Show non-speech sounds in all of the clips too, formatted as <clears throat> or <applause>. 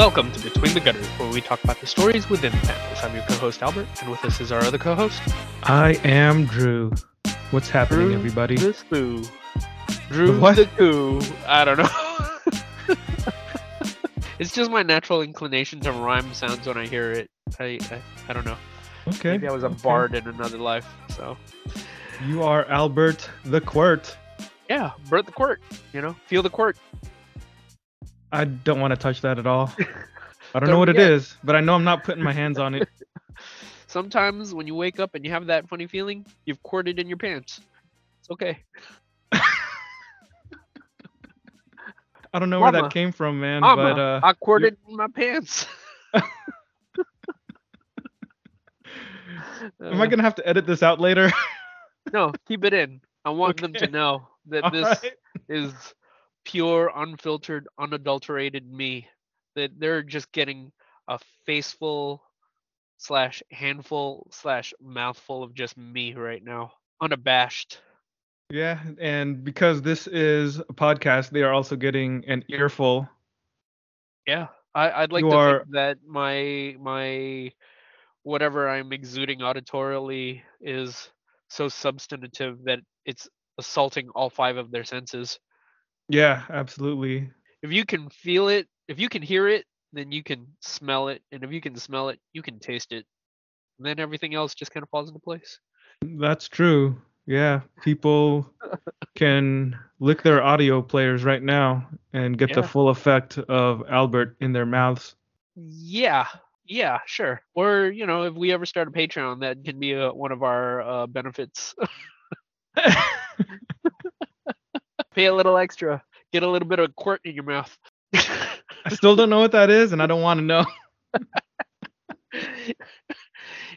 Welcome to Between the Gutters, where we talk about the stories within the panels. I'm your co-host Albert, and with us is our other co-host, I am Drew. What's happening, Drew everybody? the Spoo. Drew What? the Coo. I don't know. <laughs> it's just my natural inclination to rhyme sounds when I hear it. I I, I don't know. Okay. Maybe I was a okay. bard in another life. So You are Albert the Quirt. yeah, Bert the Quirt. You know, feel the quirt. I don't want to touch that at all. I don't <laughs> Don't know what it is, but I know I'm not putting my hands on it. <laughs> Sometimes when you wake up and you have that funny feeling, you've quirted in your pants. It's okay. <laughs> I don't know where that came from, man. Mama, but uh, I quirted in my pants. am I gonna have to edit this out later? No, keep it in. I want them to know that All this right. is pure, unfiltered, unadulterated me. That they're just getting a faceful slash handful slash mouthful of just me right now. Unabashed. Yeah, and because this is a podcast, they are also getting an earful. Yeah. I, I'd like You to are- think that my my whatever I'm exuding auditorially is so substantive that it's assaulting all five of their senses. Yeah, absolutely. if you can feel it, if you can hear it, then you can smell it, and if you can smell it, you can taste it. And then everything else just kind of falls into place. That's true. Yeah, people <laughs> can lick their audio players right now and get the full effect of Albert in their mouths. Yeah, yeah, sure. Or you know, if we ever start a Patreon, that can be uh one of our uh, benefits. <laughs> <laughs> Pay a little extra, get a little bit of quirt in your mouth. <laughs> I still don't know what that is, and I don't want to know. <laughs>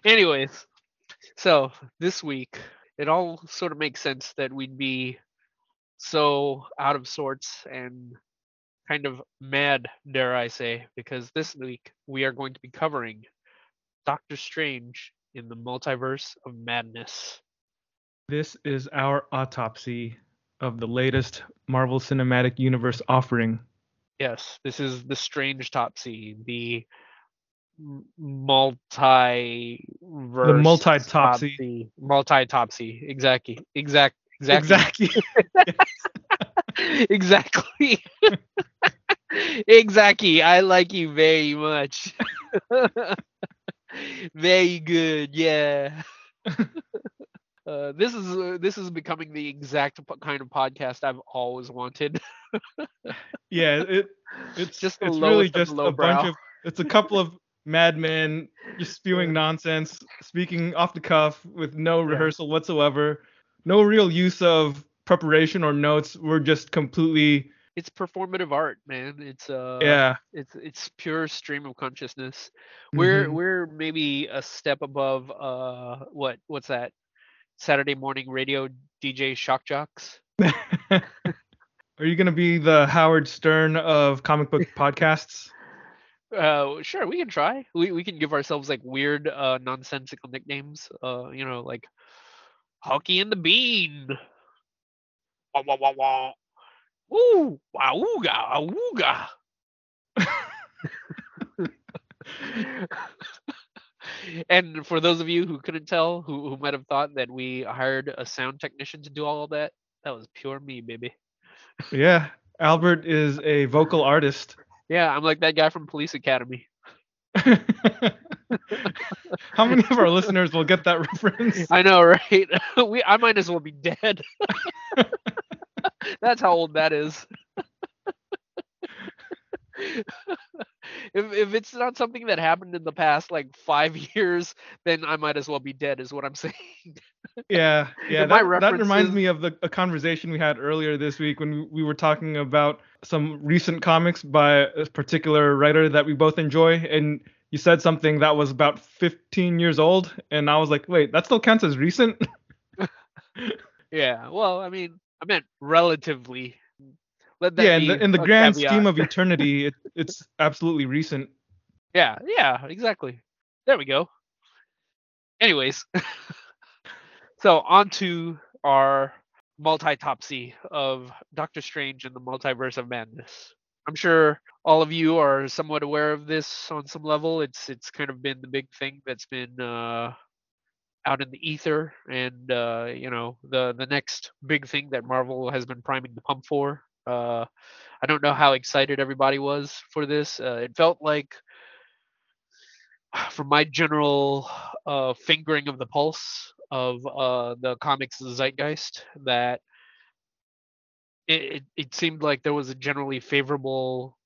Anyways, so this week it all sort of makes sense that we'd be so out of sorts and kind of mad, dare I say, because this week we are going to be covering Doctor Strange in the Multiverse of Madness. This is our autopsy of the latest Marvel Cinematic Universe offering. Yes, this is the Strange Topsy, the multi The multi-topsy. multi topsy exactly exact exactly Exactly. <laughs> <laughs> exactly. <laughs> exactly. I like you very much. very good. Yeah. Uh, this is uh, this is becoming the exact p- kind of podcast I've always wanted. <laughs> yeah, it it's Just it's really just a bunch of it's a couple of <laughs> madmen just spewing nonsense, speaking off the cuff with no Yeah. rehearsal whatsoever, no real use of preparation or notes. We're just completely It's performative art, man. It's uh yeah. it's it's pure stream of consciousness. We're mhm. we're maybe a step above uh what what's that? Saturday morning radio DJ shock jocks. <laughs> Are you gonna be the Howard Stern of comic book <laughs> podcasts? Uh sure, we can try. We we can give ourselves like weird uh nonsensical nicknames. Uh you know like Hulky and the Bean. Wah wah wah wah. Wow ooga ooga. And for those of you who couldn't tell, who, who might have thought that we hired a sound technician to do all of that, that was pure me, baby. Yeah, Albert is a vocal artist. Yeah, I'm like that guy from Police Academy. <laughs> How many of our listeners will get that reference? I know, right? <laughs> we I might as well be dead. <laughs> That's how old that is. <laughs> if if it's not something that happened in the past like five <laughs> years, then I might as well be dead, is what I'm <laughs> saying. Yeah, yeah. If my That, that reminds me of the a conversation we had earlier this week when we, we were talking about some recent comics by a particular writer that we both enjoy, and you said something that was about 15 years old, and I was like, wait, that still counts as recent? Yeah. Well, I mean, I meant relatively. Yeah, in the in the grand caveat. scheme of <laughs> eternity, it, it's absolutely recent. Yeah, yeah, exactly. There we go. Anyways, <laughs> so on to our multi-topsy of Doctor Strange and the Multiverse of Madness. I'm sure all of you are somewhat aware of this on some level. It's it's kind of been the big thing that's been uh, out in the ether, and uh, you know the the next big thing that Marvel has been priming the pump for. Uh, I don't know how excited everybody was for this. Uh, it felt like, <sighs> from my general uh, fingering of the pulse of uh, the comics zeitgeist, that it, it, it seemed like there was a generally favorable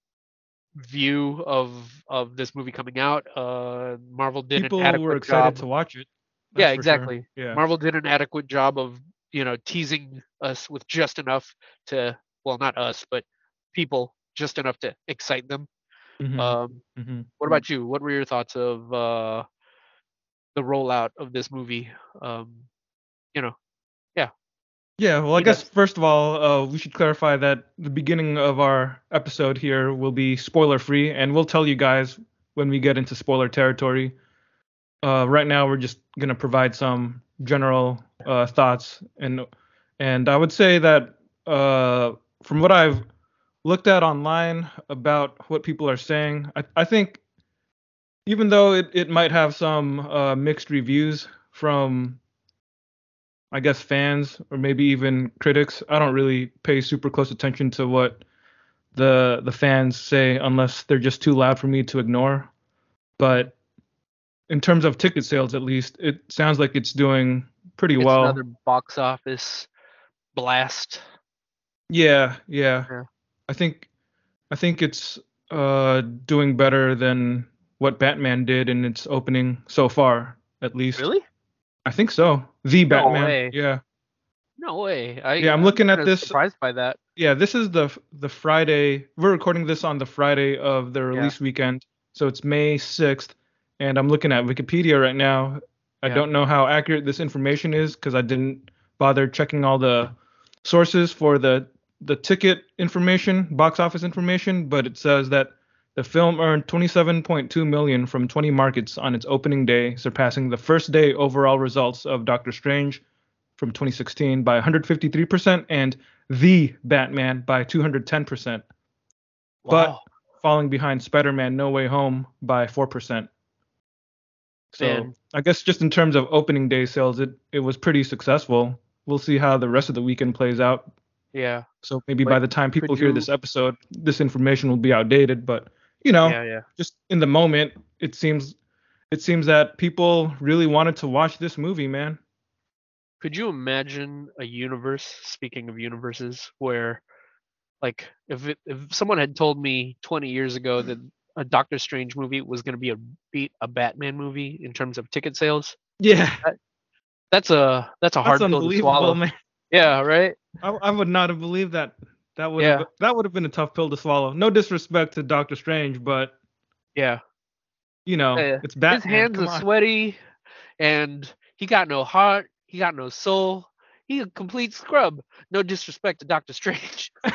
view of of this movie coming out. Uh, Marvel did People an adequate were excited job. to watch it. yeah, for sure. exactly. Yeah. Marvel did an adequate job of you know teasing us with just enough to well not us but people just enough to excite them. Mhm, Um, mhm. what about you? What were your thoughts of uh, the rollout of this movie? Um, you know, Yeah, yeah well, I guess first of all, uh, we should clarify that the beginning of our episode here will be spoiler free, and we'll tell you guys when we get into spoiler territory. Uh, right now, we're just gonna provide some general uh, thoughts, and and I would say that uh, from what I've looked at online about what people are saying, I, I think even though it, it might have some uh, mixed reviews from I guess fans or maybe even critics. I don't really pay super close attention to what the the fans say unless they're just too loud for me to ignore. But in terms of ticket sales at least, it sounds like it's doing pretty it's well. another box office blast. Yeah, yeah. Yeah. I think I think it's uh doing better than what Batman did in its opening so far, at least. Really? I think so. The No Batman. way. Yeah. No way. I, Yeah, I'm looking at this- Surprised by that. Yeah, this is the the Friday. We're recording this on the Friday of the release weekend, so it's May 6th, and I'm looking at Wikipedia right now. I Yeah. don't know how accurate this information is because I didn't bother checking all the sources for the the ticket information, box office information, but it says that the film earned 27.2 million from 20 markets on its opening day, surpassing the first day overall results of Doctor Strange from 2016 by 153% and The Batman by 210%, But- falling behind Spider-Man No Way Home by 4%. So Man. I guess just in terms of opening day sales, it it was pretty successful. We'll see how the rest of the weekend plays out. Yeah. So maybe by the time people hear you- this episode, this information will be outdated. But you know, Yeah, yeah. just in the moment, it seems it seems that people really wanted to watch this movie, man. Could you imagine a universe, speaking of universes, where like if it, if someone had told me 20 years ago that a Doctor Strange movie was going to be a beat a Batman movie in terms of ticket sales, Yeah, that's a that's a hard that's pill to swallow. man. Yeah, right? I, I would not have believed that. That would Yeah. have, that would have been a tough pill to swallow. No disrespect to Doctor Strange, but Yeah. you know, it's Batman. His hands come are on. sweaty and he got no heart, he got no soul. He a complete scrub. No disrespect to Doctor Strange. <laughs>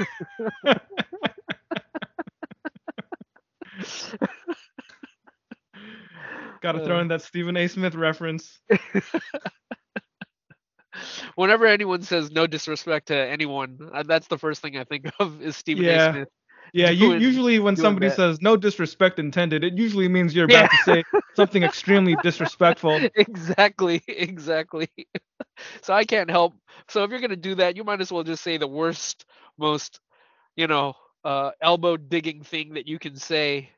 Got to throw in that Stephen A. Smith reference. <laughs> Whenever anyone says no disrespect to anyone, uh, that's the first thing I think <laughs> of is Stephen Yeah. A. Smith. Yeah, you, usually when somebody that. says no disrespect intended, it usually means you're about to say something extremely disrespectful. <laughs> exactly, exactly. <laughs> so I can't help. So if you're gonna do that, you might as well just say the worst, most, you know, uh, elbow digging thing that you can say,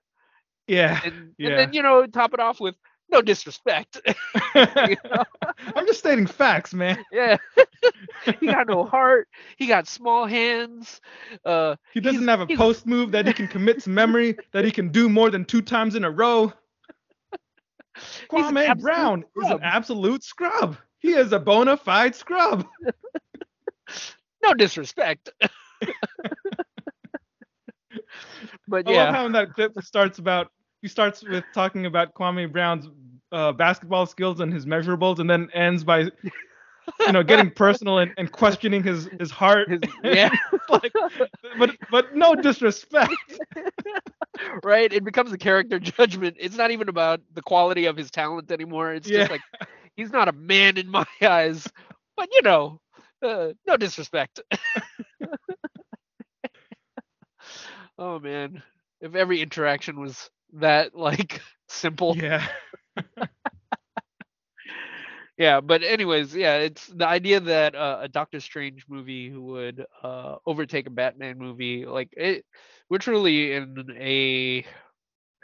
Yeah. and, Yeah. and then you know top it off with no disrespect. <laughs> <laughs> I'm just stating facts, man. yeah, <laughs> he got no heart. He got small hands. Uh, He doesn't have a post move that he can commit to memory, that he can do more than two times in a row. Kwame Brown is an absolute scrub. He is a bona fide scrub. no disrespect. but yeah. I love how in that clip it starts about he starts with talking about Kwame Brown's uh, basketball skills and his measurables, and then ends by you know getting <laughs> personal and, and questioning his his heart. his, <laughs> yeah. Like, but but no disrespect. <laughs> right? It becomes a character judgment. It's not even about the quality of his talent anymore. It's Yeah. just like he's not a man in my eyes. But you know, uh, no disrespect. oh man, if every interaction was that like <laughs> simple. Yeah. <laughs> yeah but anyways yeah it's the idea that uh, a doctor strange movie would uh, overtake a batman movie like it we're truly in a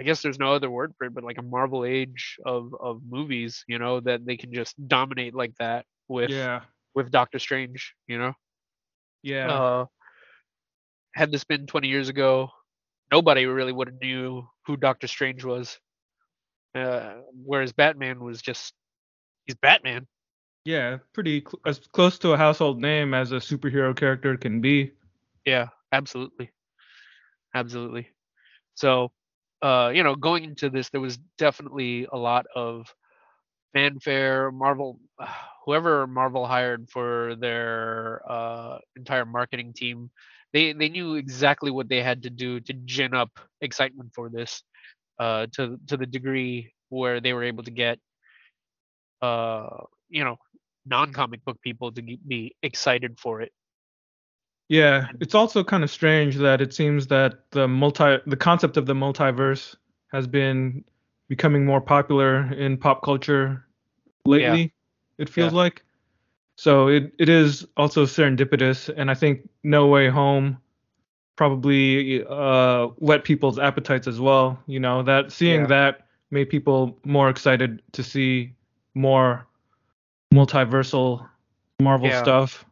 i guess there's no other word for it but like a marvel age of of movies you know that they can just dominate like that with yeah. with doctor strange you know Yeah. uh had this been 20 years ago nobody really would have knew who doctor strange was uh whereas batman was just he's batman yeah. Pretty cl- as close to a household name as a superhero character can be. Yeah, absolutely. Absolutely. So, uh, you know, going into this, there was definitely a lot of fanfare. Marvel, <sighs> whoever Marvel hired for their uh, entire marketing team, they they knew exactly what they had to do to gin up excitement for this, uh, to to the degree where they were able to get, uh, you know, non-comic book people to be excited for it. Yeah, it's also kind of strange that it seems that the multi the concept of the multiverse has been becoming more popular in pop culture lately. It feels Yeah. like. So it, it is also serendipitous, and I think No Way Home probably uh, whet people's appetites as well. You know that seeing Yeah. that made people more excited to see more multiversal Marvel Yeah. stuff.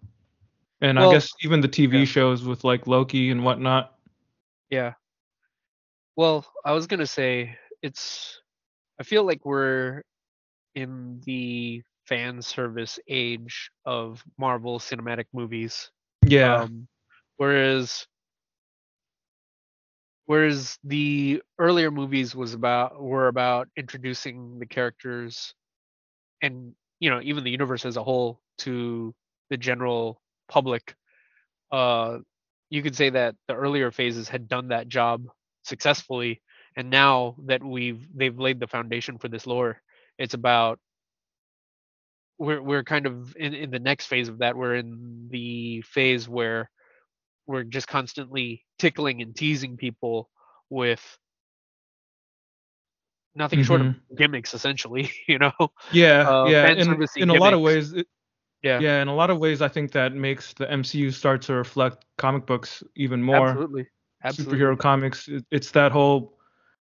And I guess even the TV yeah. shows with like Loki and whatnot. Yeah. Well, I was gonna say it's. I feel like we're in the fan service age of Marvel cinematic movies. Yeah. Um, whereas, whereas the earlier movies was about were about introducing the characters, and you know even the universe as a whole to the general public. Uh, you could say that the earlier phases had done that job successfully and now that we've they've laid the foundation for this lore it's about we're we're kind of in, in the next phase of that we're in the phase where we're just constantly tickling and teasing people with nothing short of gimmicks essentially <laughs> you know yeah. uh, yeah. In, in a lot of ways, it, yeah, yeah. In a lot of ways, I think that makes the MCU start to reflect comic books even more. absolutely absolutely superhero comics. It, it's that whole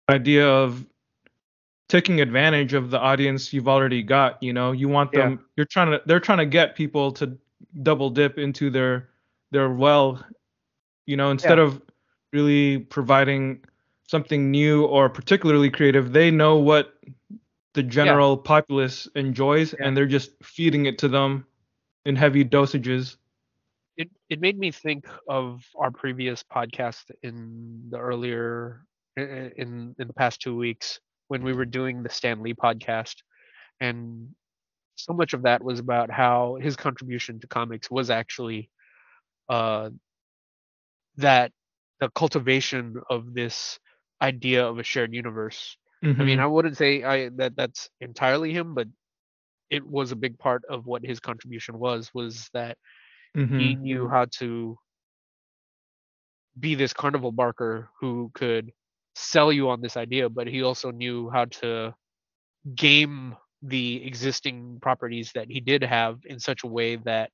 idea of taking advantage of the audience you've already got. You know, you want Yeah. them. You're trying to. They're trying to get people to double dip into their their well. You know, instead Yeah. of really providing something new or particularly creative, they know what the general populace enjoys, Yeah. and they're just feeding it to them in heavy dosages. it it made me think of our previous podcast in the earlier i- i- in in the past two weeks when we were doing the Stan Lee podcast, and so much of that was about how his contribution to comics was actually uh, that the cultivation of this idea of a shared universe. I mean, Mhm. I wouldn't say I that that's entirely him, but it was a big part of what his contribution was was that he Mhm. knew how to be this carnival barker who could sell you on this idea, but he also knew how to game the existing properties that he did have in such a way that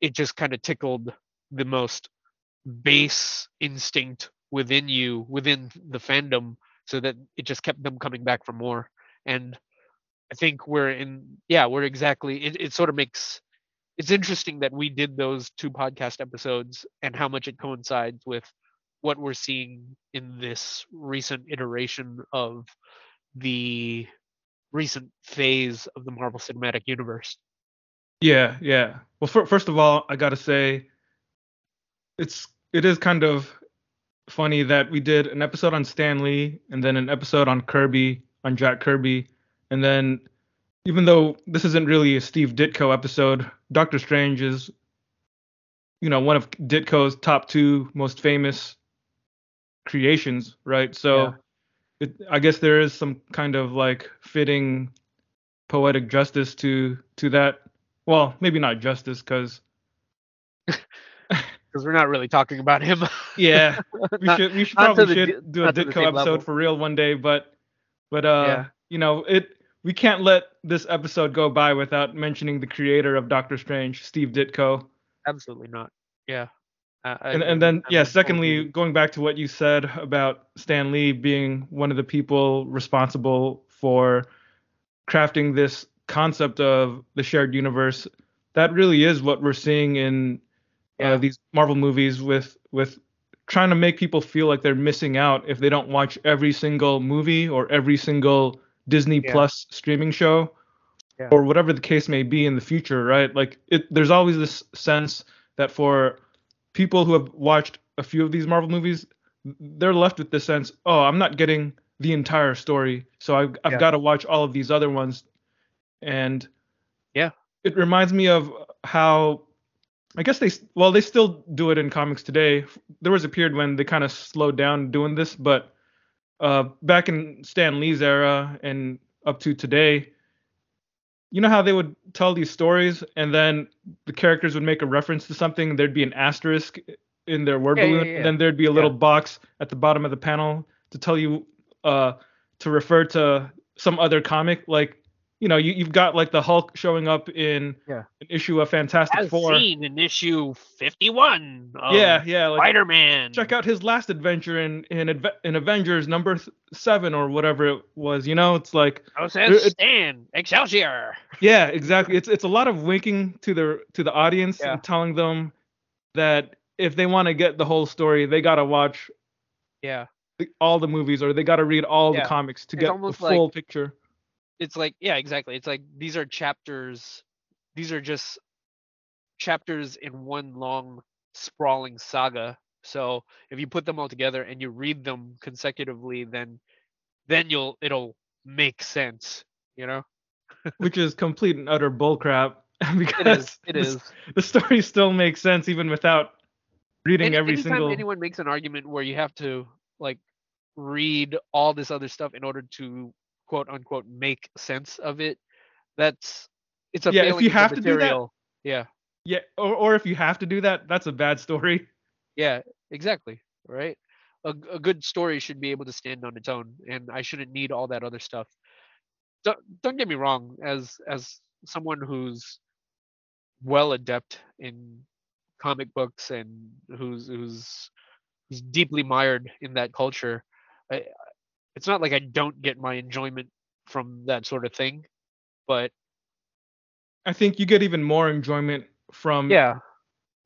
it just kind of tickled the most base instinct within you, within the fandom, so that it just kept them coming back for more. And I think we're in, yeah, we're exactly, it, it sort of makes it's interesting that we did those two podcast episodes and how much it coincides with what we're seeing in this recent iteration of the recent phase of the Marvel Cinematic Universe. Yeah, yeah. Well, fir- first of all, I gotta say, it's it is kind of funny that we did an episode on Stan Lee and then an episode on Kirby on Jack Kirby, and then even though this isn't really a Steve Ditko episode, Doctor Strange is, you know, one of Ditko's top two most famous creations, right? So, Yeah. it, I guess there is some kind of like fitting poetic justice to to that well, maybe not justice because because <laughs> we're not really talking about him. Yeah, <laughs> we Not- should we should probably the should do a Ditko episode level. for real one day, but but uh Yeah. you know it we can't let this episode go by without mentioning the creator of Doctor Strange, Steve Ditko. Absolutely not. Yeah. I and, and then I'm yeah secondly going back to what you said about stan lee being one of the people responsible for crafting this concept of the shared universe that really is what we're seeing in Yeah. uh, these marvel movies with with trying to make people feel like they're missing out if they don't watch every single movie or every single disney Yeah. plus streaming show Yeah. or whatever the case may be in the future right like it there's always this sense that for people who have watched a few of these Marvel movies, they're left with the sense, oh, I'm not getting the entire story, so I've, I've Yeah. got to watch all of these other ones. And Yeah. it reminds me of how I guess they well they still do it in comics today. There was a period when they kind of slowed down doing this, but uh, back in Stan Lee's era and up to today, you know how they would tell these stories and then the characters would make a reference to something, there'd be an asterisk in their word Yeah, yeah, balloon, yeah. and then there'd be a little Yeah. box at the bottom of the panel to tell you uh to refer to some other comic like you know you, you've got like the hulk showing up in Yeah. an issue of fantastic As four seen in issue 51 of yeah yeah like Spider-Man. check out his last adventure in in, in avengers number th- seven or whatever it was you know it's like Oh, It- says it- Stan Excelsior. yeah exactly it's it's a lot of winking to the to the audience Yeah. and telling them that if they want to get the whole story they got to watch Yeah. the, all the movies or they got to read all Yeah. the comics to It's get the full like- picture It's like yeah, exactly. It's like these are chapters. These are just chapters in one long sprawling saga. So if you put them all together and you read them consecutively, then then you'll it'll make sense. You know. <laughs> which is complete and utter bullcrap <laughs> because it is, it the, the story still makes sense even without reading Any- every anytime single anyone makes an argument where you have to like read all this other stuff in order to quote unquote make sense of it, that's it's a Yeah, if you have to do that- Yeah, yeah or, or if you have to do that that's a bad story yeah, exactly. Right. A, a good story should be able to stand on its own, and I shouldn't need all that other stuff. Don't don't get me wrong. As as someone who's well adept in comic books and who's who's who's deeply mired in that culture, I, it's not like I don't get my enjoyment from that sort of thing. But i think you get even more enjoyment from yeah,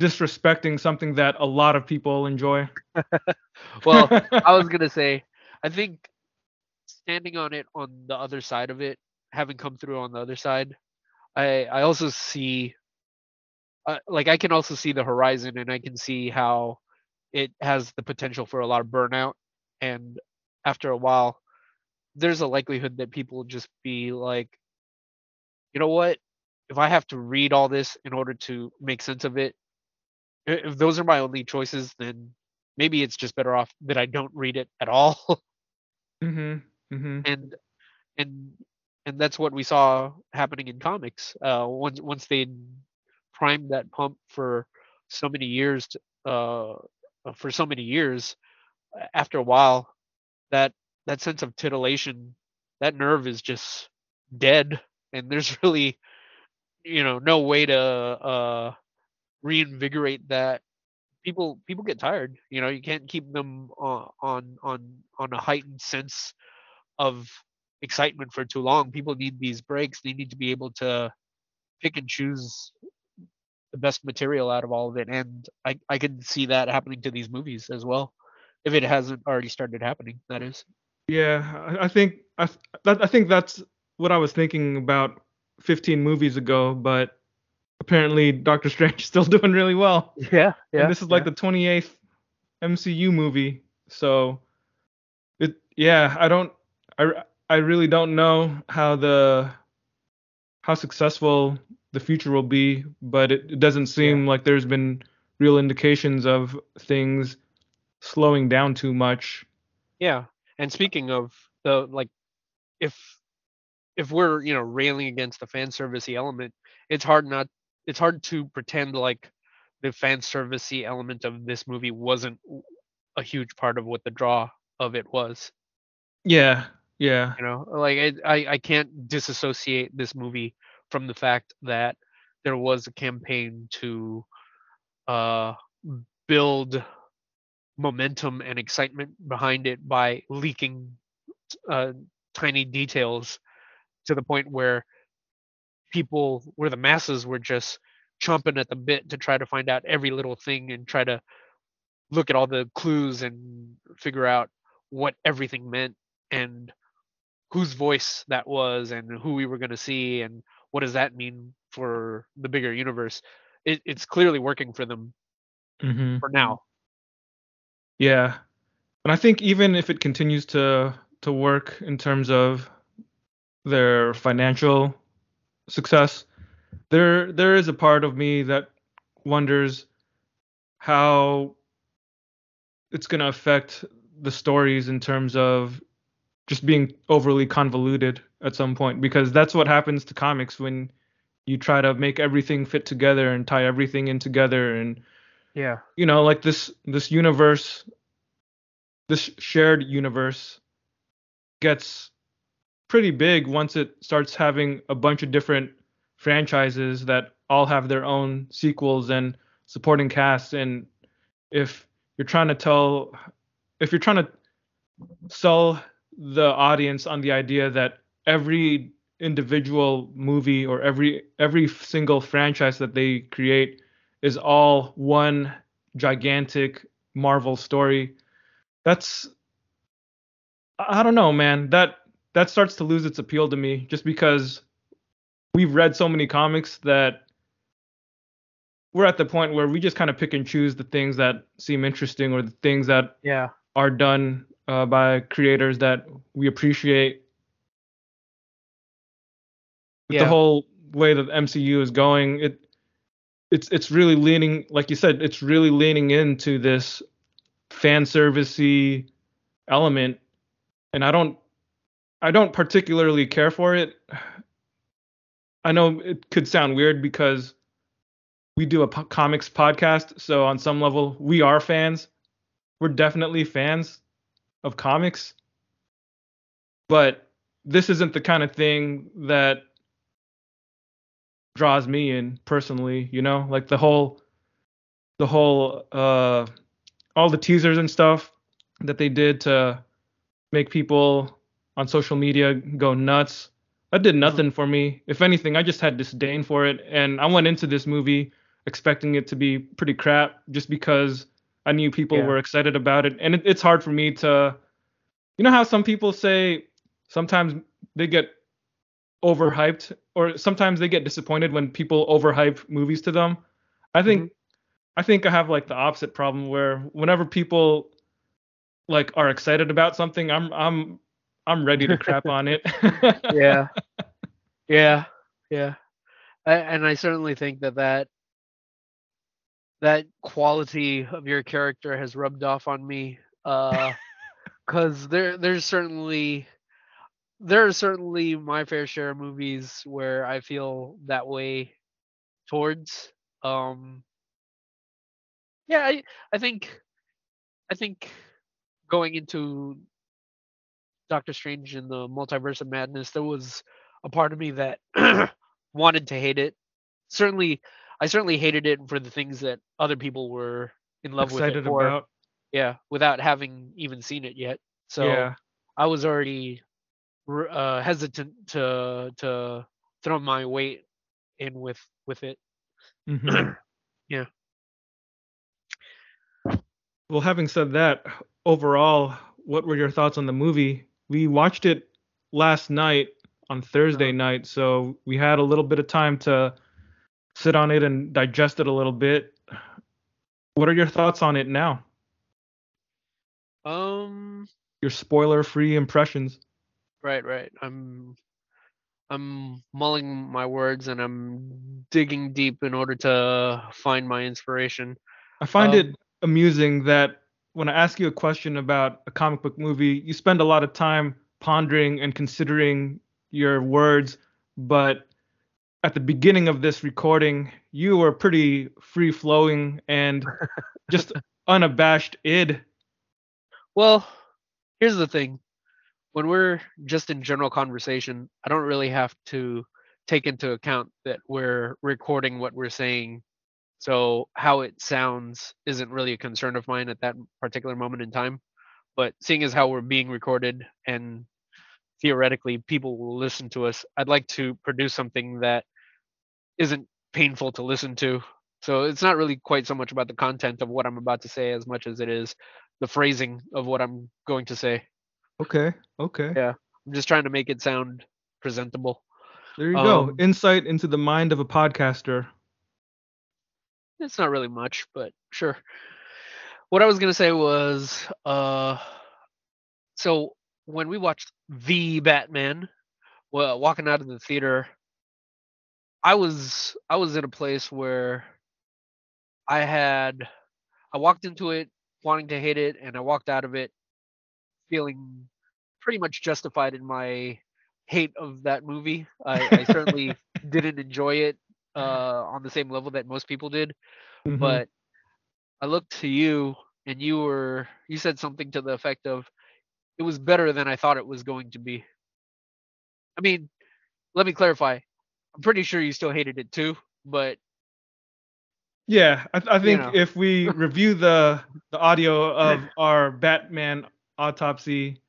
disrespecting something that a lot of people enjoy <laughs> well, I was gonna <laughs> say, I think standing on it on the other side of it, having come through on the other side, I I also see, uh, like I can also see the horizon, and I can see how it has the potential for a lot of burnout, and after a while, there's a likelihood that people just be like, you know what, if I have to read all this in order to make sense of it, if those are my only choices, then maybe it's just better off that I don't read it at all. <laughs> hmm hmm and and and that's what we saw happening in comics. Uh, once once they primed that pump for so many years, t- uh, for so many years, after a while, that that sense of titillation, that nerve is just dead, and there's <laughs> really, you know, no way to uh, reinvigorate that. People people get tired you know you can't keep them on on on on a heightened sense of excitement for too long. People need these breaks. They need to be able to pick and choose the best material out of all of it. And i i can see that happening to these movies as well if it hasn't already started happening that is. Yeah, I, think I that, I think that's what I was thinking about 15 movies ago, but apparently Doctor Strange <laughs> is still doing really well. yeah and this is like the 28th MCU movie, so it yeah, I don't I I really don't know how the how successful the future will be, but it, it doesn't seem like there's been real indications of things slowing down too much. Yeah. And speaking of the like if if we're, you know, railing against the fan servicey element, it's hard not it's hard to pretend like the fan servicey element of this movie wasn't a huge part of what the draw of it was. Yeah, yeah. You know, like I, I, I can't disassociate this movie from the fact that there was a campaign to uh, build momentum and excitement behind it by leaking uh, tiny details to the point where people, where the masses were just chomping at the bit to try to find out every little thing and try to look at all the clues and figure out what everything meant and whose voice that was and who we were going to see and what does that mean for the bigger universe it, it's clearly working for them mm-hmm. for now yeah. And i think even if it continues to to work in terms of their financial success there there is a part of me that wonders how it's going to affect the stories in terms of just being overly convoluted at some point because that's what happens to comics when you try to make everything fit together and tie everything in together and yeah. You know like this this universe this shared universe gets pretty big once it starts having a bunch of different franchises that all have their own sequels and supporting casts. And if you're trying to tell if you're trying to sell the audience on the idea that every individual movie or every every single franchise that they create is all one gigantic Marvel story. That's I don't know, man. That that starts to lose its appeal to me just because we've read so many comics that we're at the point where we just kind of pick and choose the things that seem interesting or the things that yeah are done uh, by creators that we appreciate. With yeah. the whole way that MCU is going, it it's it's really leaning, like you said, it's really leaning into this fan servicey element, and I don't I don't particularly care for it. I know it could sound weird because we do a po- comics podcast, so on some level we are fans. We're definitely fans of comics, but this isn't the kind of thing that draws me in personally, you know? Like the whole the whole uh all the teasers and stuff that they did to make people on social media go nuts. That did nothing for me. If anything, I just had disdain for it and I went into this movie expecting it to be pretty crap just because I knew people Yeah. were excited about it, and it, it's hard for me to, you know how some people say sometimes they get overhyped, or sometimes they get disappointed when people overhype movies to them. I think, Mhm. I think I have like the opposite problem where whenever people like are excited about something, I'm I'm I'm ready to crap <laughs> on it. yeah <laughs> yeah yeah I, and i certainly think that that that quality of your character has rubbed off on me uh <laughs> because there there's certainly there are certainly my fair share of movies where i feel that way towards um yeah i i think i think going into Doctor Strange in the Multiverse of Madness, there was a part of me that <clears throat> wanted to hate it. Certainly, I certainly hated it for the things that other people were in love with it for. about. Yeah, without having even seen it yet. So yeah. I was already uh, hesitant to to throw my weight in with with it. Mhm. <clears throat> Yeah. Well, having said that, overall, what were your thoughts on the movie? We watched it last night on Thursday Uh-huh. night, so we had a little bit of time to sit on it and digest it a little bit. What are your thoughts on it now? Um. Your spoiler-free impressions. Right. Right. I'm. I'm mulling my words and I'm digging deep in order to find my inspiration. I find Um, it amusing that when I ask you a question about a comic book movie, you spend a lot of time pondering and considering your words, but at the beginning of this recording, you were pretty free flowing and <laughs> just unabashed id. Well, here's the thing. When we're just in general conversation, I don't really have to take into account that we're recording what we're saying. So how it sounds isn't really a concern of mine at that particular moment in time. But seeing as how we're being recorded and theoretically people will listen to us, I'd like to produce something that isn't painful to listen to. So it's not really quite so much about the content of what I'm about to say as much as it is the phrasing of what I'm going to say. Okay. Okay. Yeah. I'm just trying to make it sound presentable. There you go. Um, Insight into the mind of a podcaster. It's not really much, but sure. What I was gonna say was, uh, so when we watched the Batman, well, walking out of the theater, I was I was in a place where I had I walked into it wanting to hate it, and I walked out of it feeling pretty much justified in my hate of that movie. I, I <laughs> certainly didn't enjoy it uh, on the same level that most people did, Mhm. but I looked to you, and you were you said something to the effect of, "It was better than I thought it was going to be." I mean, let me clarify. I'm pretty sure you still hated it too, but yeah, I, I think know. if we <laughs> review the the audio of our Batman autopsy,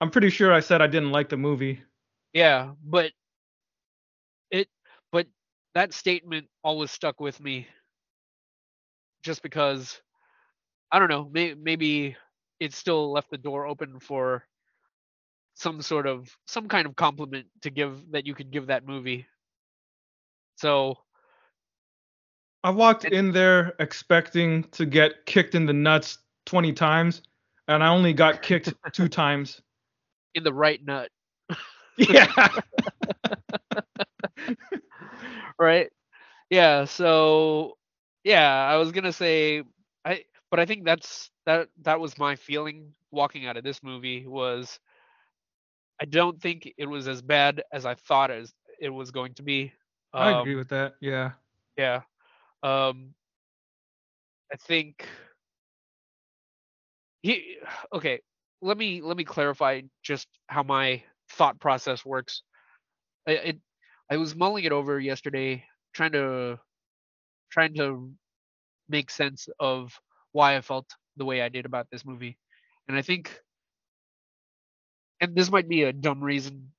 I'm pretty sure I said I didn't like the movie. Yeah, but it but that statement always stuck with me just because I don't know, may, maybe it still left the door open for some sort of some kind of compliment to give that you could give that movie. So, I walked It- in there expecting to get kicked in the nuts 20 times, and I only got kicked two times. in the right nut, <laughs> Yeah. <laughs> right? Yeah, so yeah, I was going to say I but I think that's that that was my feeling walking out of this movie was I don't think it was as bad as I thought as it was going to be. I agree Um, with that. Yeah. Yeah. Um I think he okay, let me let me clarify just how my thought process works. I it I was mulling it over yesterday trying to trying to make sense of why I felt the way I did about this movie. And I think and this might be a dumb reason.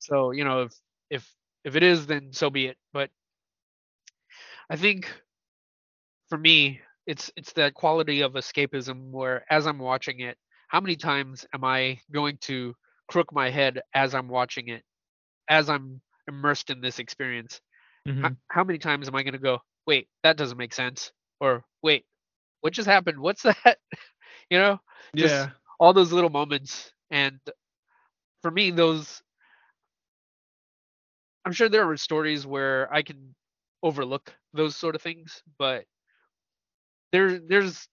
So, you know, if if if it is then so be it. But I think for me, it's it's that quality of escapism where as I'm watching it, how many times am I going to crook my head as I'm watching it, as I'm immersed in this experience? Mhm. How, how many times am I going to go, wait, that doesn't make sense, or wait, what just happened? What's <laughs> that? you know, just Yeah. all those little moments, and for me, those. I'm sure there are stories where I can overlook those sort of things, but there there's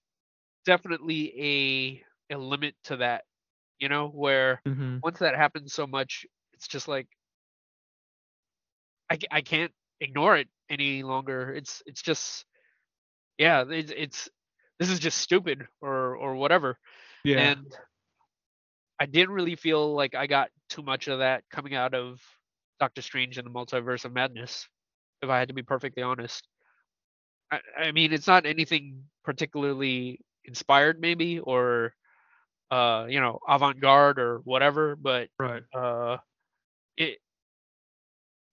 definitely a a limit to that, you know, where hmm once that happens so much, it's just like I, I can't ignore it any longer. It's it's just yeah, it's, it's this is just stupid or or whatever. Yeah. And I didn't really feel like I got too much of that coming out of Doctor Strange and the Multiverse of Madness, if I had to be perfectly honest. I, I mean, it's not anything particularly inspired, maybe, or uh, you know, avant-garde or whatever, but right. uh, it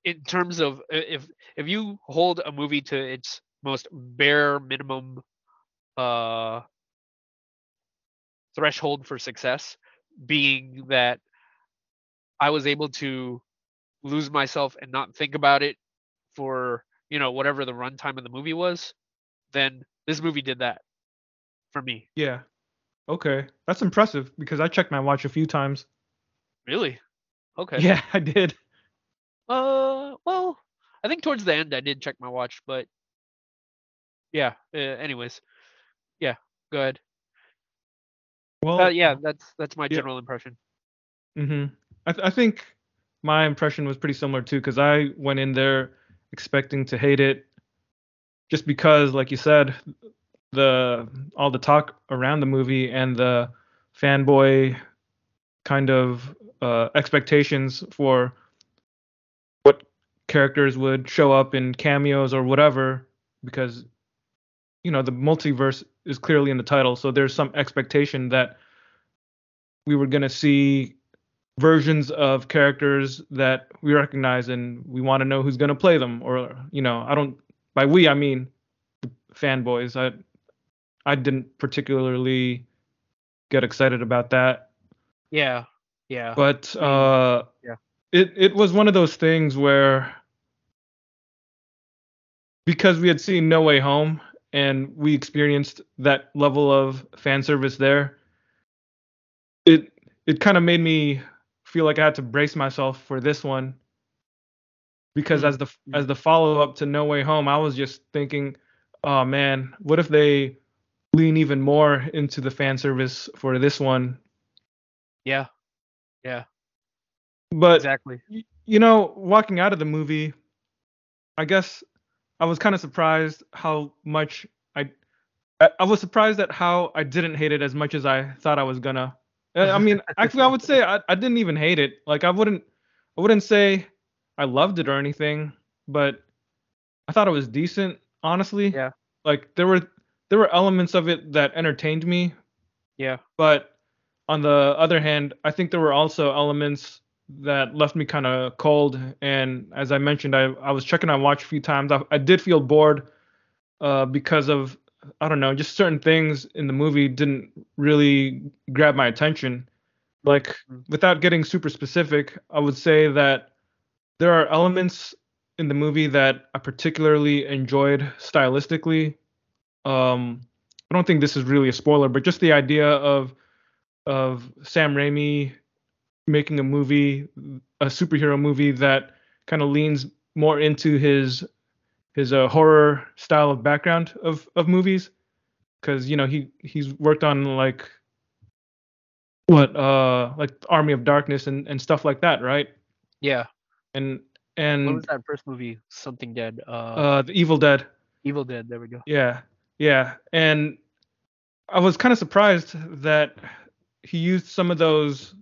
in terms of if if you hold a movie to its most bare minimum uh threshold for success being that I was able to lose myself and not think about it for you know whatever the runtime of the movie was, then this movie did that for me. Yeah. Okay. That's impressive because I checked my watch a few times. Really? Okay. <laughs> Yeah, I did. Uh, well, I think towards the end I did check my watch, but yeah. Uh, anyways, yeah. Go ahead. Well, Uh, yeah, that's that's my yeah. general impression. hmm I, th- I think my impression was pretty similar too, because I went in there expecting to hate it, just because, like you said, the all the talk around the movie and the fanboy kind of uh, expectations for what characters would show up in cameos or whatever, because you know the multiverse is clearly in the title, so there's some expectation that we were going to see versions of characters that we recognize and we want to know who's going to play them or you know i don't by we i mean fanboys i i didn't particularly get excited about that Yeah. Yeah. but uh yeah. it it was one of those things where because we had seen no way home and we experienced that level of fan service there it it kind of made me feel like I had to brace myself for this one because as mm-hmm. the mm-hmm. as the follow up to No Way Home, I was just thinking, oh man, what if they lean even more into the fan service for this one? yeah. Yeah. But Exactly. you know, walking out of the movie, I guess I was kind of surprised how much I I I was surprised at how I didn't hate it as much as I thought I was gonna. Uh, I mean, actually, I would say I, I didn't even hate it. Like I wouldn't I wouldn't say I loved it or anything, but I thought it was decent, honestly. Yeah. Like there were there were elements of it that entertained me, Yeah. but on the other hand, I think there were also elements that left me kind of cold. And as I mentioned, I, I was checking on watch a few times. I, I did feel bored uh, because of I don't know, just certain things in the movie didn't really grab my attention. Like Mhm. without getting super specific, I would say that there are elements in the movie that I particularly enjoyed stylistically. Um, I don't think this is really a spoiler, but just the idea of of Sam Raimi making a movie, a superhero movie that kind of leans more into his his uh, horror style of background of of movies, because you know he he's worked on like what uh like Army of Darkness and and stuff like that, right? Yeah. And and What was that first movie? Something Dead. Uh, uh the Evil Dead. Evil Dead. There we go. Yeah, yeah, and I was kind of surprised that he used some of those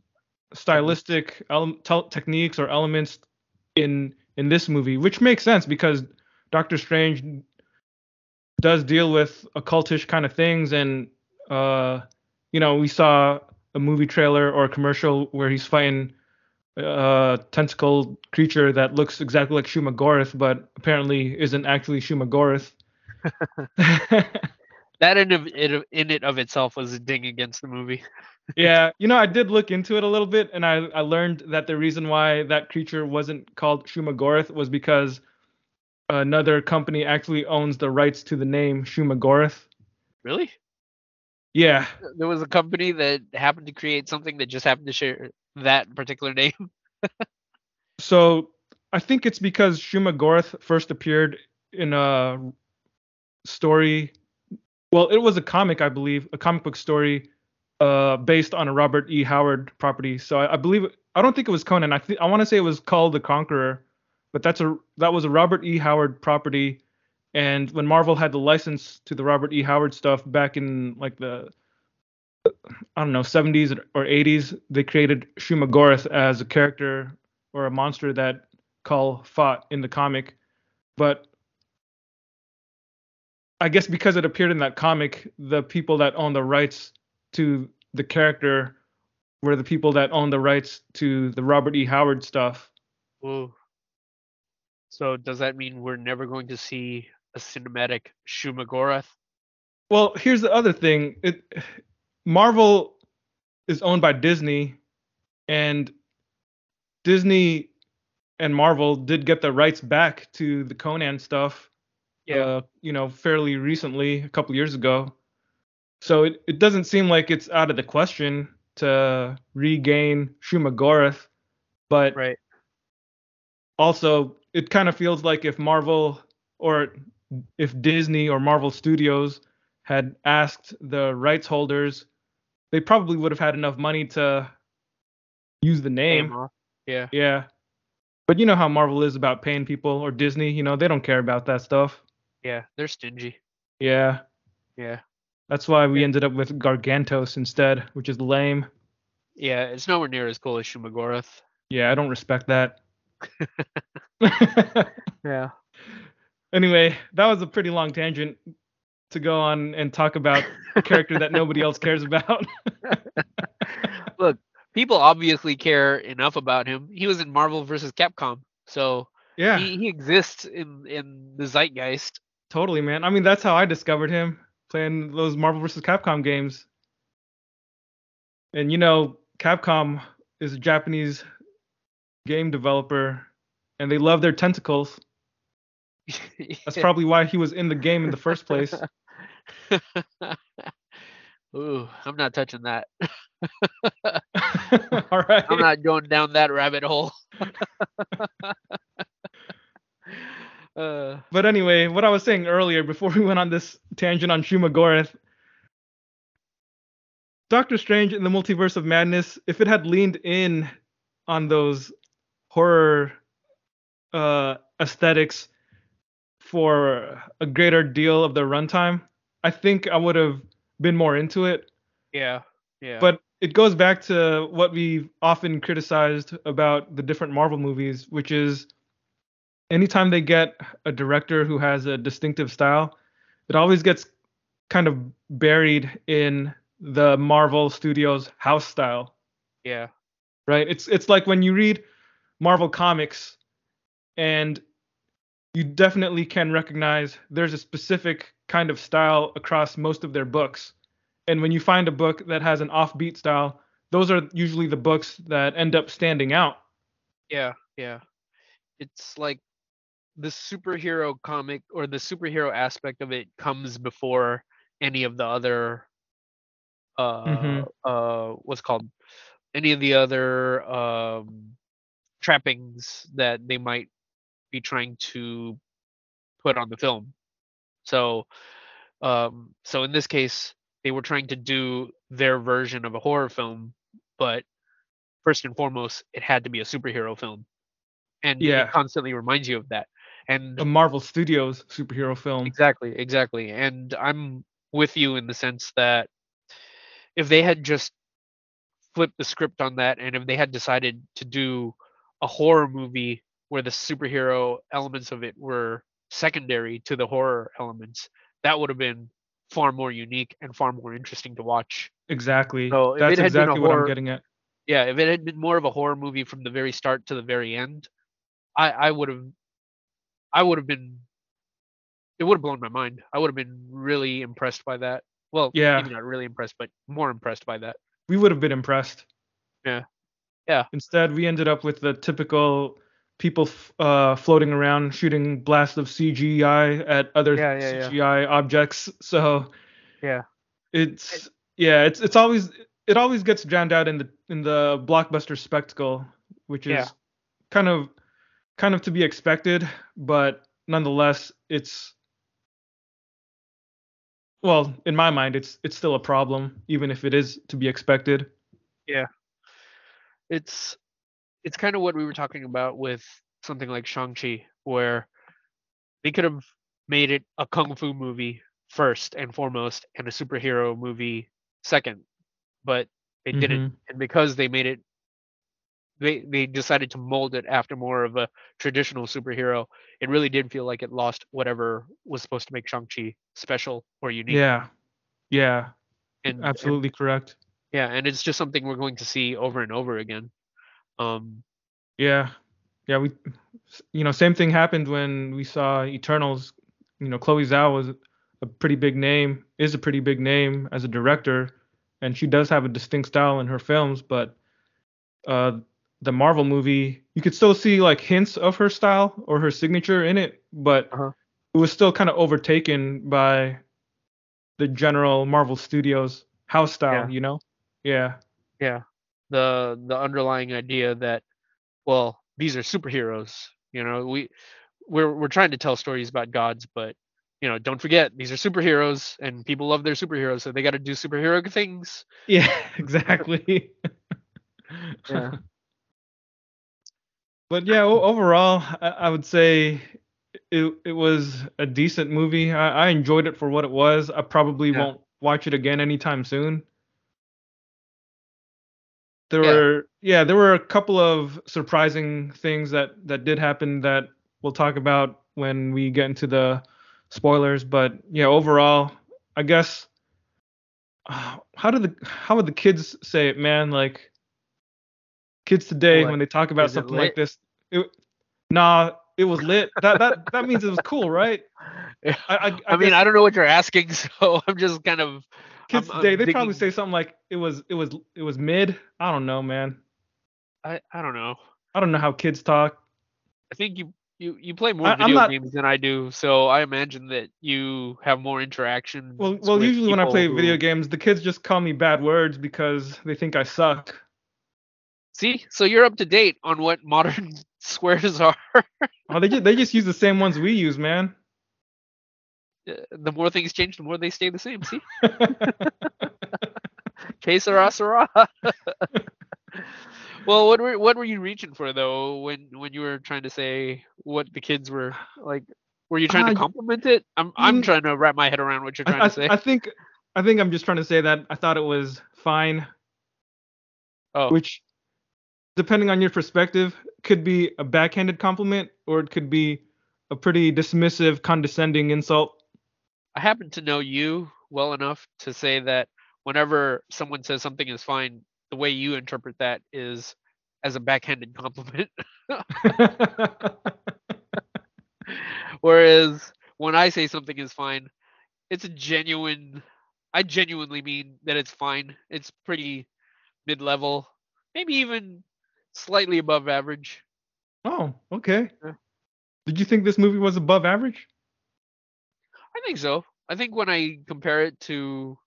stylistic ele- tel- techniques or elements in in this movie, which makes sense because Doctor Strange does deal with occultish kind of things, and uh, you know, we saw a movie trailer or a commercial where he's fighting a tentacle creature that looks exactly like Shuma Gorath, but apparently isn't actually Shuma Gorath. <laughs> <laughs> That in it in it of itself was a ding against the movie. <laughs> yeah, you know, I did look into it a little bit, and I, I learned that the reason why that creature wasn't called Shuma Gorath was because another company actually owns the rights to the name Shuma Gorath. Really? Yeah, There was a company that happened to create something that just happened to share that particular name. <laughs> so I think it's because Shuma Gorath first appeared in a story. Well, it was a comic, I believe, a comic book story uh, based on a Robert E. Howard property. So I, I believe I don't think it was Conan. I think I want to say it was called The Conqueror, but that's a that was a Robert E. Howard property. And when Marvel had the license to the Robert E. Howard stuff back in like the I don't know 70s or 80s, they created Shuma Gorath as a character or a monster that Kull fought in the comic. But I guess because it appeared in that comic, the people that own the rights to the character were the people that own the rights to the Robert E. Howard stuff. Whoa. So does that mean we're never going to see a cinematic Shumagorath? Well, here's the other thing. It Marvel is owned by Disney and Disney and Marvel did get the rights back to the Conan stuff. Uh, you know, fairly recently, a couple years ago. So it, it doesn't seem like it's out of the question to regain Shuma Gorath, but right. also it kind of feels like if Marvel or if Disney or Marvel Studios had asked the rights holders, they probably would have had enough money to use the Name. Yeah. Yeah. But you know how Marvel is about paying people or Disney, you know, they don't care about that stuff. Yeah, they're stingy. Yeah. Yeah. That's why we Yeah. ended up with Gargantos instead, which is lame. Yeah, it's nowhere near as cool as Shumagorath. Yeah, I don't respect that. <laughs> <laughs> Yeah. anyway, that was a pretty long tangent to go on and talk about a character that nobody else cares about. <laughs> Look, people obviously care enough about him. He was in Marvel versus Capcom, so yeah, he, he exists in in the zeitgeist. totally, man. I mean, that's how I discovered him playing those Marvel vs. Capcom games. And you know, Capcom is a Japanese game developer, and they love their tentacles. <laughs> That's probably why he was in the game in the first place. <laughs> Ooh, I'm not touching that. <laughs> All right. I'm not going down that rabbit hole. uh, But anyway, what I was saying earlier before we went on this tangent on Shumagorath, Doctor Strange in the Multiverse of Madness, if it had leaned in on those horror uh, aesthetics for a greater deal of the runtime, I think I would have been more into it. yeah, yeah. But it goes back to what we've often criticized about the different Marvel movies, which is anytime they get a director who has a distinctive style, it always gets kind of buried in the Marvel Studios house style, yeah, right? It's it's like when you read Marvel comics and you definitely can recognize there's a specific kind of style across most of their books. And when you find a book that has an offbeat style, those are usually the books that end up standing out. yeah, yeah. It's like the superhero comic or the superhero aspect of it comes before any of the other uh Mhm. uh what's called any of the other um trappings that they might be trying to put on the film. So um so in this case they were trying to do their version of a horror film, but first and foremost it had to be a superhero film. And Yeah. it constantly reminds you of that. And the Marvel Studios superhero film. Exactly, exactly. And I'm with you in the sense that if they had just flipped the script on that and if they had decided to do a horror movie where the superhero elements of it were secondary to the horror elements, that would have been far more unique and far more interesting to watch. Exactly. So That's it had been a exactly what I'm getting at. Yeah, if it had been more of a horror movie from the very start to the very end, I I would have I would have been it would have blown my mind. I would have been really impressed by that. Well, Yeah. maybe not really impressed, but more impressed by that. We would have been impressed. Yeah. Yeah. Instead, we ended up with the typical people f- uh, floating around shooting blasts of CGI at other Yeah, yeah, yeah. CGI objects. So Yeah. it's yeah, it's it's always it always gets drowned out in the in the blockbuster spectacle, which is Yeah. kind of kind of to be expected, but nonetheless, it's well, in my mind, it's it's still a problem, even if it is to be expected. Yeah, it's it's kind of what we were talking about with something like Shang-Chi where they could have made it a kung fu movie first and foremost and a superhero movie second, but they didn't. Mm-hmm. And because they made it they they decided to mold it after more of a traditional superhero. It really did feel like it lost whatever was supposed to make Shang-Chi special or unique. Yeah, yeah, and, and- absolutely correct. yeah, and it's just something we're going to see over and over again. Um, Yeah, yeah. We, you know, same thing happened when we saw Eternals. You know, Chloe Zhao was a pretty big name, is a pretty big name as a director, and she does have a distinct style in her films. But uh, the Marvel movie, you could still see like hints of her style or her signature in it, but Uh-huh. it was still kind of overtaken by the general Marvel Studios house style. Yeah. You know? Yeah. yeah, the the underlying idea that well, these are superheroes. You know, we we're we're trying to tell stories about gods, but you know, don't forget these are superheroes, and people love their superheroes, so they got to do superhero things. Yeah. <laughs> Exactly. <laughs> Yeah. But yeah, overall, I, I would say it it was a decent movie. I, I enjoyed it for what it was. I probably Yeah. won't watch it again anytime soon. There Yeah. were yeah, there were a couple of surprising things that that did happen that we'll talk about when we get into the spoilers. But yeah, overall, I guess uh, how did the how would the kids say it, man? Like kids today What? when they talk about Is something like this, it, nah, it was lit. That that that means it was cool, right? <laughs> Yeah. I I, I, mean, guess I don't know what you're asking, <laughs> so I'm just kind of. Kids I'm- I'm they probably say something like it was it was it was mid. I don't know, man. I, I don't know. I don't know how kids talk. I think you you you play more I- video not- games than I do, so I imagine that you have more interaction. Well, well, usually when I play video games, the kids just call me bad words because they think I suck. See, so you're up to date on what modern <laughs> squares are. Oh, they just they just use the same ones we use, man. Uh, the more things change, the more they stay the same. See, que sera sera. well, what were what were you reaching for though when when you were trying to say what the kids were like? Were you trying Uh, to compliment it? I'm I'm mm, trying to wrap my head around what you're trying I, to say. I think I think I'm just trying to say that I thought it was fine, oh, which, depending on your perspective, could be a backhanded compliment or it could be a pretty dismissive, condescending insult. I happen to know you well enough to say that whenever someone says something is fine, the way you interpret that is as a backhanded compliment. <laughs> Whereas when I say something is fine, it's a genuine I genuinely mean that it's fine. It's pretty mid level, maybe even slightly above average. oh, okay. Yeah. Did you think this movie was above average? I think so. I think when I compare it to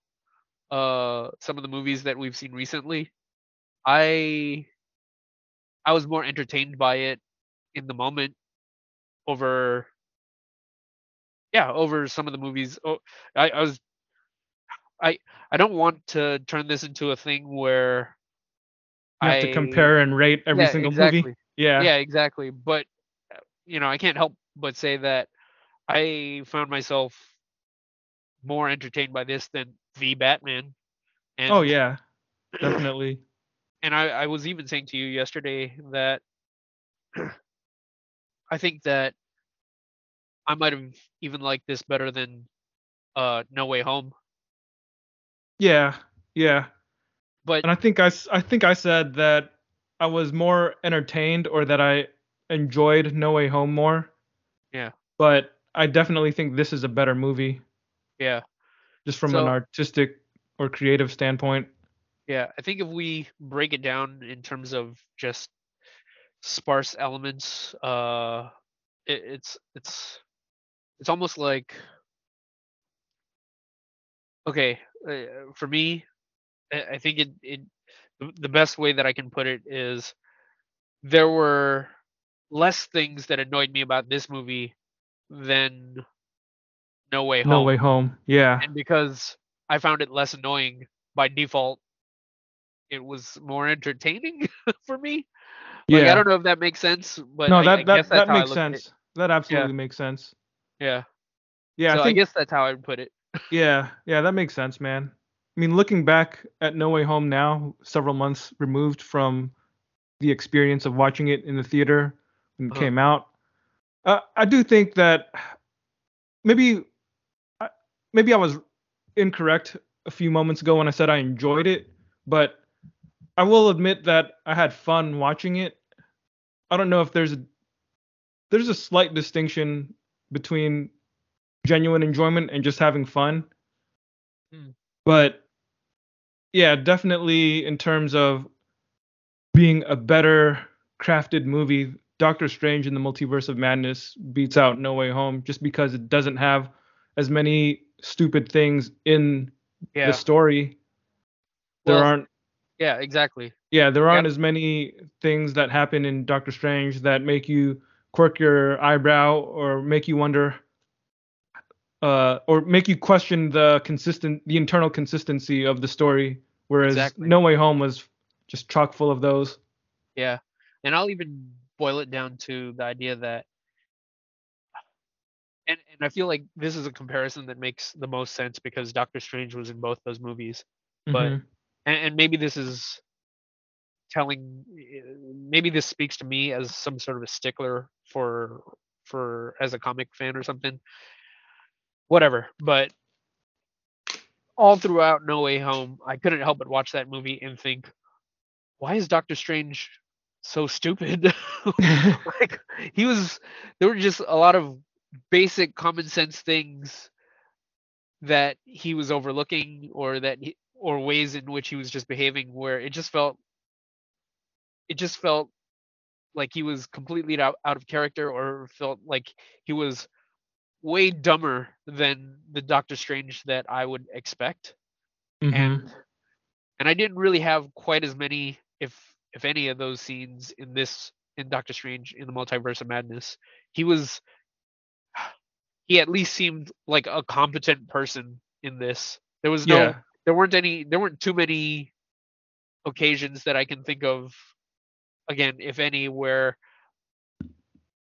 uh some of the movies that we've seen recently, I I was more entertained by it in the moment over yeah, over some of the movies. Oh, I, I was I I don't want to turn this into a thing where You have I to compare and rate every yeah, single exactly. movie. Yeah. yeah exactly but you know i can't help but say that i found myself more entertained by this than the batman and Oh yeah, <clears throat> definitely. and I, I was even saying to you yesterday that <clears throat> i think that i might have even liked this better than uh no way home Yeah, yeah. but And I think I, I think I said that I was more entertained or that I enjoyed No Way Home more. Yeah. But I definitely think this is a better movie, yeah just from an artistic or creative standpoint. Yeah, I think if we break it down in terms of just sparse elements, uh, it, it's it's it's almost like okay, uh, for me, I, I think it it the best way that I can put it is there were less things that annoyed me about this movie than No Way Home, No Way Home. Yeah. and because I found it less annoying by default, it was more entertaining <laughs> for me. Like, yeah. I don't know if that makes sense, but no, I, that I that guess that makes looked at it. sense. That absolutely makes sense. Yeah. Yeah, so I I, guess that's how I would put it. <laughs> yeah, yeah, that makes sense, man. I mean, looking back at No Way Home now, several months removed from the experience of watching it in the theater when it Uh-huh. came out, uh, I do think that maybe I- maybe I was incorrect a few moments ago when I said I enjoyed it, but I will admit that I had fun watching it. I don't know if there's a there's a slight distinction between genuine enjoyment and just having fun. Hmm. But yeah, definitely in terms of being a better crafted movie, Doctor Strange in the Multiverse of Madness beats out No Way Home just because it doesn't have as many stupid things in Yeah. the story. There Well, aren't Yeah, exactly. yeah, there aren't Yep. as many things that happen in Doctor Strange that make you quirk your eyebrow or make you wonder uh or make you question the consistent the internal consistency of the story whereas Exactly. No Way Home was just chock full of those. Yeah. And I'll even boil it down to the idea that and, and I feel like this is a comparison that makes the most sense because Doctor Strange was in both those movies. But Mhm. and, and maybe this is telling maybe this speaks to me as some sort of a stickler for for as a comic fan or something. Whatever. But all throughout No Way Home, I couldn't help but watch that movie and think, why is Doctor Strange so stupid? <laughs> <laughs> like he was there were just a lot of basic common sense things that he was overlooking or that he, or ways in which he was just behaving where it just felt it just felt like he was completely out, out of character or felt like he was way dumber than the Doctor Strange that I would expect Mm-hmm. and and I didn't really have quite as many, if if any, of those scenes in this in Doctor Strange in the Multiverse of Madness. He was <sighs> he at least seemed like a competent person in this. There was no Yeah. there weren't any there weren't too many occasions that I can think of again, if any, where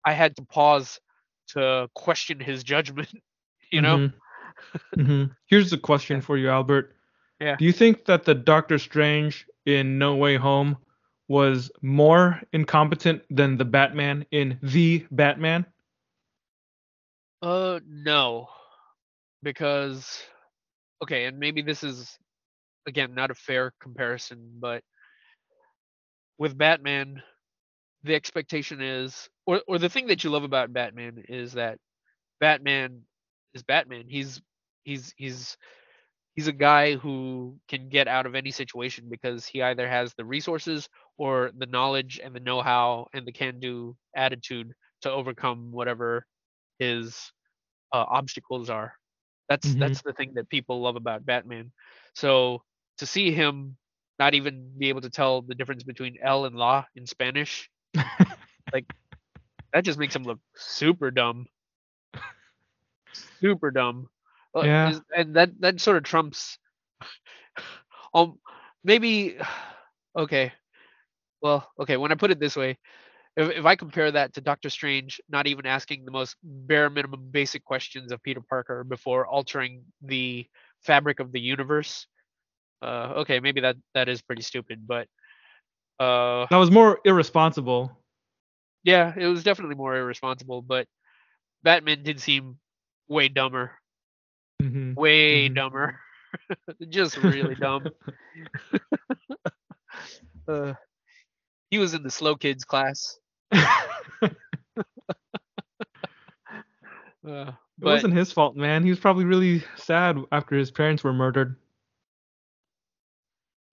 I had to pause to question his judgment, <laughs> you know? Mhm. Mhm. Here's a question for you, Albert. Yeah. Do you think that the Doctor Strange in No Way Home was more incompetent than the Batman in The Batman? Uh, no, because okay, and maybe this is again not a fair comparison, but with Batman, the expectation is, or or the thing that you love about Batman is that Batman is Batman. He's he's he's he's a guy who can get out of any situation because he either has the resources or the knowledge and the know-how and the can-do attitude to overcome whatever his uh, obstacles are. That's Mhm. that's the thing that people love about Batman. So to see him not even be able to tell the difference between L and La in Spanish, <laughs> like that just makes him look super dumb. Super dumb. Uh, Yeah. And that that sort of trumps um maybe okay. Well, okay, when I put it this way, if, if I compare that to Doctor Strange not even asking the most bare minimum basic questions of Peter Parker before altering the fabric of the universe, uh, okay, maybe that that is pretty stupid, but uh, That was more irresponsible. yeah, it was definitely more irresponsible. But Batman did seem way dumber, Mhm. way Mhm. dumber, <laughs> just really dumb. <laughs> <laughs> Uh, he was in the slow kids class, <laughs> uh, It but wasn't his fault, man. He was probably really sad after his parents were murdered.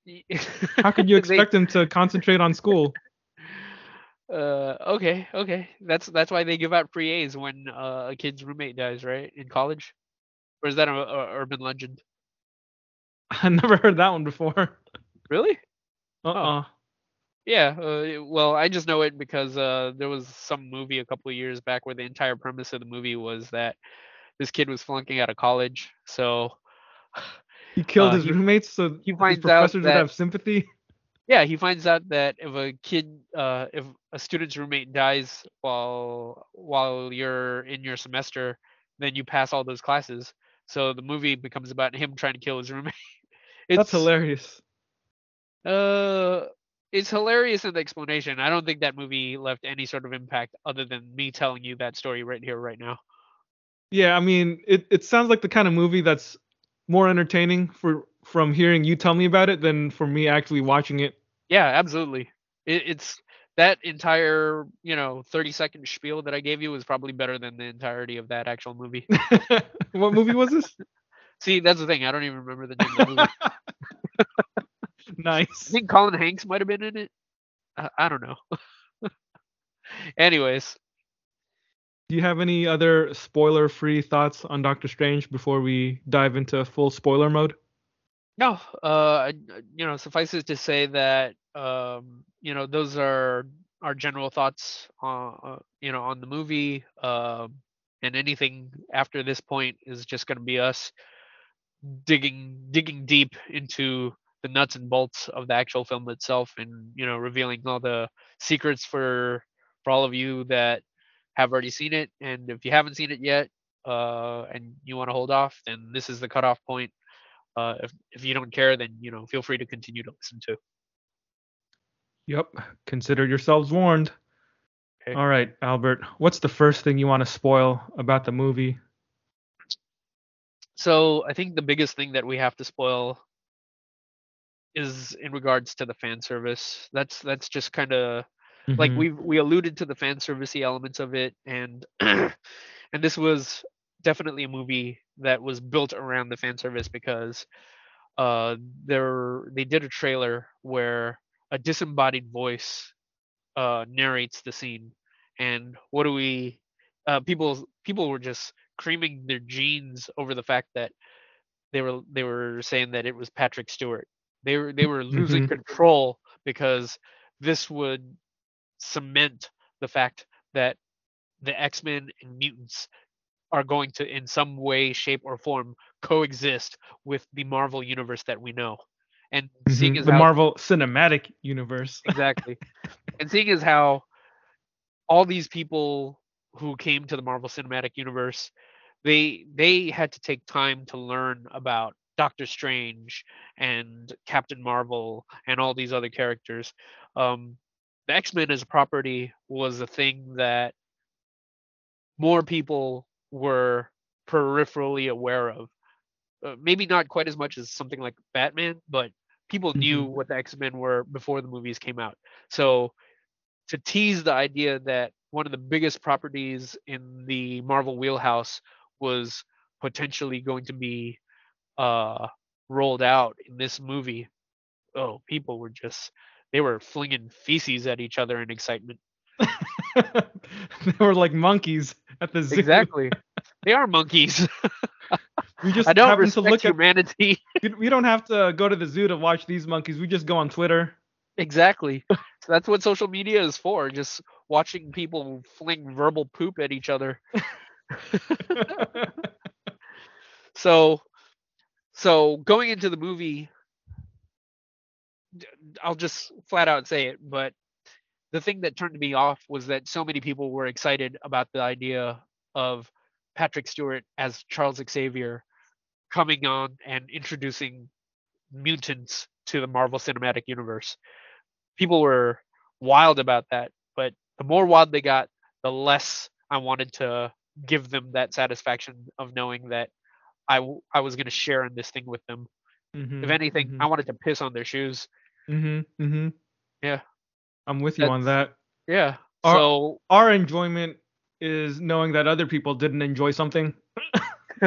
<laughs> How could you they- expect him to concentrate on school? <laughs> Uh, okay, okay. That's that's why they give out free A's when uh, a kid's roommate dies, right? In college, or is that a, a urban legend? I never heard that one before. Really? Uh-uh. Yeah. Uh, well, I just know it because uh, there was some movie a couple of years back where the entire premise of the movie was that this kid was flunking out of college, so <sighs> He killed Uh, his he- roommates so he finds out professors would that- have sympathy. yeah, he finds out that if a kid, uh, if a student's roommate dies while while you're in your semester, then you pass all those classes. So the movie becomes about him trying to kill his roommate. <laughs> It's That's hilarious. Uh, it's hilarious in the explanation. I don't think that movie left any sort of impact other than me telling you that story right here, right now. Yeah, I mean, it, it sounds like the kind of movie that's more entertaining for from hearing you tell me about it than for me actually watching it. Yeah, absolutely. It, it's that entire, you know, 30 second spiel that I gave you was probably better than the entirety of that actual movie. <laughs> what movie was this? <laughs> See, that's the thing. I don't even remember the name of the movie. <laughs> <laughs> I think Colin Hanks might have been in it. I, I don't know. <laughs> Anyways, Do you have any other spoiler-free thoughts on Doctor Strange before we dive into full spoiler mode? No, uh, you know, suffice it to say that um, you know those are our general thoughts on uh, you know on the movie. Um, and anything after this point is just going to be us digging digging deep into the nuts and bolts of the actual film itself, and you know revealing all the secrets for for all of you that have already seen it, and if you haven't seen it yet, uh, and you want to hold off, then this is the cutoff point. Uh, if if you don't care, then you know feel free to continue to listen to. Yep. Consider yourselves warned. Okay. All right, Albert. What's the first thing you want to spoil about the movie? So I think the biggest thing that we have to spoil is in regards to the fan service. That's that's just kind of like Mhm. we we alluded to the fan servicey elements of it, and <clears throat> and this was definitely a movie that was built around the fan service because uh there they did a trailer where a disembodied voice uh narrates the scene and what do we uh people people were just creaming their jeans over the fact that they were they were saying that it was Patrick Stewart. They were they were losing Mhm. control because this would cement the fact that the X-Men and mutants are going to in some way shape or form coexist with the Marvel universe that we know. And seeing Mhm. as the how Marvel Cinematic Universe. <laughs> exactly. and seeing as how all these people who came to the Marvel Cinematic Universe, they they had to take time to learn about Doctor Strange and Captain Marvel and all these other characters. Um, the X Men as a property was a thing that more people were peripherally aware of. Uh, maybe not quite as much as something like Batman, but people knew Mhm. what the X Men were before the movies came out. So to tease the idea that one of the biggest properties in the Marvel wheelhouse was potentially going to be uh, rolled out in this movie, oh, people were just they were flinging feces at each other in excitement. <laughs> they were like monkeys at the zoo. Exactly, they are monkeys. <laughs> We just I don't happen to respect look at. humanity. <laughs> we- We don't have to go to the zoo to watch these monkeys. We just go on Twitter. exactly. So that's what social media is for. Just watching people fling verbal poop at each other. so so going into the movie I'll just flat out say it but the thing that turned me off was that so many people were excited about the idea of patrick stewart as charles xavier coming on and introducing mutants to the marvel cinematic universe. People were wild about that but the more wild they got the less i wanted to give them that satisfaction of knowing that I, I was going to share in this thing with them. Mhm, If anything, mhm, I wanted to piss on their shoes. mhm, mhm. Yeah. I'm with you on that. Yeah. Are- so Our enjoyment is knowing that other people didn't enjoy something. <laughs>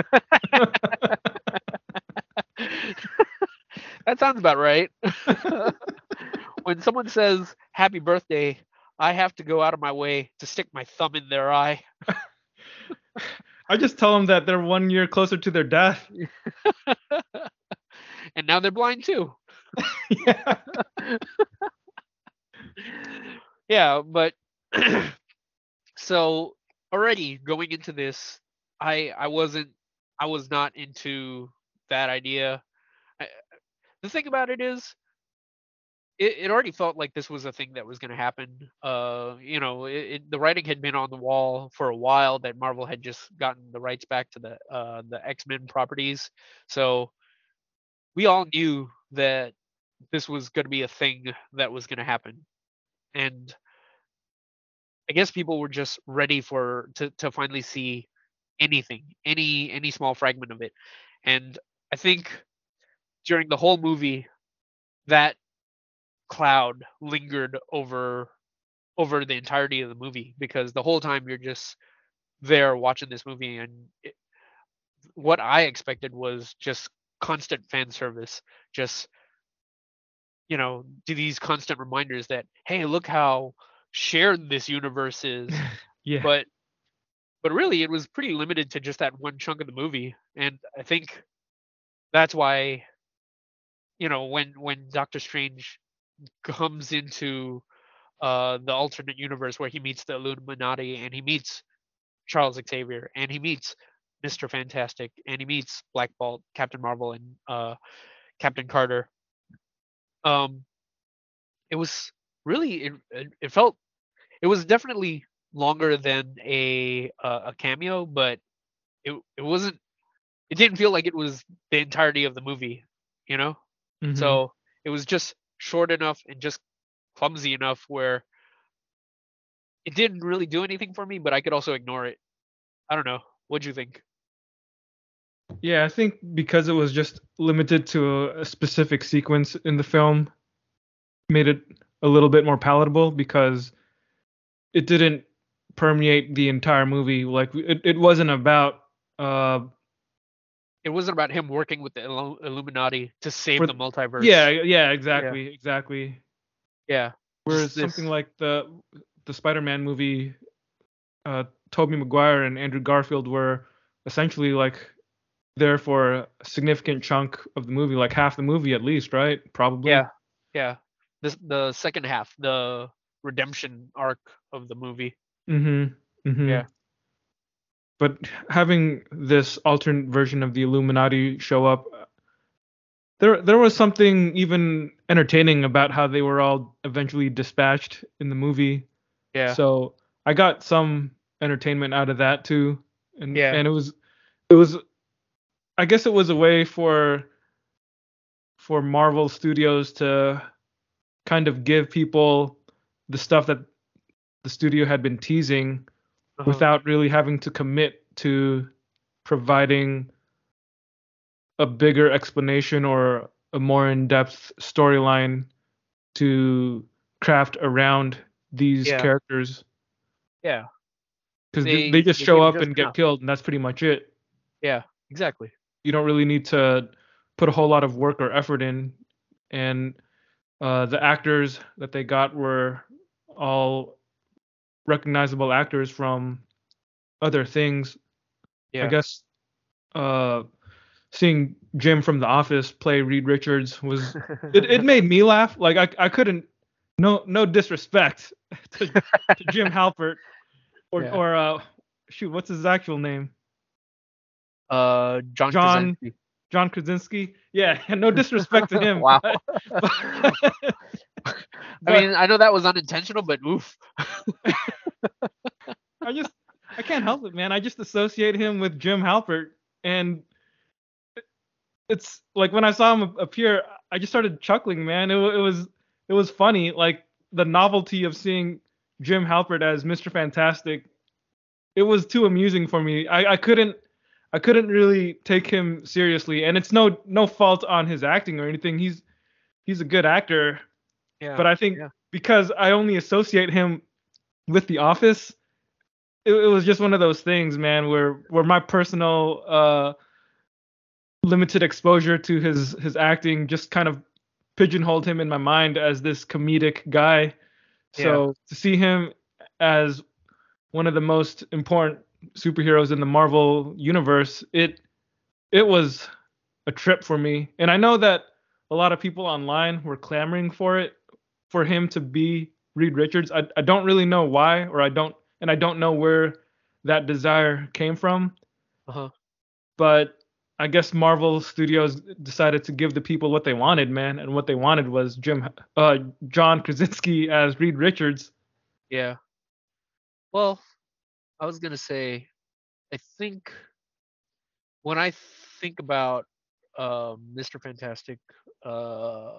that sounds about right. <laughs> when someone says happy birthday, I have to go out of my way to stick my thumb in their eye. <laughs> I just tell them that they're one year closer to their death. <laughs> and now they're blind too. yeah. <laughs> yeah, but <clears throat> so already going into this, I I wasn't I was not into that idea. I, the thing about it is, it, it already felt like this was a thing that was going to happen. Uh, you know, it, it, the writing had been on the wall for a while that Marvel had just gotten the rights back to the uh, the X Men properties, so we all knew that this was going to be a thing that was going to happen and i guess people were just ready for to, to finally see anything any any small fragment of it and i think during the whole movie that cloud lingered over over the entirety of the movie because the whole time you're just there watching this movie and it, what i expected was just constant fan service just you know do these constant reminders that hey look how shared this universe is <laughs> Yeah. but but really it was pretty limited to just that one chunk of the movie and i think that's why you know when when doctor strange comes into uh the alternate universe where he meets the illuminati and he meets charles xavier and he meets mr fantastic and he meets black bolt captain marvel and uh captain carter um it was really it, it, felt it was definitely longer than a uh, a cameo, but it it wasn't. It didn't feel like it was the entirety of the movie, you know. Mhm. So it was just short enough and just clumsy enough where it didn't really do anything for me, but I could also ignore it. I don't know. What'd you think? Yeah, I think because it was just limited to a, specific sequence in the film, made it a little bit more palatable because it didn't permeate the entire movie. Like it, it wasn't about uh It wasn't about him working with the Illu- Illuminati to save For- the multiverse. yeah yeah exactly exactly. Yeah. Whereas this- something like the the Spider-Man movie, uh, Tobey Maguire and Andrew Garfield were essentially like there for a significant chunk of the movie, like half the movie at least, right? Probably. Yeah. Yeah. This the second half, the redemption arc of the movie. Mm-hmm. mm-hmm. Yeah. But having this alternate version of the Illuminati show up, there there was something even entertaining about how they were all eventually dispatched in the movie. Yeah. So I got some entertainment out of that too. And Yeah. and it was it was I guess it was a way for for Marvel Studios to kind of give people the stuff that the studio had been teasing Uh-huh. without really having to commit to providing a bigger explanation or a more in-depth storyline to craft around these Yeah. characters Yeah. because they, They- just they show up just and get killed and that's pretty much it Yeah. Exactly. you don't really need to put a whole lot of work or effort in and uh, the actors that they got were all recognizable actors from other things Yeah. I guess uh, seeing Jim from The Office play Reed Richards was it, it made me laugh. Like I I couldn't no no disrespect <laughs> to, to Jim <laughs> Halpert or Yeah. or uh shoot what's his actual name uh John John- Krasinski. John Krasinski. Yeah, <laughs> no disrespect to him. Wow. but- I mean, I know that was unintentional, but oof. I just I can't help it, man. I just associate him with Jim Halpert, and it's like when I saw him appear, I just started chuckling, man. It, it was it was funny, like the novelty of seeing Jim Halpert as Mr. Fantastic. It was too amusing for me. I, I couldn't I couldn't really take him seriously, and it's no no fault on his acting or anything. He's he's a good actor, Yeah. but I think yeah. because I only associate him with The Office, it, it was just one of those things, man, where where my personal uh, limited exposure to his his acting just kind of pigeonholed him in my mind as this comedic guy. So to see him as one of the most important superheroes in the Marvel universe, it it was a trip for me. And I know that a lot of people online were clamoring for it, for him to be Reed Richards. I, I don't really know why, or I don't, and I don't know where that desire came from. Uh-huh. But I guess Marvel Studios decided to give the people what they wanted, man, and what they wanted was Jim, uh, John Krasinski as Reed Richards. Yeah. Well, I was gonna say, I think when I think about um, Mr. Fantastic, uh,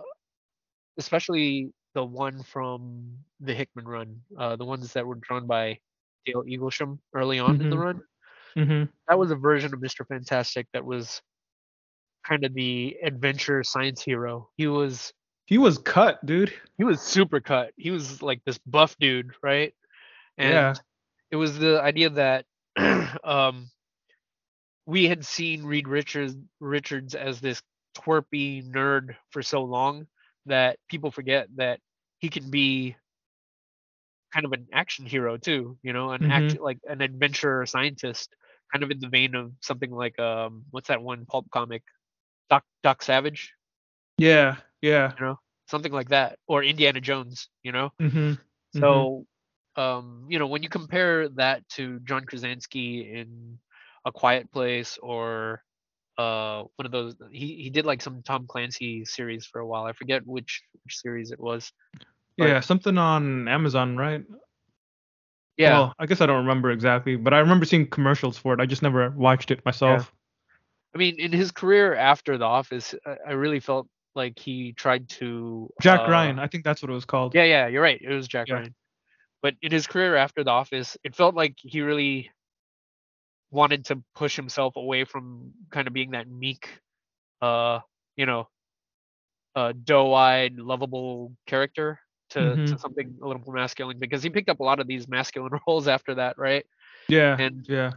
especially the one from the Hickman run, uh, the ones that were drawn by Dale Eaglesham early on in the Mhm. run, Mm-hmm. that was a version of Mr. Fantastic that was kind of the adventure science hero. He was He was cut, dude. he was super cut. He was like this buff dude, right? And Yeah. it was the idea that <clears throat> um we had seen Reed Richards Richards as this twerpy nerd for so long that people forget that he can be kind of an action hero too, you know, an Mhm. act like an adventurer scientist, kind of in the vein of something like um what's that one pulp comic? Doc Doc Savage, Yeah, yeah. you know, something like that, or Indiana Jones, you know. Mm-hmm. So, um, you know, when you compare that to John Krasinski in A Quiet Place or uh one of those he, he did like some Tom Clancy series for a while. I forget which, which series it was. but- yeah, something on Amazon, right? Yeah. Well, I guess I don't remember exactly, but I remember seeing commercials for it. I just never watched it myself. I mean, in his career after The Office, I, I really felt like he tried to Jack uh, Ryan, I think that's what it was called. Yeah, yeah, you're right. It was Jack Yeah. Ryan. But in his career after The Office, it felt like he really wanted to push himself away from kind of being that meek, uh, you know, uh, doe-eyed, lovable character to, to Mhm. something a little more masculine because he picked up a lot of these masculine <laughs> roles after that, right? Yeah. And yeah.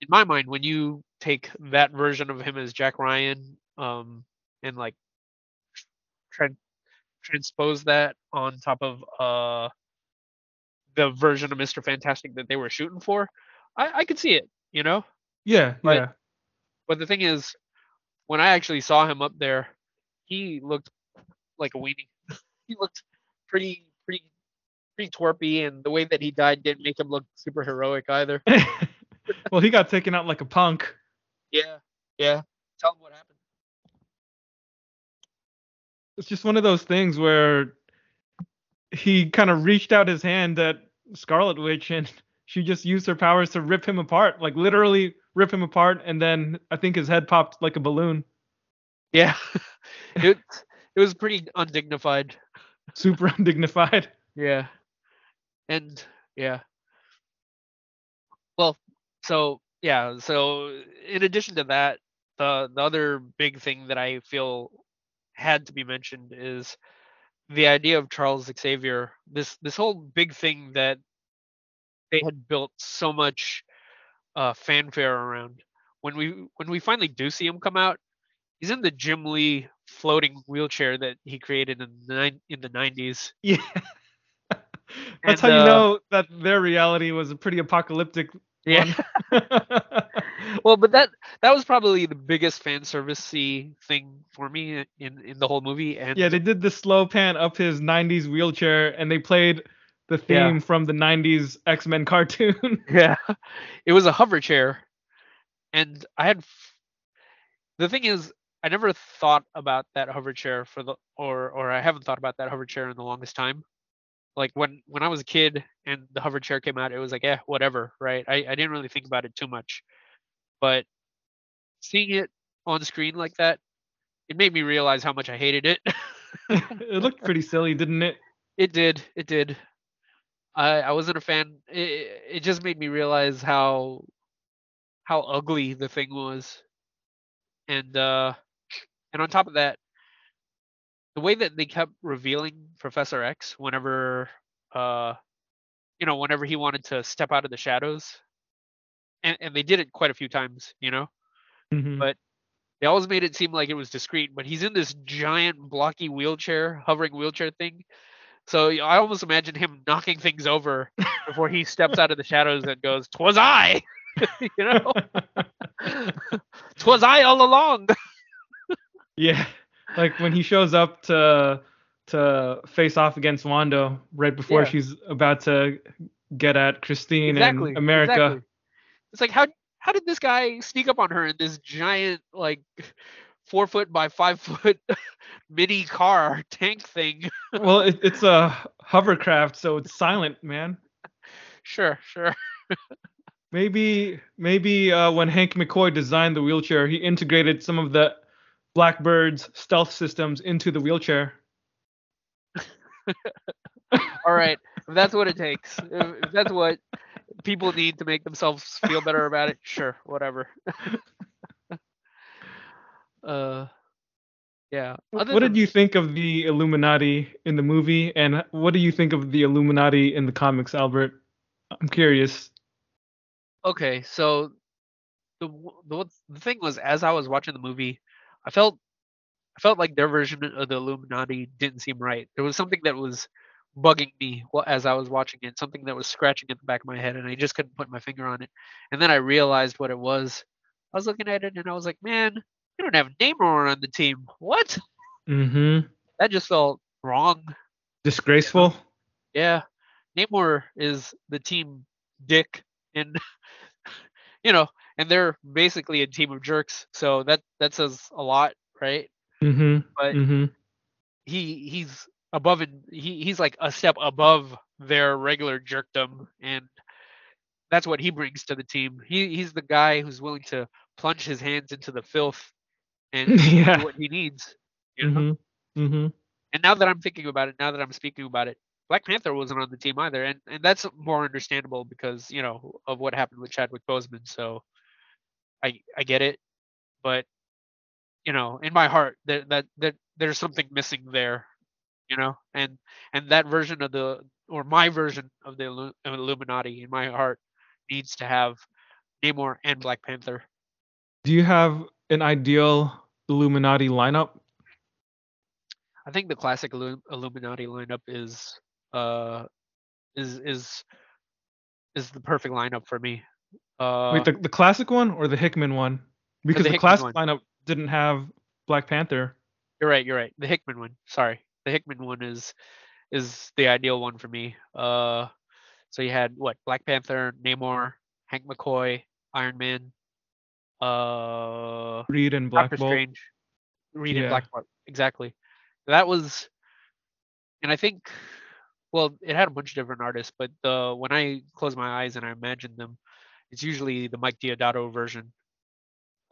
in my mind, when you take that version of him as Jack Ryan, um, and like tran transpose that on top of uh the version of Mr. Fantastic that they were shooting for, I, I could see it, you know. Yeah. But- yeah. But the thing is, when I actually saw him up there, he looked like a weenie. <laughs> he looked pretty, pretty, pretty twerpy, and the way that he died didn't make him look super heroic either. <laughs> well, he got taken out like a punk. Yeah, yeah. Tell him what happened. It's just one of those things where he kind of reached out his hand at Scarlet Witch and she just used her powers to rip him apart, like literally rip him apart, and then I think his head popped like a balloon. Yeah, <laughs> it it was pretty undignified. Super <laughs> undignified. Yeah, and yeah. Well, so yeah, so in addition to that, the the other big thing that I feel had to be mentioned is the idea of Charles Xavier. This this whole big thing that they had built so much uh, fanfare around. When we when we finally do see him come out, he's in the Jim Lee floating wheelchair that he created in the nine, in the 90s. <laughs> Yeah. <laughs> And, That's how you uh, know that their reality was a pretty apocalyptic Yeah. <laughs> well, but that that was probably the biggest fan servicey thing for me in in the whole movie. And yeah, they did the slow pan up his 90s wheelchair and they played the Yeah. theme from the 90s X-Men cartoon. <laughs> yeah, it was a hover chair, and I had. f- The thing is, I never thought about that hover chair for the or or I haven't thought about that hover chair in the longest time. Like when when I was a kid and the hover chair came out, it was like, eh, whatever, right? I, I didn't really think about it too much, but seeing it on screen like that, it made me realize how much I hated it. <laughs> <laughs> it looked pretty silly, didn't it? It did. It did. I I wasn't a fan. It it just made me realize how how ugly the thing was, and uh, and on top of that, the way that they kept revealing Professor X whenever uh, you know, whenever he wanted to step out of the shadows, and and they did it quite a few times, you know. Mhm. But they always made it seem like it was discreet, but he's in this giant blocky wheelchair, hovering wheelchair thing. So I almost imagine him knocking things over before he steps out of the shadows and goes, "Twas I," <laughs> you know, <laughs> "Twas I all along." <laughs> yeah. Like when he shows up to to face off against Wanda right before Yeah. she's about to get at Christine exactly. in America. exactly. It's like how how did this guy sneak up on her in this giant like four foot by five foot <laughs> mini car <laughs> tank thing? <laughs> well, it, it's a hovercraft, so it's silent, man. sure, sure. Maybe maybe uh, when Hank McCoy designed the wheelchair, he integrated some of the Blackbird's stealth systems into the wheelchair. All right, if that's what it takes, if, if that's what people need to make themselves feel better about it, sure, whatever. Uh, yeah. Other what than- did you think of the Illuminati in the movie, and what do you think of the Illuminati in the comics, Albert? I'm curious. Okay, so the the the thing was, as I was watching the movie, I felt I felt like their version of the Illuminati didn't seem right. There was something that was bugging me as I was watching it, something that was scratching at the back of my head, and I just couldn't put my finger on it. And then I realized what it was. I was looking at it, and I was like, "Man, you don't have Namor on the team. What? Mm-hmm. That just felt wrong." Disgraceful. Yeah, Namor is the team dick, and <laughs> you know, and they're basically a team of jerks. So that that says a lot, right? Mm-hmm. But Mm-hmm. he he's above and he he's like a step above their regular jerkdom and that's what he brings to the team. He he's the guy who's willing to plunge his hands into the filth and <laughs> Yeah. what he needs. You know? Mhm. Mhm. And now that I'm thinking about it, now that I'm speaking about it, Black Panther wasn't on the team either, and and that's more understandable because you know of what happened with Chadwick Boseman. So I I get it, but you know, in my heart, that that that there's something missing there, you know, and and that version of the or my version of the Illu- Illuminati in my heart needs to have Namor and Black Panther. Do you have an ideal Illuminati lineup? I think the classic Illu- Illuminati lineup is uh is is is the perfect lineup for me. Uh, Wait, the, the classic one or the Hickman one? Because the, Hickman classic one. lineup didn't have Black Panther. you're right. You're right. The Hickman one. Sorry, the Hickman one is is the ideal one for me. Uh, so you had what? Black Panther, Namor, Hank McCoy, Iron Man, uh, Reed and Black Doctor Bolt. Strange, Reed and Black Bolt. Exactly. That was, and I think, well, it had a bunch of different artists, but the when I close my eyes and I imagine them, it's usually the Mike Deodato version.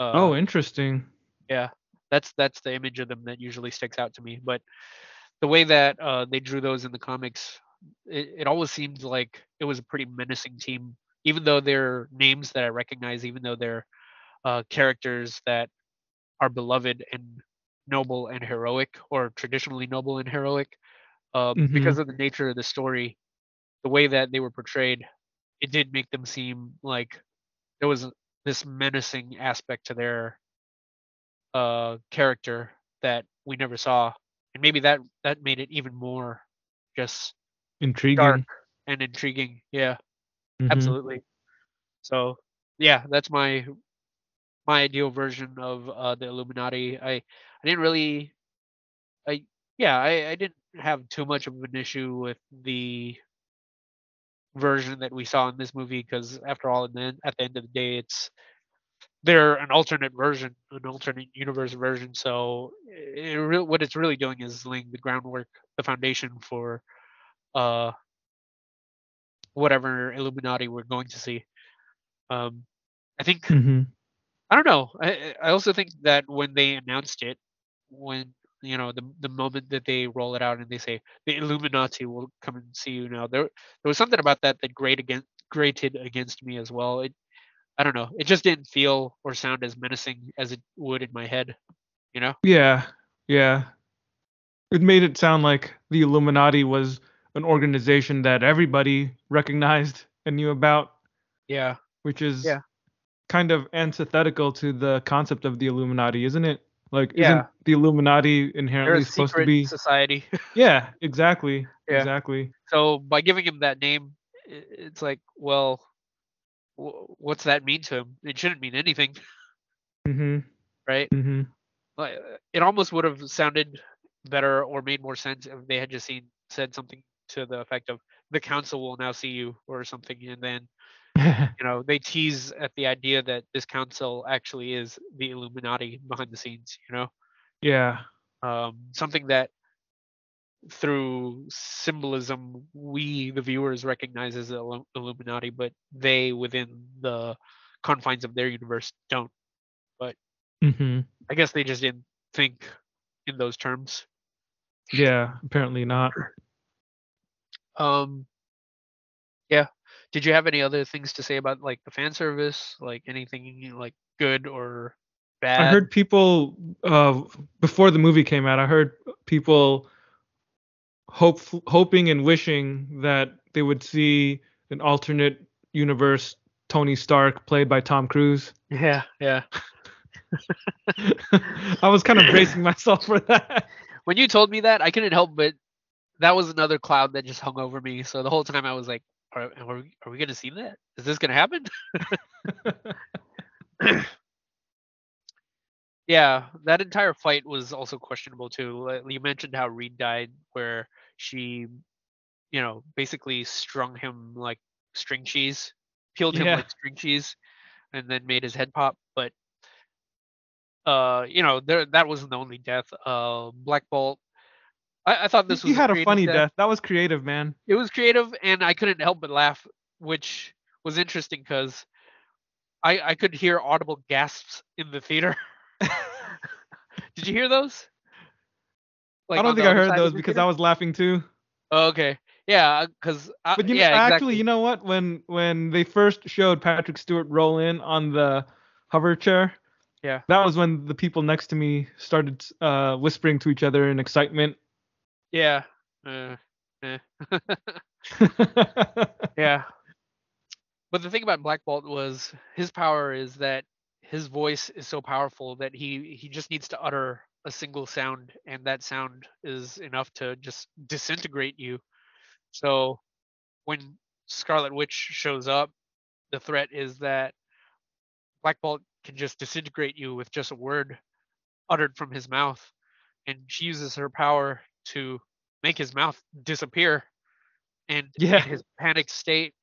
Uh, Oh, interesting. yeah, that's that's the image of them that usually sticks out to me. But the way that uh, they drew those in the comics, it, it always seemed like it was a pretty menacing team, even though they're names that I recognize, even though they're uh, characters that are beloved and noble and heroic, or traditionally noble and heroic. Uh, Because of the nature of the story, the way that they were portrayed, it did make them seem like there was this menacing aspect to their uh character that we never saw and maybe that that made it even more just Intriguing. dark and intriguing yeah Mhm. absolutely so yeah that's my my ideal version of uh the illuminati. I i didn't really i yeah i i didn't have too much of an issue with the version that we saw in this movie because after all and then at the end of the day it's they're an alternate version an alternate universe version. So it, re- what it's really doing is laying the groundwork the foundation for uh whatever illuminati we're going to see. Um i think Mhm. I don't know. I I also think that when they announced it, when you know the the moment that they roll it out and they say the Illuminati will come and see you now, there there was something about that that grate against grated against me as well. It I don't know. It just didn't feel or sound as menacing as it would in my head. You know? Yeah. Yeah. It made it sound like the Illuminati was an organization that everybody recognized and knew about, Yeah. which is Yeah. Kind of antithetical to the concept of the Illuminati, isn't it? Like, Yeah. isn't the Illuminati inherently supposed to secret be? society. <laughs> Yeah, exactly. Yeah. Exactly. so by giving him that name, it's like, well, wh- what's that mean to him? It shouldn't mean anything, Mhm. right? Mhm. uh, it almost would have sounded better or made more sense if they had just seen said something to the effect of the council will now see you or something and then <laughs> you know they tease at the idea that this council actually is the illuminati behind the scenes you know yeah. um, something that through symbolism we the viewers recognize as the illuminati but they within the confines of their universe don't Mhm. i guess they just didn't think in those terms Yeah. Apparently not. Um, yeah. Did you have any other things to say about like the fan service, like anything like good or bad? I heard people uh, before the movie came out. I heard people hope hoping and wishing that they would see an alternate universe Tony Stark played by Tom Cruise. <laughs> Yeah, yeah. <laughs> I was kind of bracing myself for that. When you told me that, I couldn't help but that was another cloud that just hung over me. So the whole time I was like, are, are, we, we gonna see that? Is this gonna happen? <laughs> <laughs> yeah, that entire fight was also questionable too. You mentioned how Reed died, where she, you know, basically strung him like string cheese, peeled him Yeah. like string cheese, and then made his head pop. But, uh, you know, there that wasn't the only death. Uh, Black Bolt I, I thought this was you had a funny death. That was creative, man. It was creative, and I couldn't help but laugh, which was interesting because I I could hear audible gasps in the theater. <laughs> Did you hear those? Like I don't think I heard those because theater? I was laughing too. Oh, okay. Yeah, because But you know, actually, exactly. you know what? When when they first showed Patrick Stewart roll in on the hover chair, Yeah. that was when the people next to me started uh, whispering to each other in excitement. Yeah, uh, eh. <laughs> <laughs> yeah. But the thing about Black Bolt was his power is that his voice is so powerful that he he just needs to utter a single sound, and that sound is enough to just disintegrate you. So when Scarlet Witch shows up, the threat is that Black Bolt can just disintegrate you with just a word uttered from his mouth, and she uses her power to make his mouth disappear. And Yeah. in his panicked state,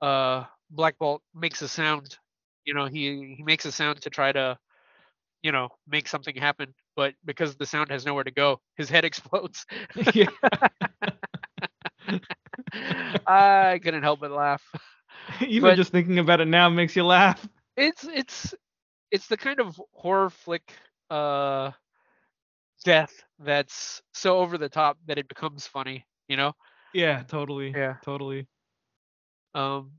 uh, Black Bolt makes a sound. You know, he he makes a sound to try to, you know, make something happen. But because the sound has nowhere to go, his head <laughs> explodes. <laughs> I couldn't help but laugh. <laughs> Even But- just thinking about it now makes you laugh. It's it's it's the kind of horror flick uh death that's so over the top that it becomes funny, you know? Yeah, totally. Yeah. Totally. Um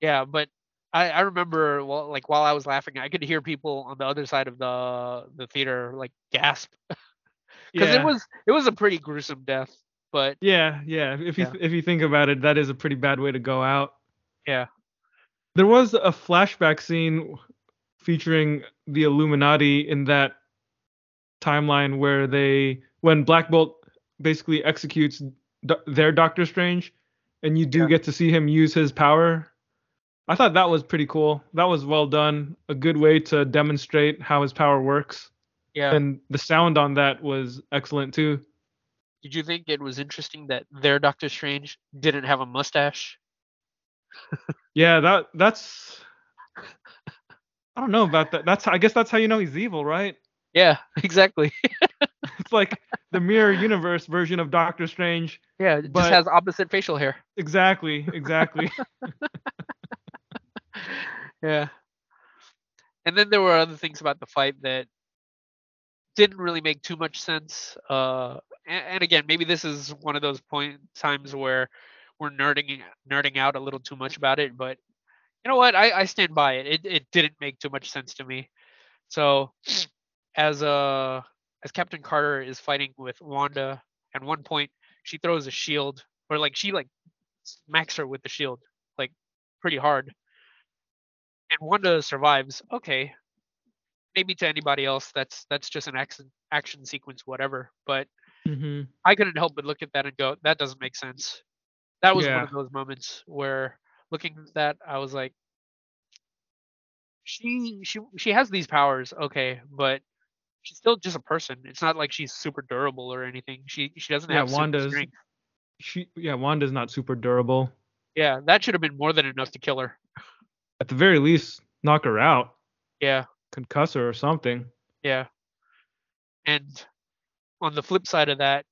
yeah, but I, I remember well like while I was laughing, I could hear people on the other side of the the theater like gasp <laughs> because yeah. it was it was a pretty gruesome death. But Yeah, yeah. If you Yeah. if you think about it, that is a pretty bad way to go out. yeah, There was a flashback scene featuring the Illuminati in that timeline where they when Black Bolt basically executes do- their Doctor Strange and you do Yeah. get to see him use his power. I thought that was pretty cool. That was well done. A good way to demonstrate how his power works. yeah. And the sound on that was excellent too. Did you think it was interesting that their Doctor Strange didn't have a mustache? <laughs> Yeah, that that's I don't know about that. That's I guess that's how you know he's evil, right? Yeah, <laughs> exactly. It's like the mirror universe version of Doctor Strange. Yeah, it But- just has opposite facial hair. Exactly, exactly. <laughs> Yeah. And then there were other things about the fight that didn't really make too much sense. Uh, and, and again, maybe this is one of those point times where we're nerding nerding out a little too much about it. But you know what? I, I stand by it. It it didn't make too much sense to me. So as uh as Captain Carter is fighting with Wanda, at one point she throws a shield, or like she like smacks her with the shield, like pretty hard and Wanda survives, okay. Maybe to anybody else, that's that's just an action action sequence, whatever. But hmm I couldn't help but look at that and go, that doesn't make sense. That was one of those moments where looking at that, I was like, she she she has these powers, okay, but she's still just a person. It's not like she's super durable or anything. She she doesn't Yeah, have super Wanda's- strength. She yeah, Wanda's not super durable. Yeah, that should have been more than enough to kill her. At the very least, knock her out, Yeah. concuss her or something. Yeah. And on the flip side of that,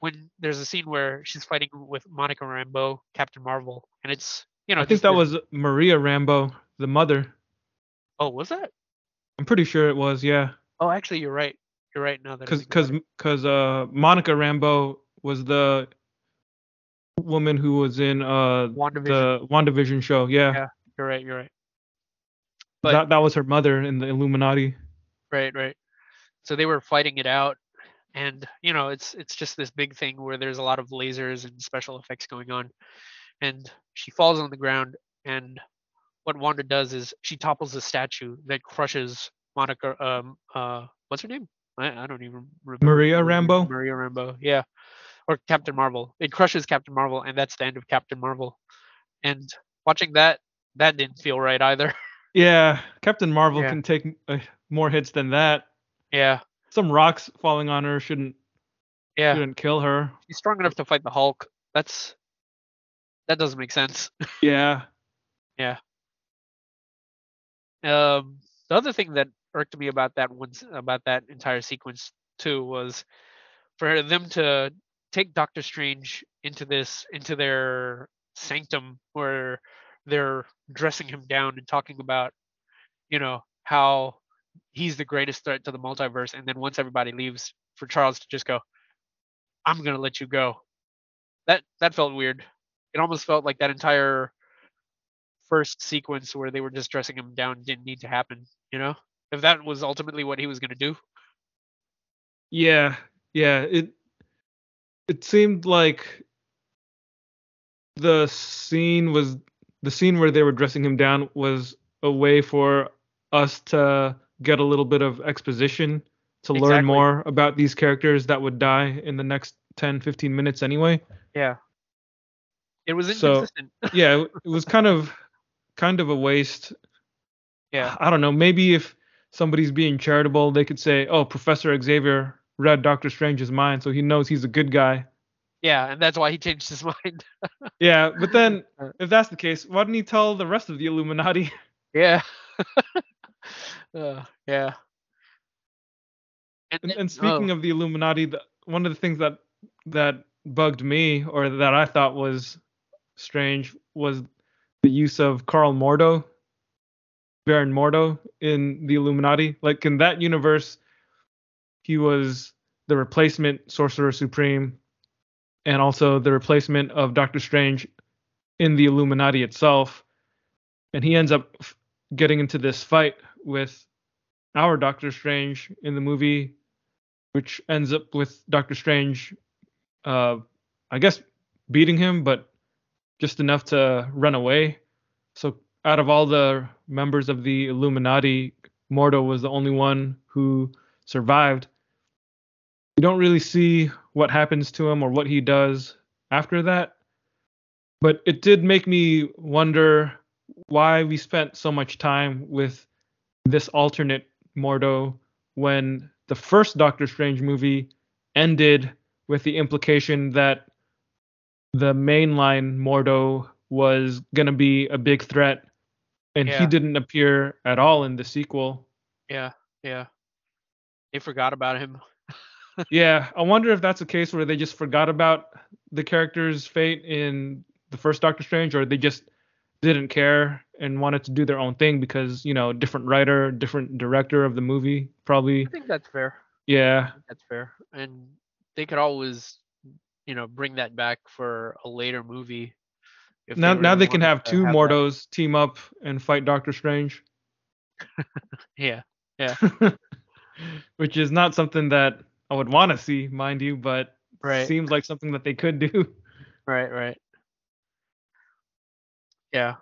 when there's a scene where she's fighting with Monica Rambeau, Captain Marvel, and it's you know I think that was Maria Rambeau, the mother. oh was that I'm pretty sure it was, yeah. Oh actually you're right you're right now that I Cause cause cause uh Monica Rambeau was the woman who was in uh WandaVision the WandaVision show. Yeah. Yeah. you're right you're right but- that that was her mother in the Illuminati. right right so they were fighting it out and you know it's it's just this big thing where there's a lot of lasers and special effects going on and she falls on the ground and what Wanda does is she topples a statue that crushes Monica um uh what's her name I, I don't even remember Maria Rambeau. Maria Rambeau yeah or Captain Marvel it crushes Captain Marvel and that's the end of Captain Marvel and watching that that didn't feel right either <laughs> Yeah, Captain Marvel Yeah. can take uh, more hits than that. yeah Some rocks falling on her shouldn't yeah shouldn't kill her. she's strong enough to fight the Hulk. That's that doesn't make sense. <laughs> Yeah. Yeah. Um, the other thing that irked me about that one about that entire sequence too was for them to take Doctor Strange into this into their sanctum where they're dressing him down and talking about you know how he's the greatest threat to the multiverse and then once everybody leaves for Charles to just go I'm going to let you go. That that felt weird. It almost felt like that entire first sequence where they were just dressing him down didn't need to happen, you know? If that was ultimately what he was going to do. Yeah, yeah. It it seemed like the scene was the scene where they were dressing him down was a way for us to get a little bit of exposition to Exactly. learn more about these characters that would die in the next 10 15 minutes anyway Yeah. It was So- yeah it was kind of kind of a waste yeah. i don't know maybe if somebody's being charitable they could say oh professor xavier read doctor strange's mind so he knows he's a good guy Yeah, and that's why he changed his <laughs> mind. yeah but then <laughs> Uh. if that's the case why didn't he tell the rest of the illuminati <laughs> yeah. uh, yeah. And, then- and speaking oh, of the Illuminati, the, one of the things that that bugged me, or that I thought was strange, was the use of Karl Mordo, Baron Mordo, in the Illuminati. Like in that universe, he was the replacement Sorcerer Supreme, and also the replacement of Doctor Strange in the Illuminati itself. And he ends up getting into this fight with our Doctor Strange in the movie, which ends up with Doctor Strange, uh, I guess, beating him, but just enough to run away. So out of all the members of the Illuminati, Mordo was the only one who survived. You don't really see what happens to him or what he does after that. But it did make me wonder why we spent so much time with this alternate Mordo when the first Doctor Strange movie ended with the implication that the mainline Mordo was going to be a big threat and Yeah. he didn't appear at all in the sequel. yeah, yeah. They forgot about him. <laughs> yeah, I wonder if that's a case where they just forgot about the character's fate in the first Doctor Strange or they just didn't care and wanted to do their own thing because, you know, different writer, different director of the movie, probably. I think that's fair. Yeah. That's fair. And they could always, you know, bring that back for a later movie. Now now really they can have two that. Mordos team up and fight Doctor Strange. <laughs> Yeah. Yeah. <laughs> Which is not something that I would want to see, mind you, but Right. seems like something that they could do. <laughs> Right, right. Yeah.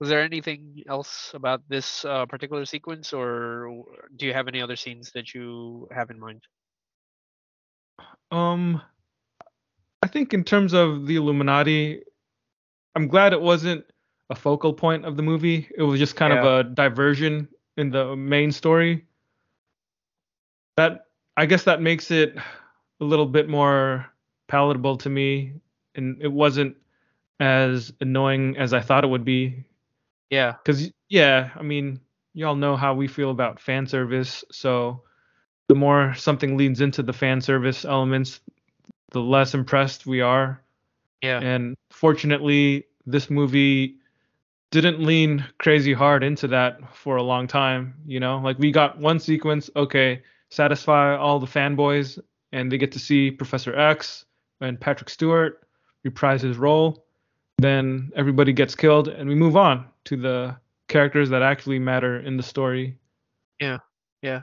Was there anything else about this uh, particular sequence, or do you have any other scenes that you have in mind? Um, I think in terms of the Illuminati, I'm glad it wasn't a focal point of the movie. It was just kind of a diversion in the main story. That I guess that makes it a little bit more palatable to me, and it wasn't as annoying as I thought it would be. Yeah, Because yeah, I mean, y'all know how we feel about fan service, so the more something leads into the fan service elements, the less impressed we are. Yeah, And fortunately, this movie didn't lean crazy hard into that for a long time. You know, like we got one sequence, okay, satisfy all the fanboys, and they get to see Professor X and Patrick Stewart reprise his role. Then everybody gets killed, and we move on to the characters that actually matter in the story. yeah. Yeah.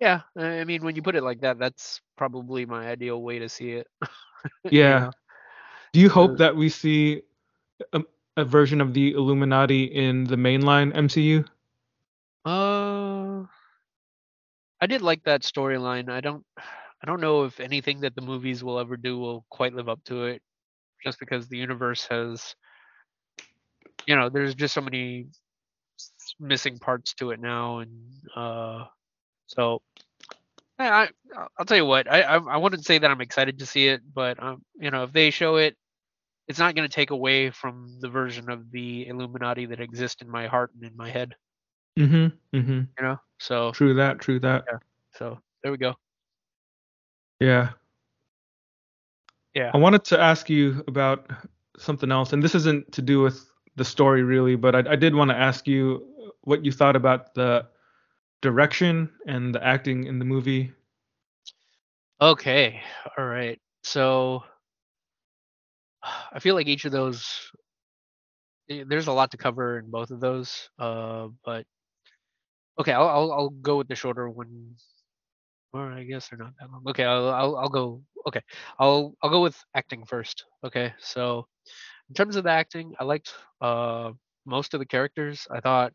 Yeah, I mean, when you put it like that, that's probably my ideal way to see it. <laughs> Yeah. Do you hope Uh, that we see a, a version of the Illuminati in the mainline MCU? Uh, I did like that storyline. I don't, I don't know if anything that the movies will ever do will quite live up to it, just because the universe has, you know, there's just so many missing parts to it now, and uh, so I, I I'll tell you what, I, I I wouldn't say that I'm excited to see it, but um, you know, if they show it, it's not going to take away from the version of the Illuminati that exists in my heart and in my head, Mm-hmm. Mm-hmm. you know. So True that. True that. so there we go. Yeah. Yeah. I wanted to ask you about something else, and this isn't to do with the story really, but I, I did want to ask you what you thought about the direction and the acting in the movie. Okay. All right. So I feel like each of those eh, there's a lot to cover in both of those. Uh, but okay, I'll I'll, I'll go with the shorter one. Or I guess they're not that long. Okay, I'll, I'll I'll go. Okay, I'll I'll go with acting first. Okay, so in terms of the acting, I liked uh most of the characters. I thought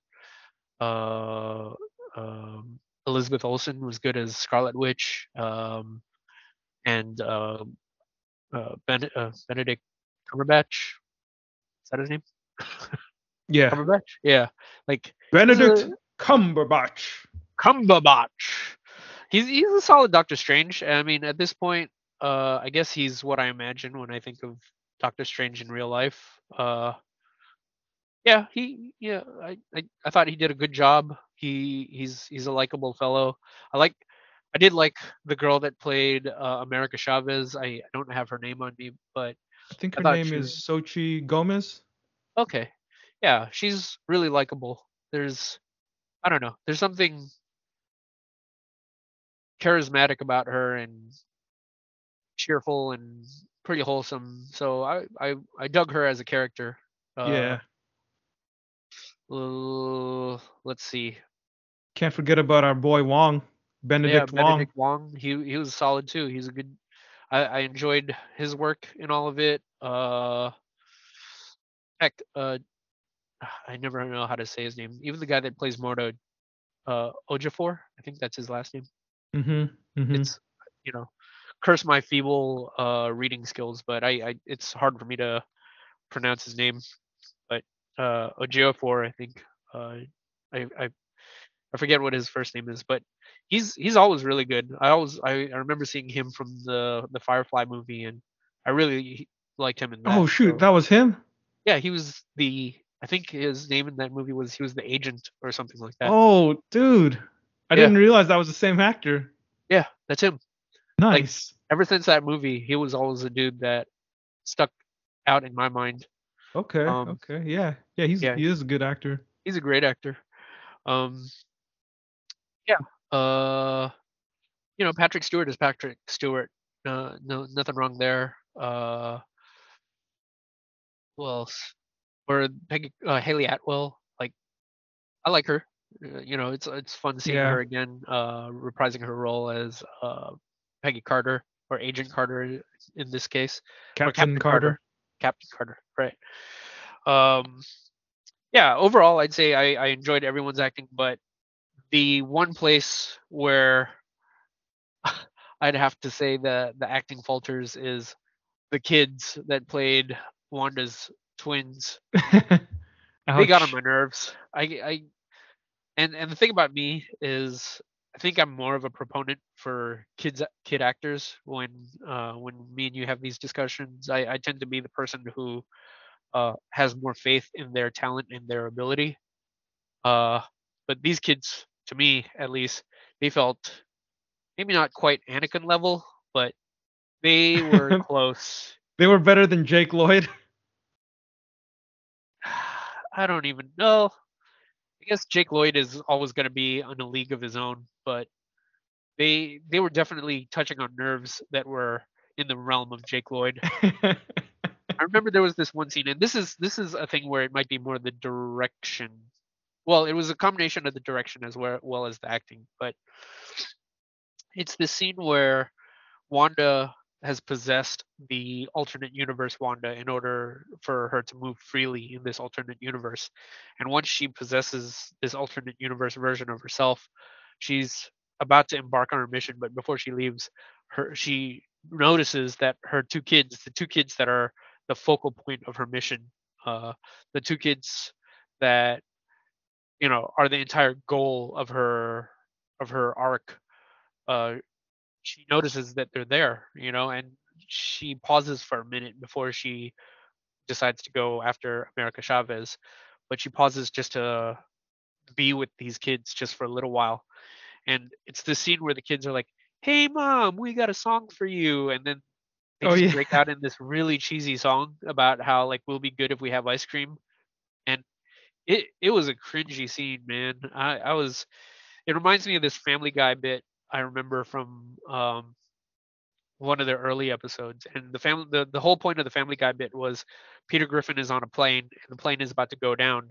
uh um, Elizabeth Olsen was good as Scarlet Witch. Um, and uh, uh, ben- uh, Benedict Cumberbatch. Is that his name? Yeah. Cumberbatch. Yeah, like Benedict a- Cumberbatch. Cumberbatch. He's he's a solid Doctor Strange. I mean, at this point, uh, I guess he's what I imagine when I think of Doctor Strange in real life. Uh, yeah, he yeah, I, I I thought he did a good job. He he's he's a likable fellow. I like I did like the girl that played uh, America Chavez. I, I don't have her name on me, but I think her name she is Xochitl Gomez. okay. Yeah, she's really likable. There's I don't know. There's something charismatic about her and cheerful and pretty wholesome. So I I I dug her as a character. Uh, yeah. uh, let's see. Can't forget about our boy Wong. Benedict yeah, Wong. Benedict Wong. He he was solid too. He's a good. I, I enjoyed his work in all of it. Uh, heck, uh, I never know how to say his name. Even the guy that plays Mordo, uh, Ojafor. I think that's his last name. Mm-hmm. mm-hmm. It's you know, curse my feeble uh reading skills, but I, I it's hard for me to pronounce his name. But uh, Ojafor, I think. Uh, I I I forget what his first name is, but he's he's always really good. I always I, I remember seeing him from the the Firefly movie, and I really liked him in that. oh shoot, so- that was him. yeah, he was the I think his name in that movie was he was the agent or something like that. Oh, dude. I Yeah. didn't realize that was the same actor. Yeah, that's him. Nice. Ever since that movie, he was always a dude that stuck out in my mind. okay. um, okay. Yeah. Yeah. He's yeah. he is a good actor. He's a great actor. Um, yeah. Uh, you know, Patrick Stewart is Patrick Stewart. Uh, no, nothing wrong there. Uh, who else? Or Peggy, uh, Hayley Atwell. Like, I like her. Uh, you know, it's it's fun seeing Yeah. her again, uh, reprising her role as uh, Peggy Carter or Agent Carter in this case. or Captain, Carter. Captain Carter, right? Um, yeah. Overall, I'd say I, I enjoyed everyone's acting, but the one place where <laughs> I'd have to say the the acting falters is the kids that played Wanda's twins. <laughs> They got on my nerves. I I and and the thing about me is I think I'm more of a proponent for kids kid actors when uh when me and you have these discussions. I, I tend to be the person who uh has more faith in their talent and their ability. Uh but these kids to me at least they felt maybe not quite Anakin level, but they were <laughs> close. They were better than Jake Lloyd. <sighs> I don't even know. I guess Jake Lloyd is always going to be on a league of his own, but they they were definitely touching on nerves that were in the realm of Jake Lloyd. <laughs> I remember there was this one scene, and this is this is a thing where it might be more the direction. Well, it was a combination of the direction as well, as the acting, but it's the scene where Wanda has possessed the alternate universe Wanda in order for her to move freely in this alternate universe. And once she possesses this alternate universe version of herself, she's about to embark on her mission, but before she leaves, her she notices that her two kids, the two kids that are the focal point of her mission, uh, the two kids that you know are the entire goal of her of her arc, uh, she notices that they're there, you know, and she pauses for a minute before she decides to go after America Chavez, but she pauses just to be with these kids just for a little while. And it's the scene where the kids are like, "Hey mom, we got a song for you," and then they Oh, yeah. break out in this really cheesy song about how like we'll be good if we have ice cream, it it was a cringy scene, man. I I was. It reminds me of this Family Guy bit I remember from um one of the early episodes, and the family the, the whole point of the Family Guy bit was Peter Griffin is on a plane and the plane is about to go down.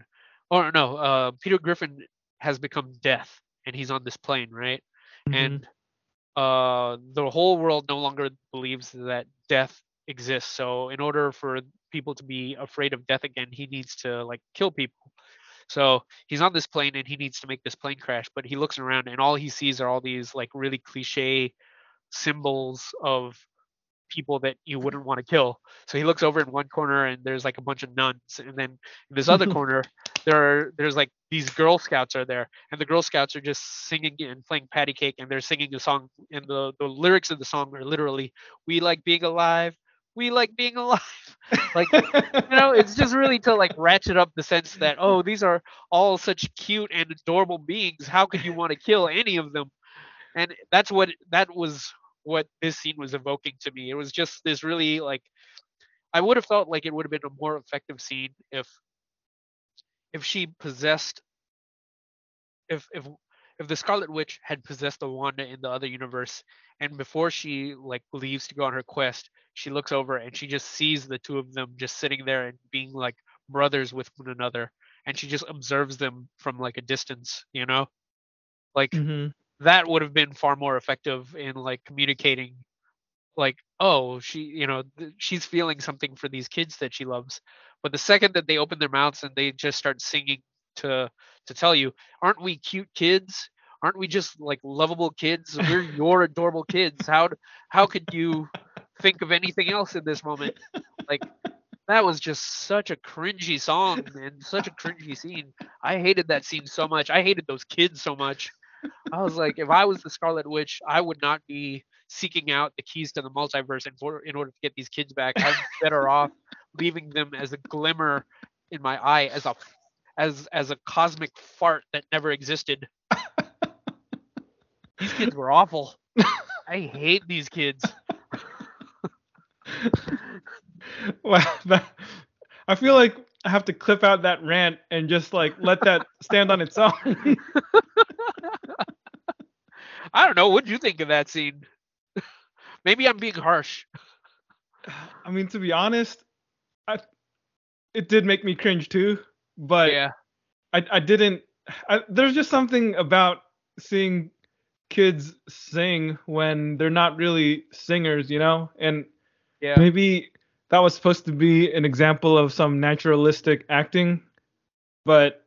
Or no, uh, Peter Griffin has become death and he's on this plane, right? Mhm. And uh, the whole world no longer believes that death exists. So in order for people to be afraid of death again, he needs to like kill people. So he's on this plane and he needs to make this plane crash, but he looks around and all he sees are all these like really cliche symbols of people that you wouldn't want to kill. So he looks over in one corner and there's like a bunch of nuns, and then in this other <laughs> corner there are there's like these Girl Scouts are there, and the Girl Scouts are just singing and playing patty cake, and they're singing a song, and the the lyrics of the song are literally "We like being alive, we like being alive." <laughs> like you know, it's just really to like ratchet up the sense that oh, these are all such cute and adorable beings. How could you want to kill any of them? And that's what that was what this scene was evoking to me. It was just this really like I would have felt like it would have been a more effective scene if if she possessed if if if the Scarlet Witch had possessed the Wanda in the other universe and before she like leaves to go on her quest, she looks over and she just sees the two of them just sitting there and being like brothers with one another and she just observes them from like a distance, you know? Like Mhm. that would have been far more effective in like communicating like oh she you know th- she's feeling something for these kids that she loves but the second that they open their mouths and they just start singing to to tell you aren't we cute kids? Aren't we just like lovable kids? We're <laughs> your adorable kids. How how could you think of anything else in this moment? Like that was just such a cringy song and such a cringy scene. I hated that scene so much. I hated those kids so much. I was like, if I was the Scarlet Witch, I would not be seeking out the keys to the multiverse in, for, in order to get these kids back. I'm better off leaving them as a glimmer in my eye, as a as as a cosmic fart that never existed. <laughs> these kids were awful. I hate these kids. <laughs> Wow, that, I feel like I have to clip out that rant and just like let that stand on its own. <laughs> I don't know. What would you think of that scene? Maybe I'm being harsh. I mean, to be honest, I it did make me cringe too, but yeah, I I didn't. I, there's just something about seeing kids sing when they're not really singers, you know, and yeah, maybe that was supposed to be an example of some naturalistic acting, but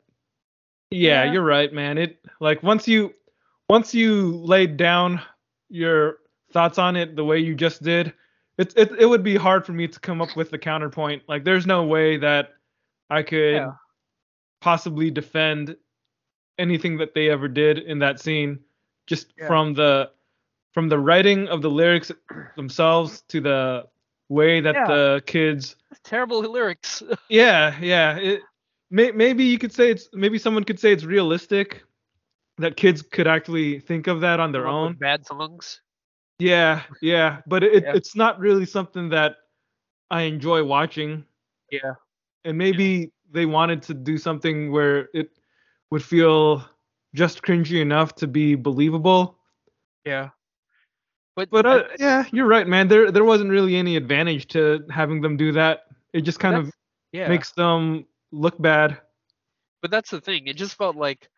yeah, Yeah. you're right, man. It like once you once you laid down your thoughts on it the way you just did, it it it would be hard for me to come up with the counterpoint. Like there's no way that I could Yeah. Possibly defend anything that they ever did in that scene just Yeah. from the from the writing of the lyrics <clears throat> themselves to the way that Yeah. the kids terrible lyrics. <laughs> yeah yeah it may, maybe you could say it's maybe someone could say it's realistic that kids could actually think of that on their Come up with own bad songs. yeah yeah but it, Yeah. it's not really something that i enjoy watching Yeah, and maybe they wanted to do something where it would feel just cringy enough to be believable. Yeah. But but uh, yeah you're right man. There there wasn't really any advantage to having them do that. It just kind of yeah, makes them look bad. But that's the thing. It just felt like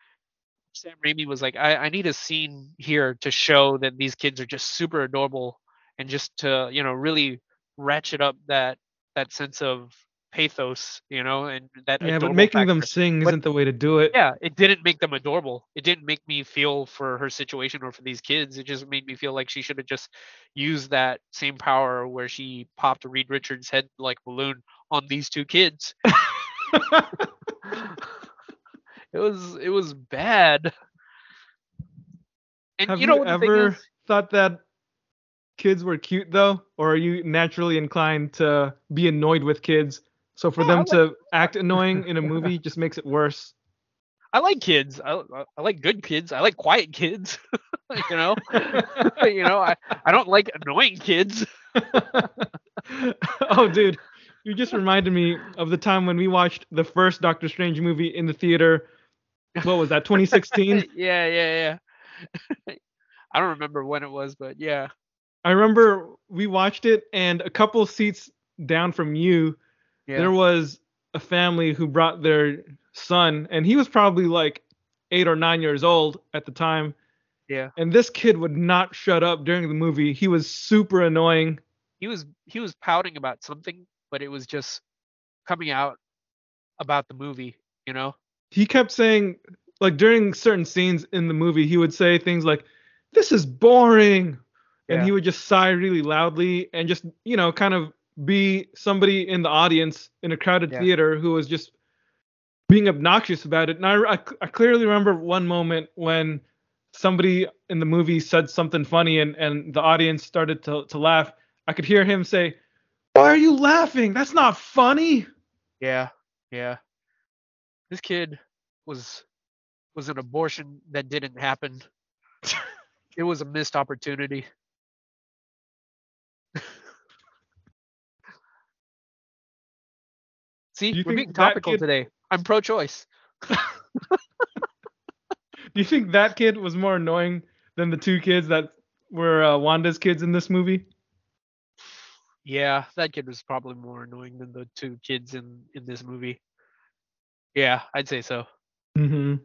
Sam Raimi was like, I, I need a scene here to show that these kids are just super adorable and just to, you know, really ratchet up that that sense of pathos, you know, and that yeah but making them sing But- isn't the way to do it yeah, it didn't make them adorable. It didn't make me feel for her situation or for these kids. It just made me feel like she should have just used that same power where she popped Reed Richards' head like balloon on these two kids. <laughs> it was it was bad. And have you know you what the thing ever is? thought that kids were cute though or are you naturally inclined to be annoyed with kids so for No, I them like- to act annoying in a <laughs> movie just makes it worse I like kids. I, I like good kids. I like quiet kids. <laughs> you know, <laughs> you know, I, I don't like annoying kids. oh, dude, you just reminded me of the time when we watched the first Doctor Strange movie in the theater. What was that? 2016. yeah, yeah, yeah. I don't remember when it was, but yeah. I remember we watched it, and a couple seats down from you, Yeah. there was a family who brought their son, and he was probably like eight or nine years old at the time. yeah. And this kid would not shut up during the movie. He was super annoying. He was he was pouting about something, but it was just coming out about the movie, you know? He kept saying, like during certain scenes in the movie, he would say things like, "This is boring," and he would just sigh really loudly and just, you know, kind of be somebody in the audience in a crowded Yeah. theater who was just being obnoxious about it. And I, I, I clearly remember one moment when somebody in the movie said something funny and, and the audience started to, to laugh. I could hear him say, Why are you laughing? That's not funny. Yeah, yeah. This kid was was an abortion that didn't happen. <laughs> it was a missed opportunity. See, we're being topical kid- today. I'm pro-choice. <laughs> Do you think that kid was more annoying than the two kids that were uh, Wanda's kids in this movie? Yeah, that kid was probably more annoying than the two kids in in this movie. Yeah, I'd say so. Mm-hmm.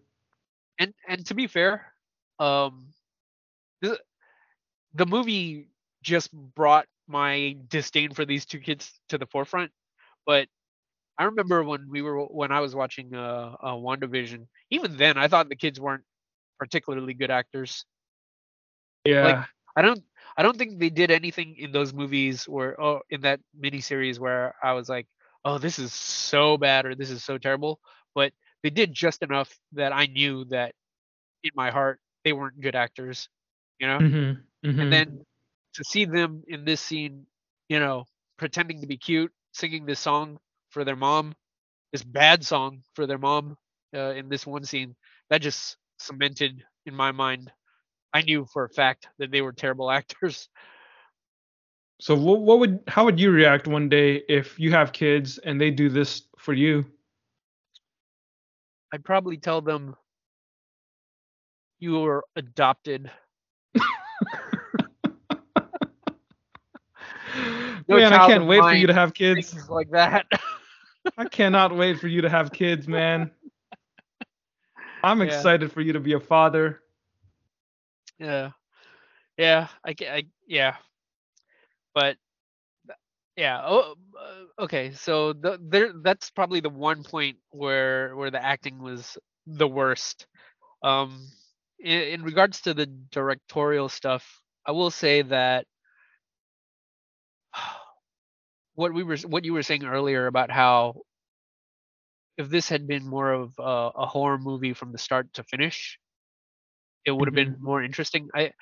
and and to be fair, um, the the movie just brought my disdain for these two kids to the forefront. But I remember when we were when I was watching uh, uh WandaVision, even then I thought the kids weren't particularly good actors. Yeah. Like, I don't I don't think they did anything in those movies or oh, in that miniseries where I was like, oh, this is so bad or this is so terrible. But they did just enough that I knew that in my heart they weren't good actors, you know. mm-hmm. Mm-hmm. And then to see them in this scene, you know, pretending to be cute, singing this song for their mom, this bad song for their mom uh, in this one scene, that just cemented in my mind. I knew for a fact that they were terrible <laughs> actors. so what, what would how would you react one day if you have kids and they do this for you? I'd probably tell them you were adopted. <laughs> No Man, I can't wait for you to have kids. Like that. <laughs> I cannot wait for you to have kids, man. I'm Yeah. excited for you to be a father. yeah. Yeah, I, I yeah. But yeah, oh, uh, okay. So the, there that's probably the one point where where the acting was the worst. Um in, in regards to the directorial stuff, I will say that what we were what you were saying earlier about how if this had been more of a, a horror movie from the start to finish, it would have been more interesting. I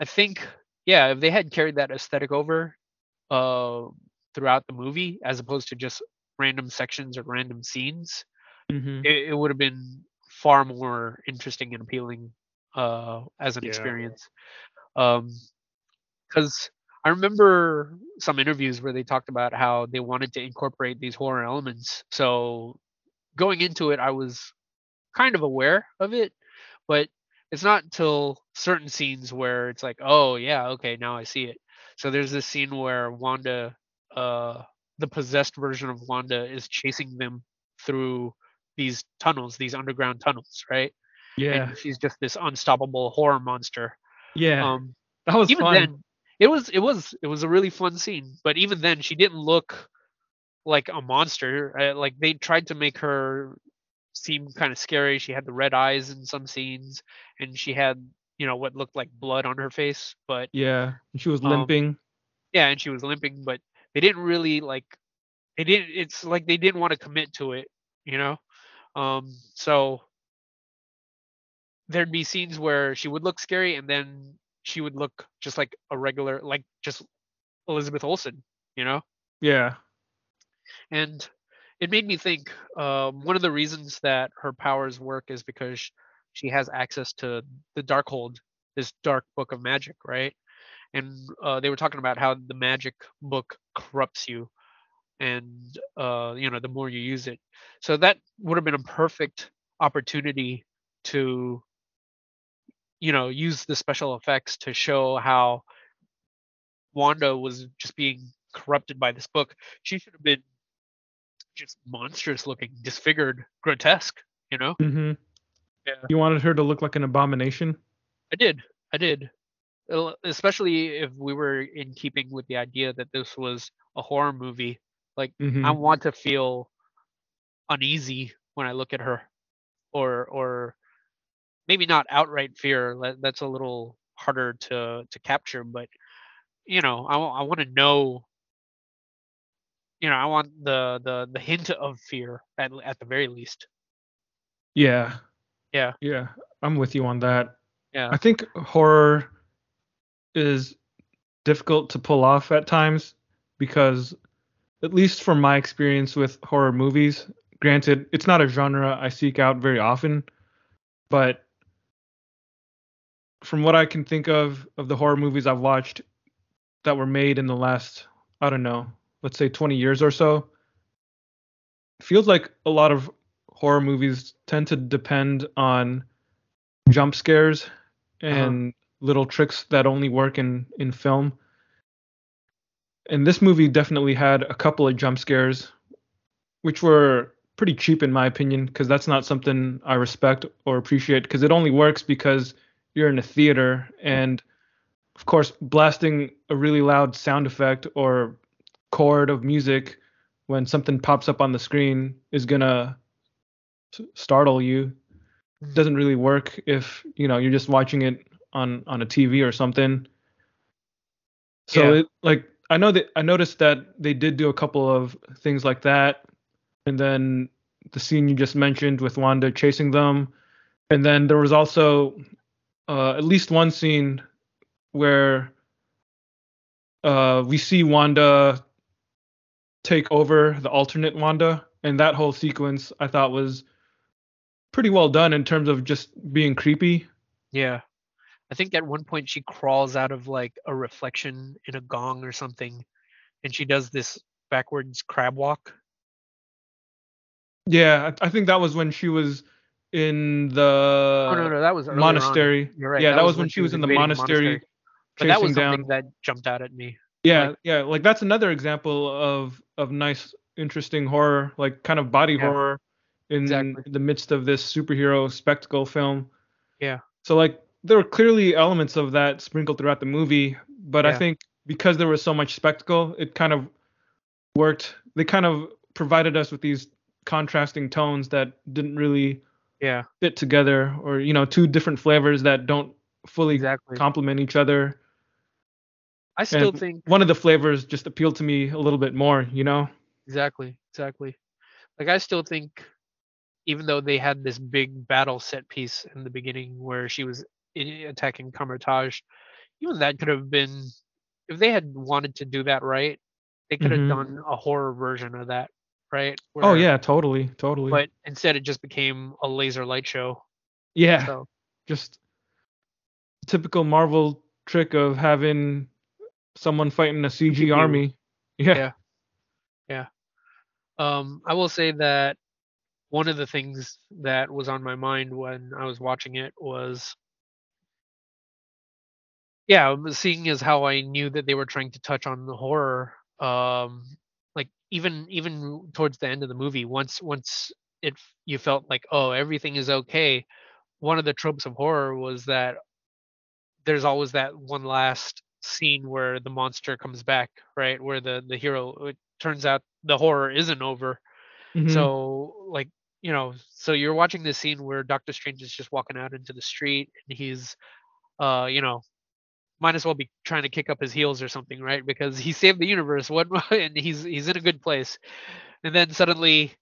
I think yeah, if they had carried that aesthetic over uh throughout the movie as opposed to just random sections or random scenes, Mm-hmm. it, it would have been far more interesting and appealing uh as an Yeah. experience. Um cuz I remember some interviews where they talked about how they wanted to incorporate these horror elements. So going into it I was kind of aware of it, but it's not until certain scenes where it's like, oh yeah, okay, now I see it. So there's this scene where Wanda, uh, the possessed version of Wanda, is chasing them through these tunnels, these underground tunnels, right? Yeah. And she's just this unstoppable horror monster. Yeah. Um, that was even fun. then, it was it was it was a really fun scene. But even then, she didn't look like a monster. Uh, like they tried to make her seem kind of scary. She had the red eyes in some scenes, and she had you know what looked like blood on her face. But yeah. She was Um, limping. yeah, and she was limping. But they didn't really like. They didn't. It's like they didn't want to commit to it. You know. Um. So there'd be scenes where she would look scary, and then she would look just like a regular, like just Elizabeth Olsen. You know. yeah. and it made me think. Um, one of the reasons that her powers work is because she has access to the Darkhold, this dark book of magic, right? And uh, they were talking about how the magic book corrupts you, and uh, you know the more you use it. So that would have been a perfect opportunity to, you know, use the special effects to show how Wanda was just being corrupted by this book. She should have been just monstrous looking, disfigured, grotesque, you know? mm-hmm. Yeah. You wanted her to look like an abomination. I did. I did. Especially if we were in keeping with the idea that this was a horror movie. Like hmm I want to feel uneasy when I look at her. Or or maybe not outright fear. That's a little harder to to capture, but you know, I, I want to know you know, I want the the the hint of fear at at the very least. Yeah. Yeah. Yeah. I'm with you on that. Yeah. I think horror is difficult to pull off at times because, at least from my experience with horror movies, granted, it's not a genre I seek out very often, but from what I can think of of the horror movies I've watched that were made in the last, I don't know, let's say 20 years or so, feels like a lot of horror movies tend to depend on jump scares uh-huh. and little tricks that only work in in film. And this movie definitely had a couple of jump scares, which were pretty cheap in my opinion, because that's not something I respect or appreciate. Because it only works because you're in a theater, and of course, blasting a really loud sound effect or chord of music when something pops up on the screen is gonna startle you hmm. doesn't really work if you know you're just watching it on on a TV or something. So Yeah. it like I know that I noticed that they did do a couple of things like that, and then the scene you just mentioned with Wanda chasing them, and then there was also uh, at least one scene where uh, we see Wanda take over the alternate Wanda, and that whole sequence I thought was pretty well done in terms of just being creepy. Yeah. I think at one point she crawls out of like a reflection in a gong or something and she does this backwards crab walk. Yeah, I, I think that was when she was in the oh no, no, that was monastery. Right. Yeah, that, was when she was in the monastery, But that was down. that jumped out at me. Yeah, like- yeah, like that's another example of of nice, interesting horror, like kind of body Yeah, horror in exactly. the midst of this superhero spectacle film. Yeah. So like there were clearly elements of that sprinkled throughout the movie, but I think because there was so much spectacle, it kind of worked. They kind of provided us with these contrasting tones that didn't really Yeah, fit together, or you know, two different flavors that don't fully exactly. complement each other. I still and think one of the flavors just appealed to me a little bit more, you know? exactly, exactly. Like I still think even though they had this big battle set piece in the beginning where she was attacking Kamar-Taj, even that could have been if they had wanted to do that right, they could have Mhm. done a horror version of that, right? Oh yeah, totally, totally. But instead it just became a laser light show. yeah, So just typical Marvel trick of having someone fighting a CG army. Yeah. Yeah. Um, I will say that one of the things that was on my mind when I was watching it was, yeah, seeing as how I knew that they were trying to touch on the horror. Um, like even even towards the end of the movie, once once it you felt like oh everything is okay. One of the tropes of horror was that there's always that one last scene where the monster comes back, right? Where the the hero it turns out the horror isn't over. Mhm. So like, you know, so you're watching this scene where Doctor Strange is just walking out into the street and he's uh, you know, might as well be trying to kick up his heels or something, right? Because he saved the universe. What <laughs> and he's he's in a good place. And then suddenly,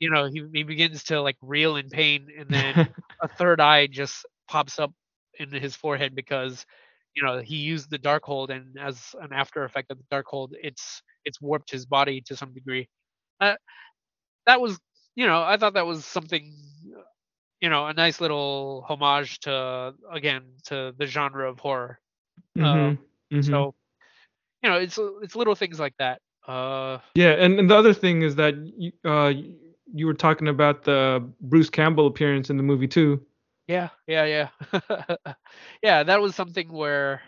you know, he he begins to like reel in pain and then <laughs> a third eye just pops up in his forehead because you know he used the Darkhold and as an after effect of the Darkhold it's it's warped his body to some degree uh, that was you know I thought that was something you know a nice little homage to again to the genre of horror. Um, mhm. So you know it's it's little things like that. Uh, Yeah, and, and the other thing is that you, uh, you were talking about the Bruce Campbell appearance in the movie too. Yeah, yeah, yeah. <laughs> yeah, that was something where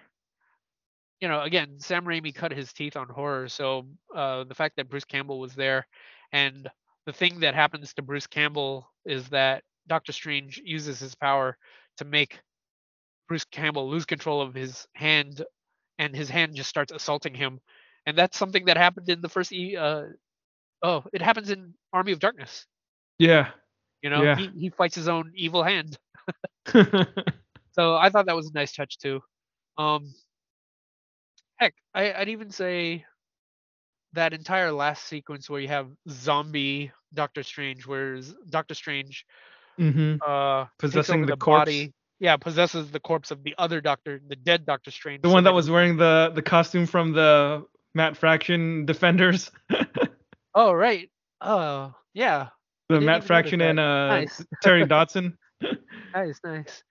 you know, again, Sam Raimi cut his teeth on horror, so uh the fact that Bruce Campbell was there and the thing that happens to Bruce Campbell is that Doctor Strange uses his power to make Bruce Campbell lose control of his hand and his hand just starts assaulting him. And that's something that happened in the first e- uh oh, it happens in Army of Darkness, Yeah. you know? Yeah. He he fights his own evil hand. <laughs> <laughs> So I thought that was a nice touch too. Um, heck, I, I'd even say that entire last sequence where you have zombie Doctor Strange, whereas Doctor Strange hmm uh Possessing the the, corpse. body, yeah, possesses the corpse of the other Doctor, the dead Doctor Strange. The so one that was wearing the the costume from the Matt Fraction Defenders. <laughs> Oh right. Oh yeah. the Matt Fraction and uh Nice. <laughs> Terry Dodson. <laughs> Nice, nice.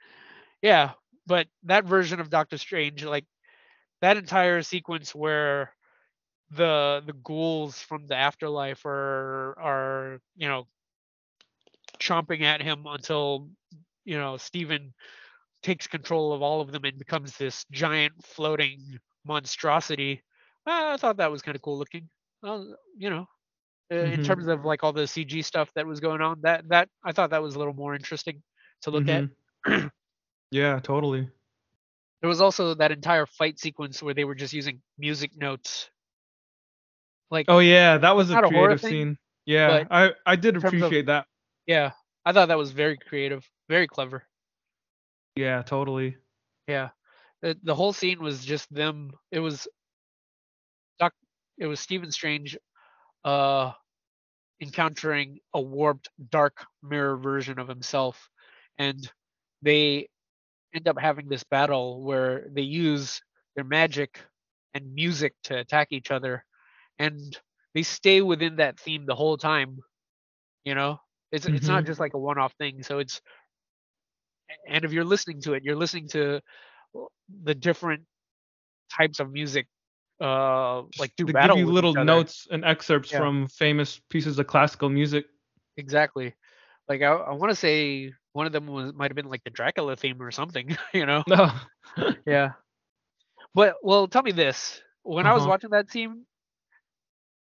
Yeah, but that version of Doctor Strange, like that entire sequence where the the ghouls from the afterlife are are you know chomping at him until you know Stephen takes control of all of them and becomes this giant floating monstrosity. I thought that was kind of cool looking. Well, you know, uh, in Mhm. terms of like all the CG stuff that was going on, that that I thought that was a little more interesting to look at. Mhm. yeah, totally. There was also that entire fight sequence where they were just using music notes. Like, Oh yeah, that was a Not a creative thing, scene. Yeah, I I did in terms of- appreciate that. yeah, I thought that was very creative, very clever. Yeah, totally. Yeah, the, the whole scene was just them. It was Doc. It was Stephen Strange, uh, encountering a warped, dark mirror version of himself, and they end up having this battle where they use their magic and music to attack each other, and they stay within that theme the whole time. You know, it's it's not Mhm. just like a one-off thing. So it's and if you're listening to it, you're listening to the different types of music uh like do they battle give you little notes and excerpts Yeah. from famous pieces of classical music. exactly like i, I want to say one of them was might have been like the dracula theme or something <laughs> you know No. <laughs> yeah but well tell me this when i was Uh-huh. watching that scene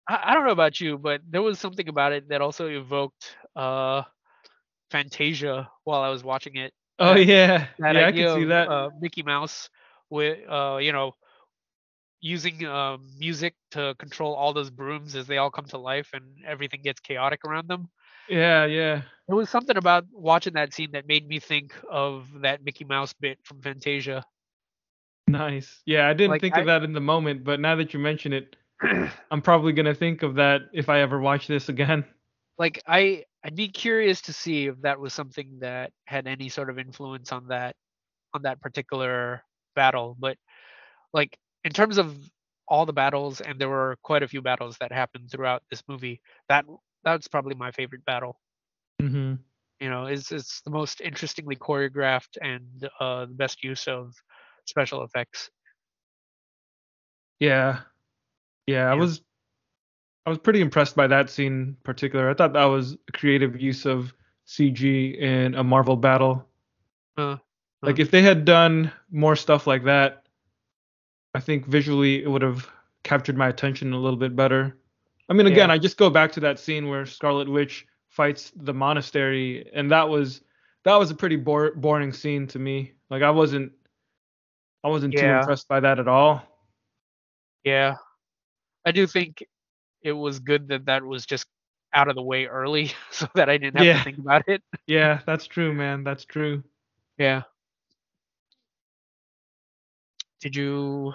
I, I don't know about you but there was something about it that also evoked uh fantasia while i was watching it oh that- yeah. that yeah, I can see of, that. uh, Mickey Mouse with uh, you know using uh, music to control all those brooms as they all come to life and everything gets chaotic around them. yeah, yeah. There was something about watching that scene that made me think of that Mickey Mouse bit from Fantasia. Nice. Yeah, I didn't Like, think I- of that in the moment, but now that you mention it, I'm probably gonna think of that if I ever watch this again. like I I'd be curious to see if that was something that had any sort of influence on that on that particular battle. But like in terms of all the battles, and there were quite a few battles that happened throughout this movie, that that's probably my favorite battle. Mm-hmm. You know, it's it's the most interestingly choreographed and uh, the best use of special effects. Yeah. Yeah, I was I was pretty impressed by that scene in particular. I thought that was a creative use of CG in a Marvel battle. Uh, Like Uh-huh. if they had done more stuff like that, I think visually it would have captured my attention a little bit better. I mean, again, Yeah. I just go back to that scene where Scarlet Witch fights the monastery, and that was that was a pretty bore, boring scene to me. Like I wasn't I wasn't too impressed by that at all. yeah, I do think it was good that that was just out of the way early, <laughs> so that I didn't have Yeah. to think about it. <laughs> Yeah, that's true, man. That's true. Yeah. Did you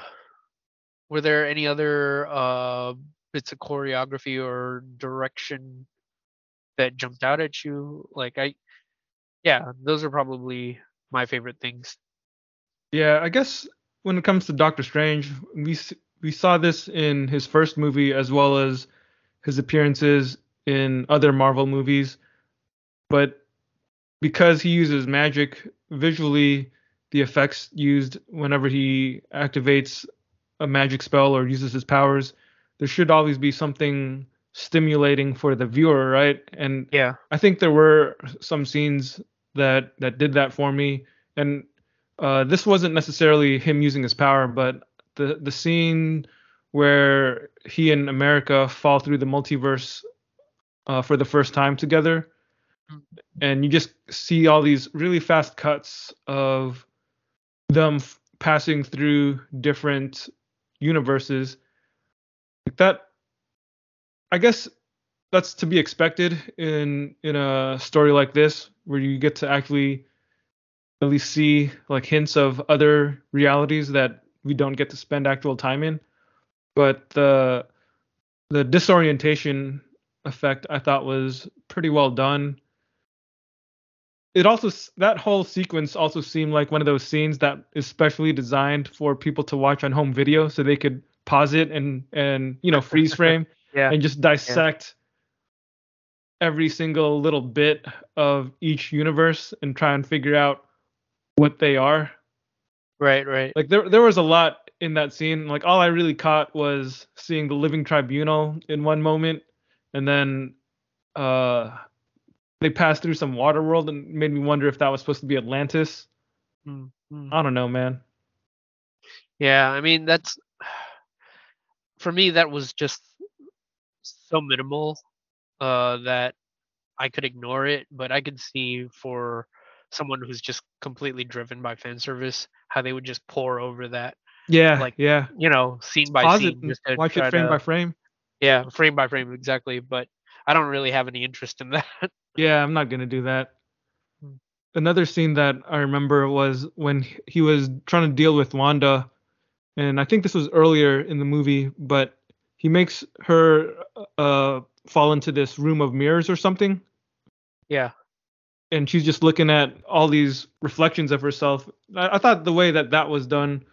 were there any other uh bits of choreography or direction that jumped out at you? Like I yeah, those are probably my favorite things. Yeah, I guess when it comes to Doctor Strange, we we saw this in his first movie as well as his appearances in other Marvel movies, but because he uses magic visually, the effects used whenever he activates a magic spell or uses his powers, there should always be something stimulating for the viewer, right? And Yeah. I think there were some scenes that that did that for me, and uh, this wasn't necessarily him using his power, but the the scene where he and America fall through the multiverse uh, for the first time together, Mm. and you just see all these really fast cuts of them f- passing through different universes. Like that, I guess that's to be expected in in a story like this, where you get to actually at least see like hints of other realities that we don't get to spend actual time in. But the the disorientation effect I thought was pretty well done. It also that whole sequence also seemed like one of those scenes that is specially designed for people to watch on home video so they could pause it and and you know freeze frame <laughs> Yeah. and just dissect every single little bit of each universe and try and figure out what they are. Right, right. Like there there was a lot in that scene. Like all I really caught was seeing the living tribunal in one moment and then uh they passed through some water world and made me wonder if that was supposed to be Atlantis. Mm, mm. I don't know, man. Yeah, I mean that's <sighs> for me that was just so minimal uh that I could ignore it, but I could see for someone who's just completely driven by fan service how they would just pour over that, Yeah, Like, yeah. you know, scene by scene just watch it frame to- by frame. yeah, frame by frame exactly, but I don't really have any interest in that. <laughs> Yeah, I'm not gonna do that. Hmm. Another scene that I remember was when he was trying to deal with Wanda, and I think this was earlier in the movie, but he makes her uh fall into this room of mirrors or something, yeah. And she's just looking at all these reflections of herself. I, I thought the way that that was done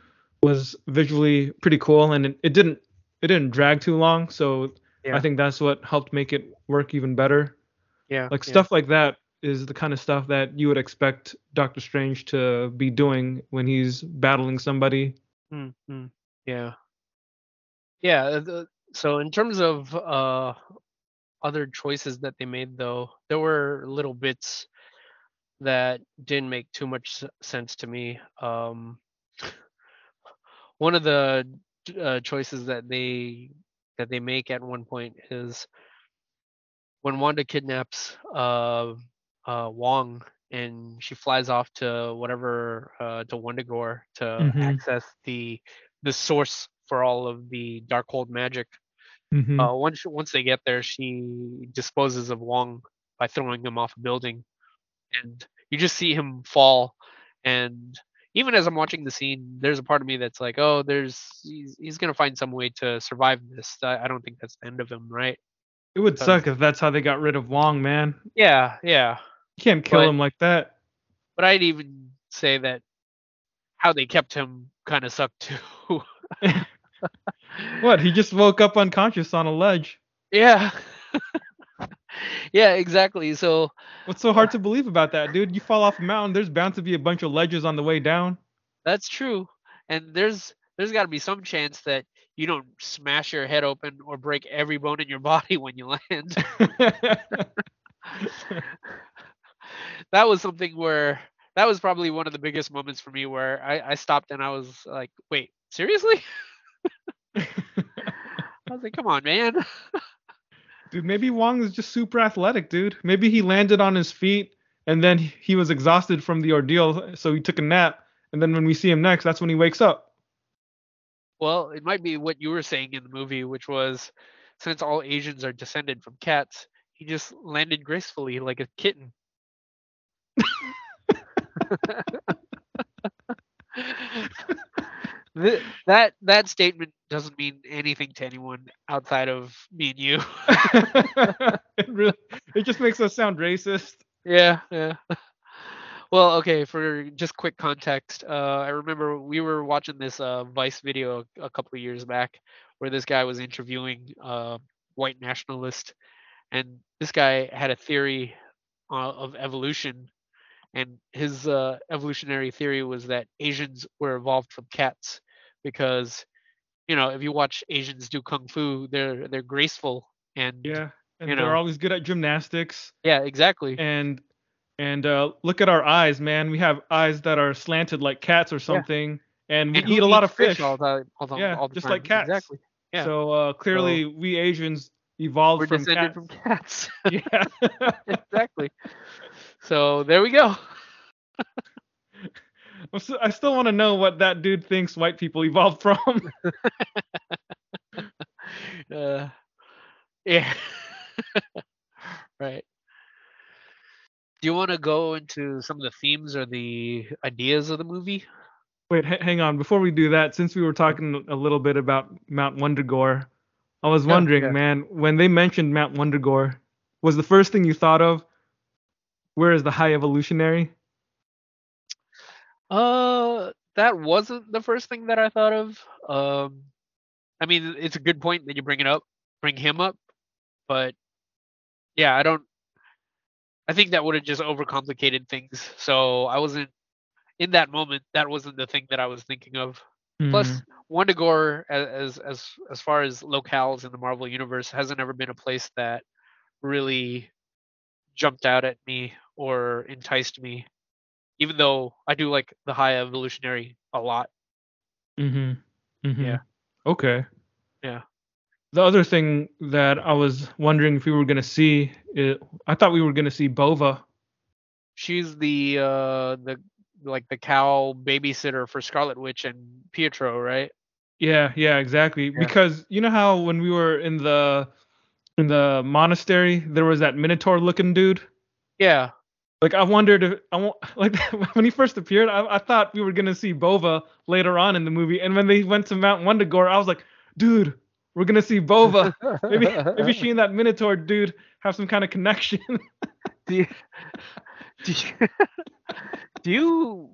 was visually pretty cool, and it, it didn't it didn't drag too long, so Yeah. I think that's what helped make it work even better Yeah. like yeah. stuff like that is the kind of stuff that you would expect Doctor Strange to be doing when he's battling somebody. Mm, mm, yeah. Yeah. uh, so in terms of uh, other choices that they made, though, there were little bits that didn't make too much sense to me. Um, one of the uh, choices that they that they make at one point is when Wanda kidnaps uh, uh, Wong and she flies off to whatever uh, to Wundagore to Mhm. access the the source for all of the Darkhold magic. Mm-hmm. Uh, once once they get there, she disposes of Wong by throwing him off a building, and you just see him fall. And even as I'm watching the scene, there's a part of me that's like, oh, there's he's, he's gonna find some way to survive this. I, I don't think that's the end of him, right? it would because- suck if that's how they got rid of Wong, man. Yeah, yeah. You can't kill But- him like that. But I'd even say that how they kept him kind of sucked too. <laughs> What? He just woke up unconscious on a ledge. yeah. <laughs> <laughs> yeah, exactly. So What's so hard to believe about that, dude? You fall off a mountain, there's bound to be a bunch of ledges on the way down. That's true. And there's there's got to be some chance that you don't smash your head open or break every bone in your <laughs> body when you land. <laughs> that was something where that was probably one of the biggest moments for me where I, I stopped and I was like, wait, seriously? I was like, come on, man. Dude, maybe Wong is just super athletic, dude. Maybe he landed on his feet and then he was exhausted from the ordeal, so he took a nap. And then when we see him next, that's when he wakes up. Well, it might be what you were saying in the movie, which was since all Asians are descended from cats, he just landed gracefully like a kitten. <laughs> <laughs> Th- that that statement doesn't mean anything to anyone outside of me and you. <laughs> it really, it just makes us sound racist. yeah, yeah. Well, okay, for just quick context, uh, I remember we were watching this uh, Vice video a couple of years back where this guy was interviewing a white nationalist and this guy had a theory uh, of evolution, and his uh, evolutionary theory was that Asians were evolved from cats because you know if you watch Asians do kung fu, they're they're graceful and Yeah. And they're know. always good at gymnastics. yeah exactly And and uh, look at our eyes, man. We have eyes that are slanted like cats or something. And we And eat a lot of fish. all the, all the, Yeah, all the just time. like cats. Exactly. yeah. So uh, clearly we Asians evolved We're from descended cats. from cats. <laughs> yeah. <laughs> exactly. So there we go. <laughs> I still want to know what that dude thinks white people evolved <laughs> from. <laughs> Uh, yeah. right. Do you want to go into some of the themes or the ideas of the movie? Wait, h- hang on. Before we do that, since we were talking a little bit about Mount Wundagore, I was wondering, yeah. man, when they mentioned Mount Wundagore, was the first thing you thought of where is the high evolutionary? Uh, that wasn't the first thing that I thought of. Um, I mean, it's a good point that you bring it up, bring him up, but yeah, I don't. I think that would have just overcomplicated things. So I wasn't in that moment. That wasn't the thing that I was thinking of. Plus, Mhm. Wundagore, as as as far as locales in the Marvel universe, hasn't ever been a place that really jumped out at me or enticed me. Even though I do like the high evolutionary a lot. mm-hmm, mm-hmm. Yeah. Okay. Yeah. The other thing that I was wondering if we were gonna see, i I thought we were gonna see Bova. She's the uh the like the cow babysitter for Scarlet Witch and Pietro, right? Yeah, yeah, exactly. Yeah. Because you know how when we were in the in the monastery, there was that minotaur looking dude. Yeah. Like I wondered if I wa- <laughs> like <laughs> when he first appeared, I, I thought we were gonna see Bova later on in the movie, and when they went to Mount Wundagore, I was like, dude, we're gonna see Bova. <laughs> maybe maybe she and that minotaur dude have some kind of connection. do you, do you, do you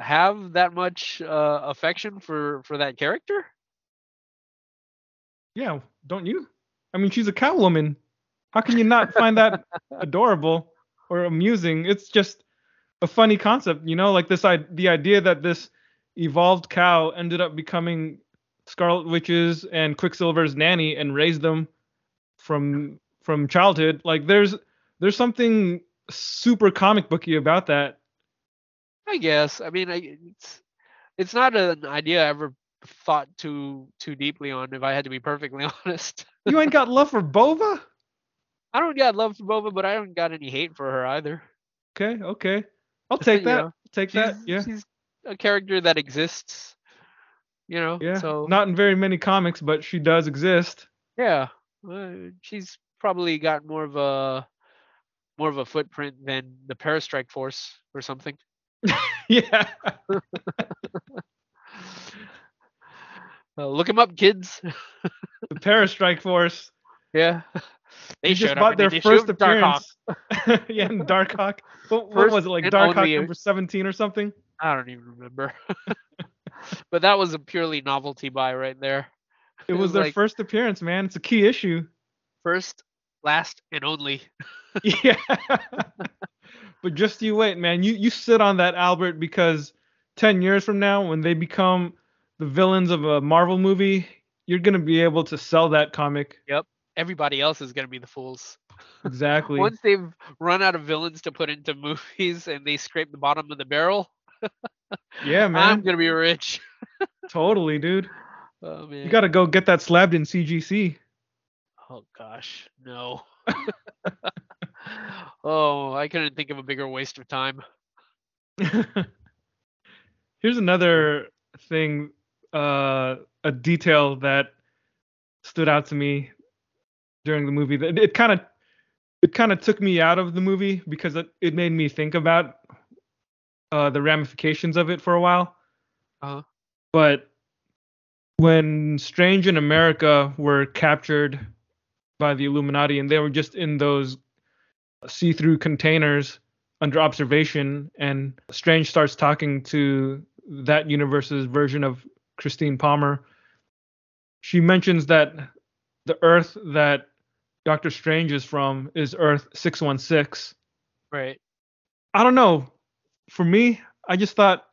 have that much uh, affection for for that character? yeah, don't you? I mean, she's a cow woman. How can you not find that <laughs> adorable or amusing? It's just a funny concept, you know, like this I- the idea that this evolved cow ended up becoming Scarlet Witch's and Quicksilver's nanny and raised them from from childhood. Like there's there's something super comic booky about that. I guess. I mean, I, it's it's not an idea I ever thought too too deeply on. If I had to be perfectly <laughs> honest, You ain't got love for Bova? I don't got love for Bova, but I don't got any hate for her either. Okay, okay. I'll <laughs> take that. know, I'll take that. Yeah. she's a character that exists. You know. Yeah. So Not in very many comics, but she does exist. yeah, uh, she's probably got more of a more of a footprint than the Parastrike Force or something. <laughs> yeah. <laughs> Uh, look him up, kids. <laughs> The Parastrike Force. yeah. They They just bought their first appearance. <laughs> yeah, in Darkhawk. What, what was it like? and Darkhawk only- number 17 or something? I don't even remember. <laughs> but that was a purely novelty buy right there. It It was was their like- first appearance, man. It's a key issue. First, last, and only. yeah. but just you wait, man. You you sit on that Albert because 10 years from now when they become the villains of a Marvel movie, you're going to be able to sell that comic. Yep. Everybody else is gonna be the fools. Exactly. <laughs> Once they've run out of villains to put into movies and they scrape the bottom of the barrel, <laughs> yeah, man. I'm gonna be rich. <laughs> Totally, dude. Oh man. You got to go get that slabbed in CGC. Oh gosh, no. oh, I couldn't think of a bigger waste of time. Here's another thing, uh, a detail that stood out to me during the movie. That it kind of it kind of took me out of the movie because it, it made me think about uh, the ramifications of it for a while. Uh-huh. But when Strange and America were captured by the Illuminati and they were just in those see-through containers under observation and Strange starts talking to that universe's version of Christine Palmer. She mentions that the Earth that Doctor Strange is from is Earth 616. Right. I don't know. For me, I just thought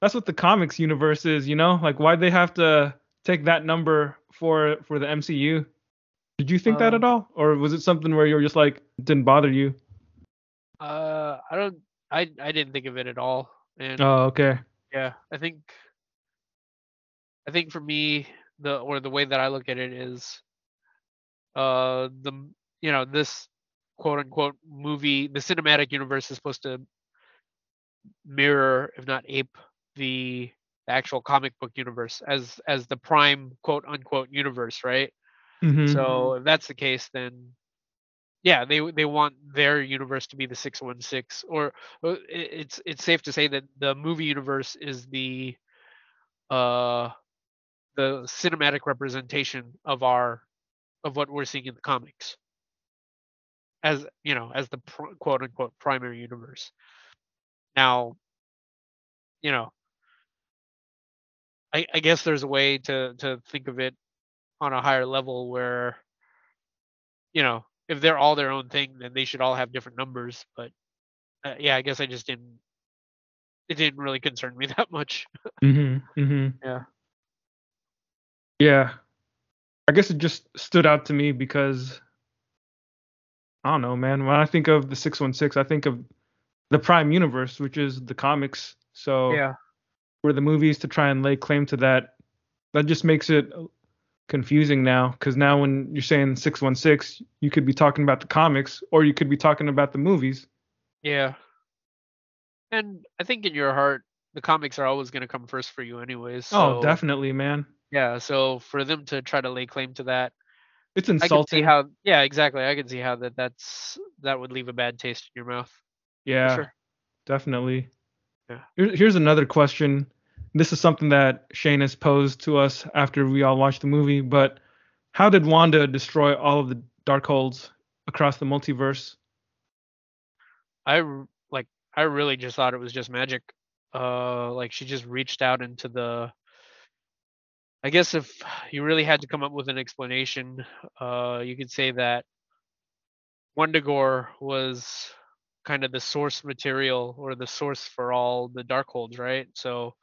that's what the comics universe is, you know? Like why'd they have to take that number for for the MCU? Did you think that Um, at all? Or was it something where you were just like didn't bother you? Uh, I don't. I I didn't think of it at all. And Oh, okay. yeah, I think. I think for me, the or the way that I look at it is, uh, the you know this quote unquote movie, the cinematic universe is supposed to mirror, if not ape, the actual comic book universe as as the prime quote unquote universe, right? Mhm. So if that's the case, then yeah, they they want their universe to be the 616, or uh, it's it's safe to say that the movie universe is the uh the cinematic representation of our of what we're seeing in the comics as you know as the pr- quote unquote primary universe. Now, you know, I, I guess there's a way to to think of it on a higher level where you know if they're all their own thing then they should all have different numbers but uh, yeah i guess i just didn't it didn't really concern me <laughs> that much Mhm. Mhm. yeah Yeah. I guess it just stood out to me because I don't know, man. When I think of the 616, I think of the Prime Universe, which is the comics. So yeah for the movies to try and lay claim to that, that just makes it confusing now. Because now when you're saying 616, you could be talking about the comics or you could be talking about the movies. yeah and i think in your heart the comics are always going to come first for you anyways oh, definitely, man. Yeah so for them to try to lay claim to that It's i can see insulting. how yeah exactly i can see how that that's that would leave a bad taste in your mouth yeah. sure Definitely. Yeah. Here, here's another question. This is something that Shane has posed to us after we all watched the movie, but how did Wanda destroy all of the Darkholds across the multiverse? I like I really just thought it was just magic. Uh like she just reached out into the I guess if you really had to come up with an explanation, uh you could say that Wundagore was kind of the source material or the source for all the Darkholds, right? So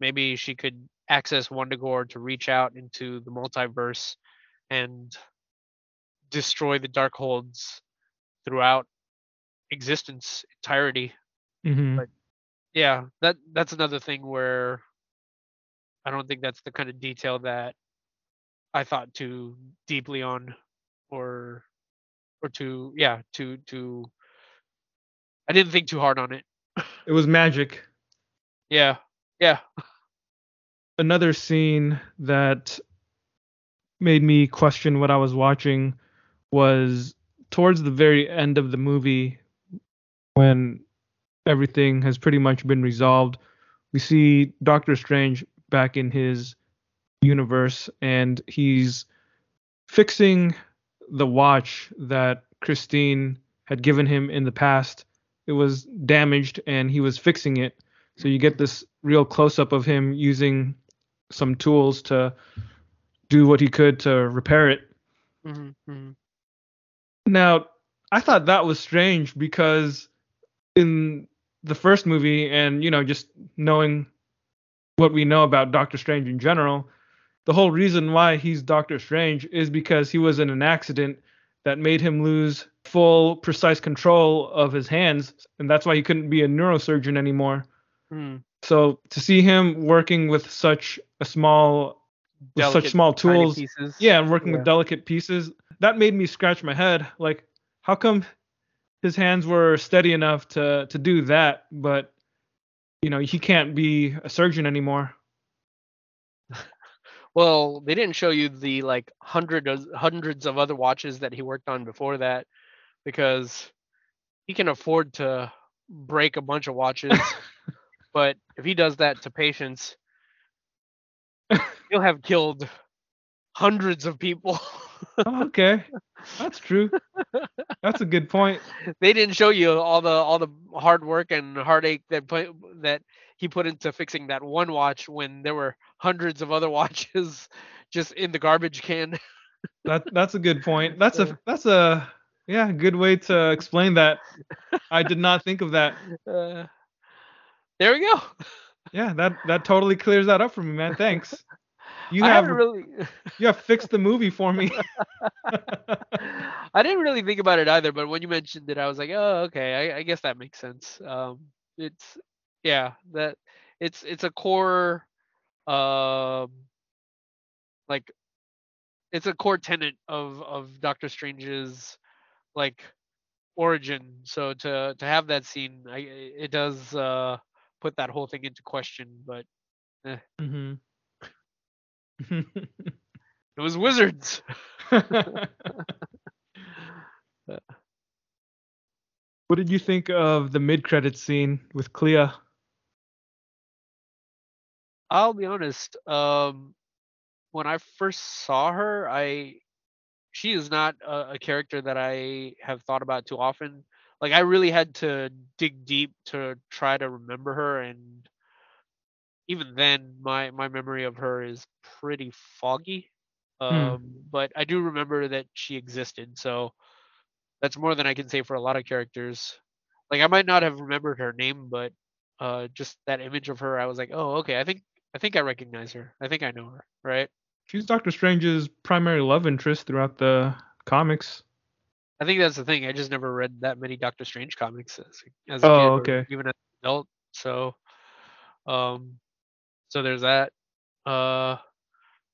maybe she could access Wundagore to reach out into the multiverse and destroy the Darkholds throughout existence entirety. Mm-hmm. But- Yeah, that that's another thing where I don't think that's the kind of detail that I thought too deeply on or or too yeah, too too I didn't think too hard on it. <laughs> It was magic. Yeah. Yeah. Another scene that made me question what I was watching was towards the very end of the movie when everything has pretty much been resolved. We see Doctor Strange back in his universe and he's fixing the watch that Christine had given him in the past. It was damaged and he was fixing it. So you get this real close up of him using some tools to do what he could to repair it. hmm hmm Now, I thought that was strange because in the first movie, and you know, just knowing what we know about Doctor Strange in general, the whole reason why he's Doctor Strange is because he was in an accident that made him lose full, precise control of his hands, and that's why he couldn't be a neurosurgeon anymore. hmm So to see him working with such a small, with such small tools, yeah, and working Yeah. with delicate pieces. That made me scratch my head. Like, how come his hands were steady enough to to do that, but you know he can't be a surgeon anymore? <laughs> Well, they didn't show you the like hundred of, hundreds of other watches that he worked on before that because he can afford to break a bunch of watches. <laughs> but if he does that to patients, <laughs> he'll have killed hundreds of people. Oh, okay, that's true. That's a good point. they didn't show you all the all the hard work and heartache that put, that he put into fixing that one watch when there were hundreds of other <laughs> watches just in the garbage can. that that's a good point. That's a that's a yeah good way to explain that. I did not think of that. <laughs> Uh, there we go. Yeah, that that totally clears that up for me, man. Thanks. You have really. <laughs> you have fixed the movie for me. I didn't really think about it either, but when you mentioned it, I was like, oh, okay, I, I guess that makes sense. Um, it's yeah, that it's it's a core, um, like it's a core tenet of of Doctor Strange's like origin. So to to have that scene, I it does uh put that whole thing into question. But hmm it was wizards. <laughs> what did you think of the mid-credit scene with Clea? I'll be honest. Um, when I first saw her, I she is not a, a character that I have thought about too often. Like I really had to dig deep to try to remember her, and even then, my my memory of her is pretty foggy. Um, but I do remember that she existed, so that's more than I can say for a lot of characters. Like I might not have remembered her name, but uh, just that image of her, I was like, oh, okay, I think I think I recognize her. I think I know her, right? She's Doctor Strange's primary love interest throughout the comics. I think that's the thing. I just never read that many Doctor Strange comics as, as a Oh, kid, okay. even as an adult. So, um, so there's that. Uh,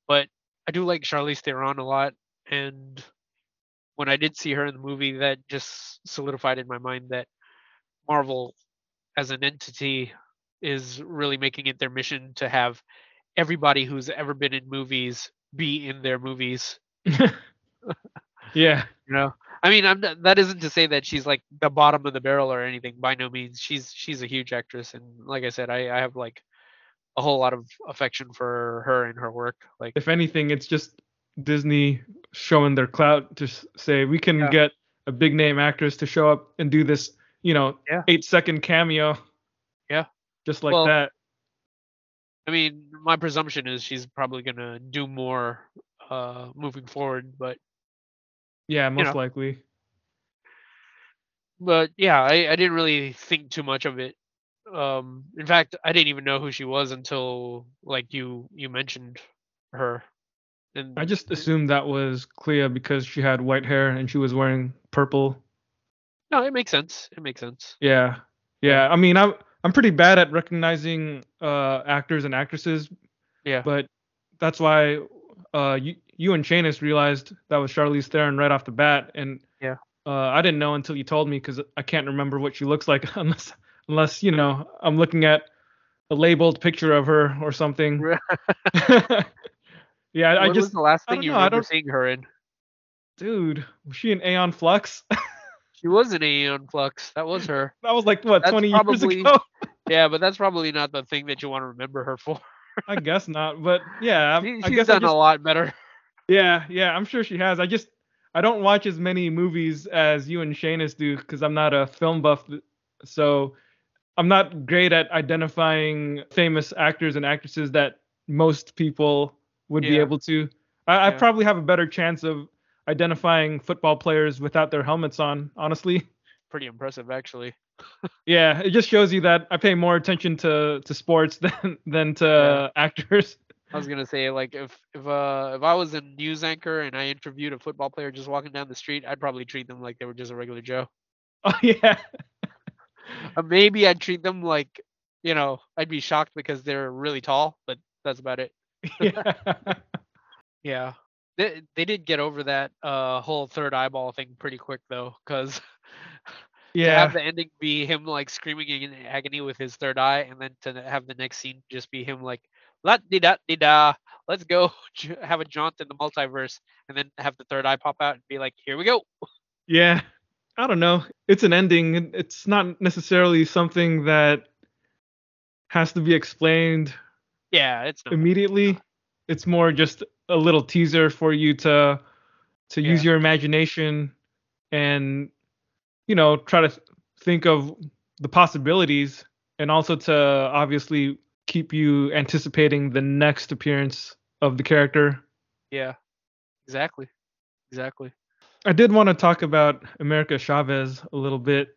but I do like Charlize Theron a lot, and when I did see her in the movie, that just solidified in my mind that Marvel, as an entity, is really making it their mission to have everybody who's ever been in movies be in their movies. <laughs> yeah. You know, I mean, I'm not, that isn't to say that she's like the bottom of the barrel or anything. By no means. She's she's a huge actress, and like I said, I I have like a whole lot of affection for her and her work. Like, If anything, it's just Disney showing their clout to say we can Yeah. get a big name actress to show up and do this, you know, Yeah. eight second cameo. Yeah. Just like Well, that. I mean, my presumption is she's probably gonna do more uh moving forward, but Yeah, most know. likely. but yeah, I, I didn't really think too much of it. Um, in fact, I didn't even know who she was until like you you mentioned her. And I just assumed that was Clea because she had white hair and she was wearing purple. no, it makes sense. It makes sense. Yeah. Yeah. I mean, I'm I'm pretty bad at recognizing uh actors and actresses, Yeah. but that's why uh you you and Shanus realized that was Charlize Theron right off the bat, and Yeah. uh, I didn't know until you told me because I can't remember what she looks like <laughs> unless unless you know I'm looking at a labeled picture of her or something. <laughs> yeah, I, I just was the last thing you know, remember seeing her in? dude, was she in Aeon Flux? <laughs> She was in Aeon Flux. That was her. that was like what That's 20 probably- years ago. <laughs> Yeah, but that's probably not the thing that you want to remember her for. I guess not, but yeah, She, I she's guess I done just a lot better. Yeah, yeah, I'm sure she has. I just I don't watch as many movies as you and Shanus do because I'm not a film buff, so I'm not great at identifying famous actors and actresses that most people would be able to. I, I probably have a better chance of identifying football players without their helmets on, honestly. Pretty impressive, actually. <laughs> Yeah, it just shows you that I pay more attention to to sports <laughs> than than to Yeah. actors. I was gonna say like if if uh if I was a news anchor and I interviewed a football player just walking down the street, I'd probably treat them like they were just a regular Joe. <laughs> Oh yeah. Or maybe I'd treat them like you know I'd be shocked because they're really tall, but that's about it. <laughs> yeah. Yeah, they they did get over that uh whole third eyeball thing pretty quick though, because <laughs> to Yeah. have the ending be him like screaming in agony with his third eye, and then to have the next scene just be him like la di da di da, let's go <laughs> have a jaunt in the multiverse, and then have the third eye pop out and be like, here we go. Yeah. I don't know. It's an ending. It's not necessarily something that has to be explained Yeah, it's not. immediately. It's more just a little teaser for you to to use your imagination and you know, try to think of the possibilities and also to obviously keep you anticipating the next appearance of the character. Yeah, exactly. exactly. I did want to talk about America Chavez a little bit.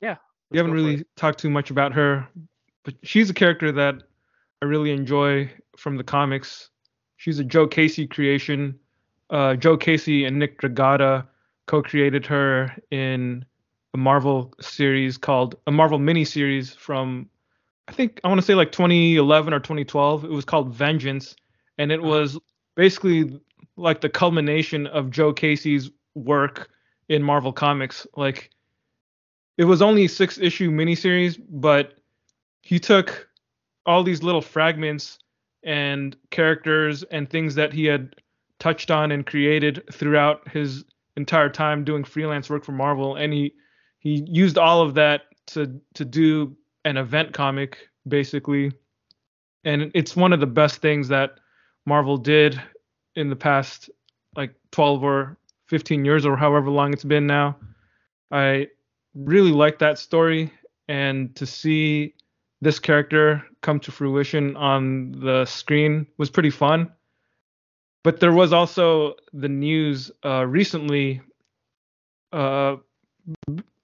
Yeah, We haven't really talked too much about her, but she's a character that I really enjoy from the comics. She's a Joe Casey creation. Uh, Joe Casey and Nick Dragotta co-created her in a Marvel series called a Marvel miniseries from I think I want to say like 2011 or 2012. It was called Vengeance, and it Uh-huh. was basically like the culmination of Joe Casey's work in Marvel Comics. Like it was only a six issue miniseries, but he took all these little fragments and characters and things that he had touched on and created throughout his entire time doing freelance work for Marvel, and he he used all of that to to do an event comic basically, and it's one of the best things that Marvel did in the past like 12 or 15 years or however long it's been now. I really like that story and to see this character come to fruition on the screen was pretty fun. But there was also the news uh, recently uh,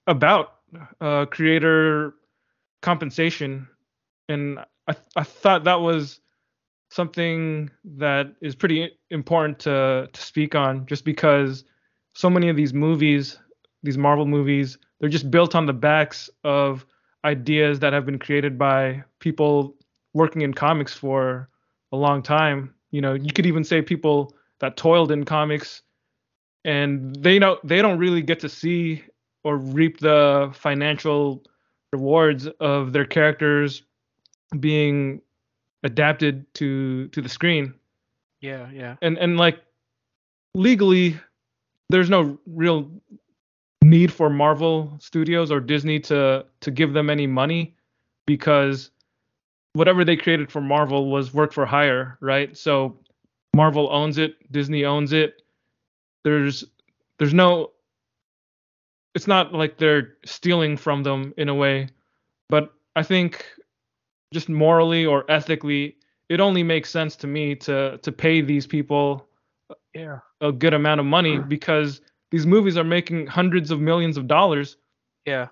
about uh, creator compensation, and I, I thought that was something that is pretty important to to speak on, just because so many of these movies, these Marvel movies, they're just built on the backs of ideas that have been created by people working in comics for a long time. You know, you could even say people that toiled in comics and they know they don't really get to see or reap the financial rewards of their characters being adapted to to the screen Yeah, yeah, and and like legally there's no real need for Marvel Studios or Disney to to give them any money because whatever they created for Marvel was work for hire, right? So Marvel owns it, Disney owns it. There's there's no it's not like they're stealing from them in a way, but I think just morally or ethically it only makes sense to me to to pay these people yeah, a good amount of money mm. because these movies are making hundreds of millions of dollars. yeah,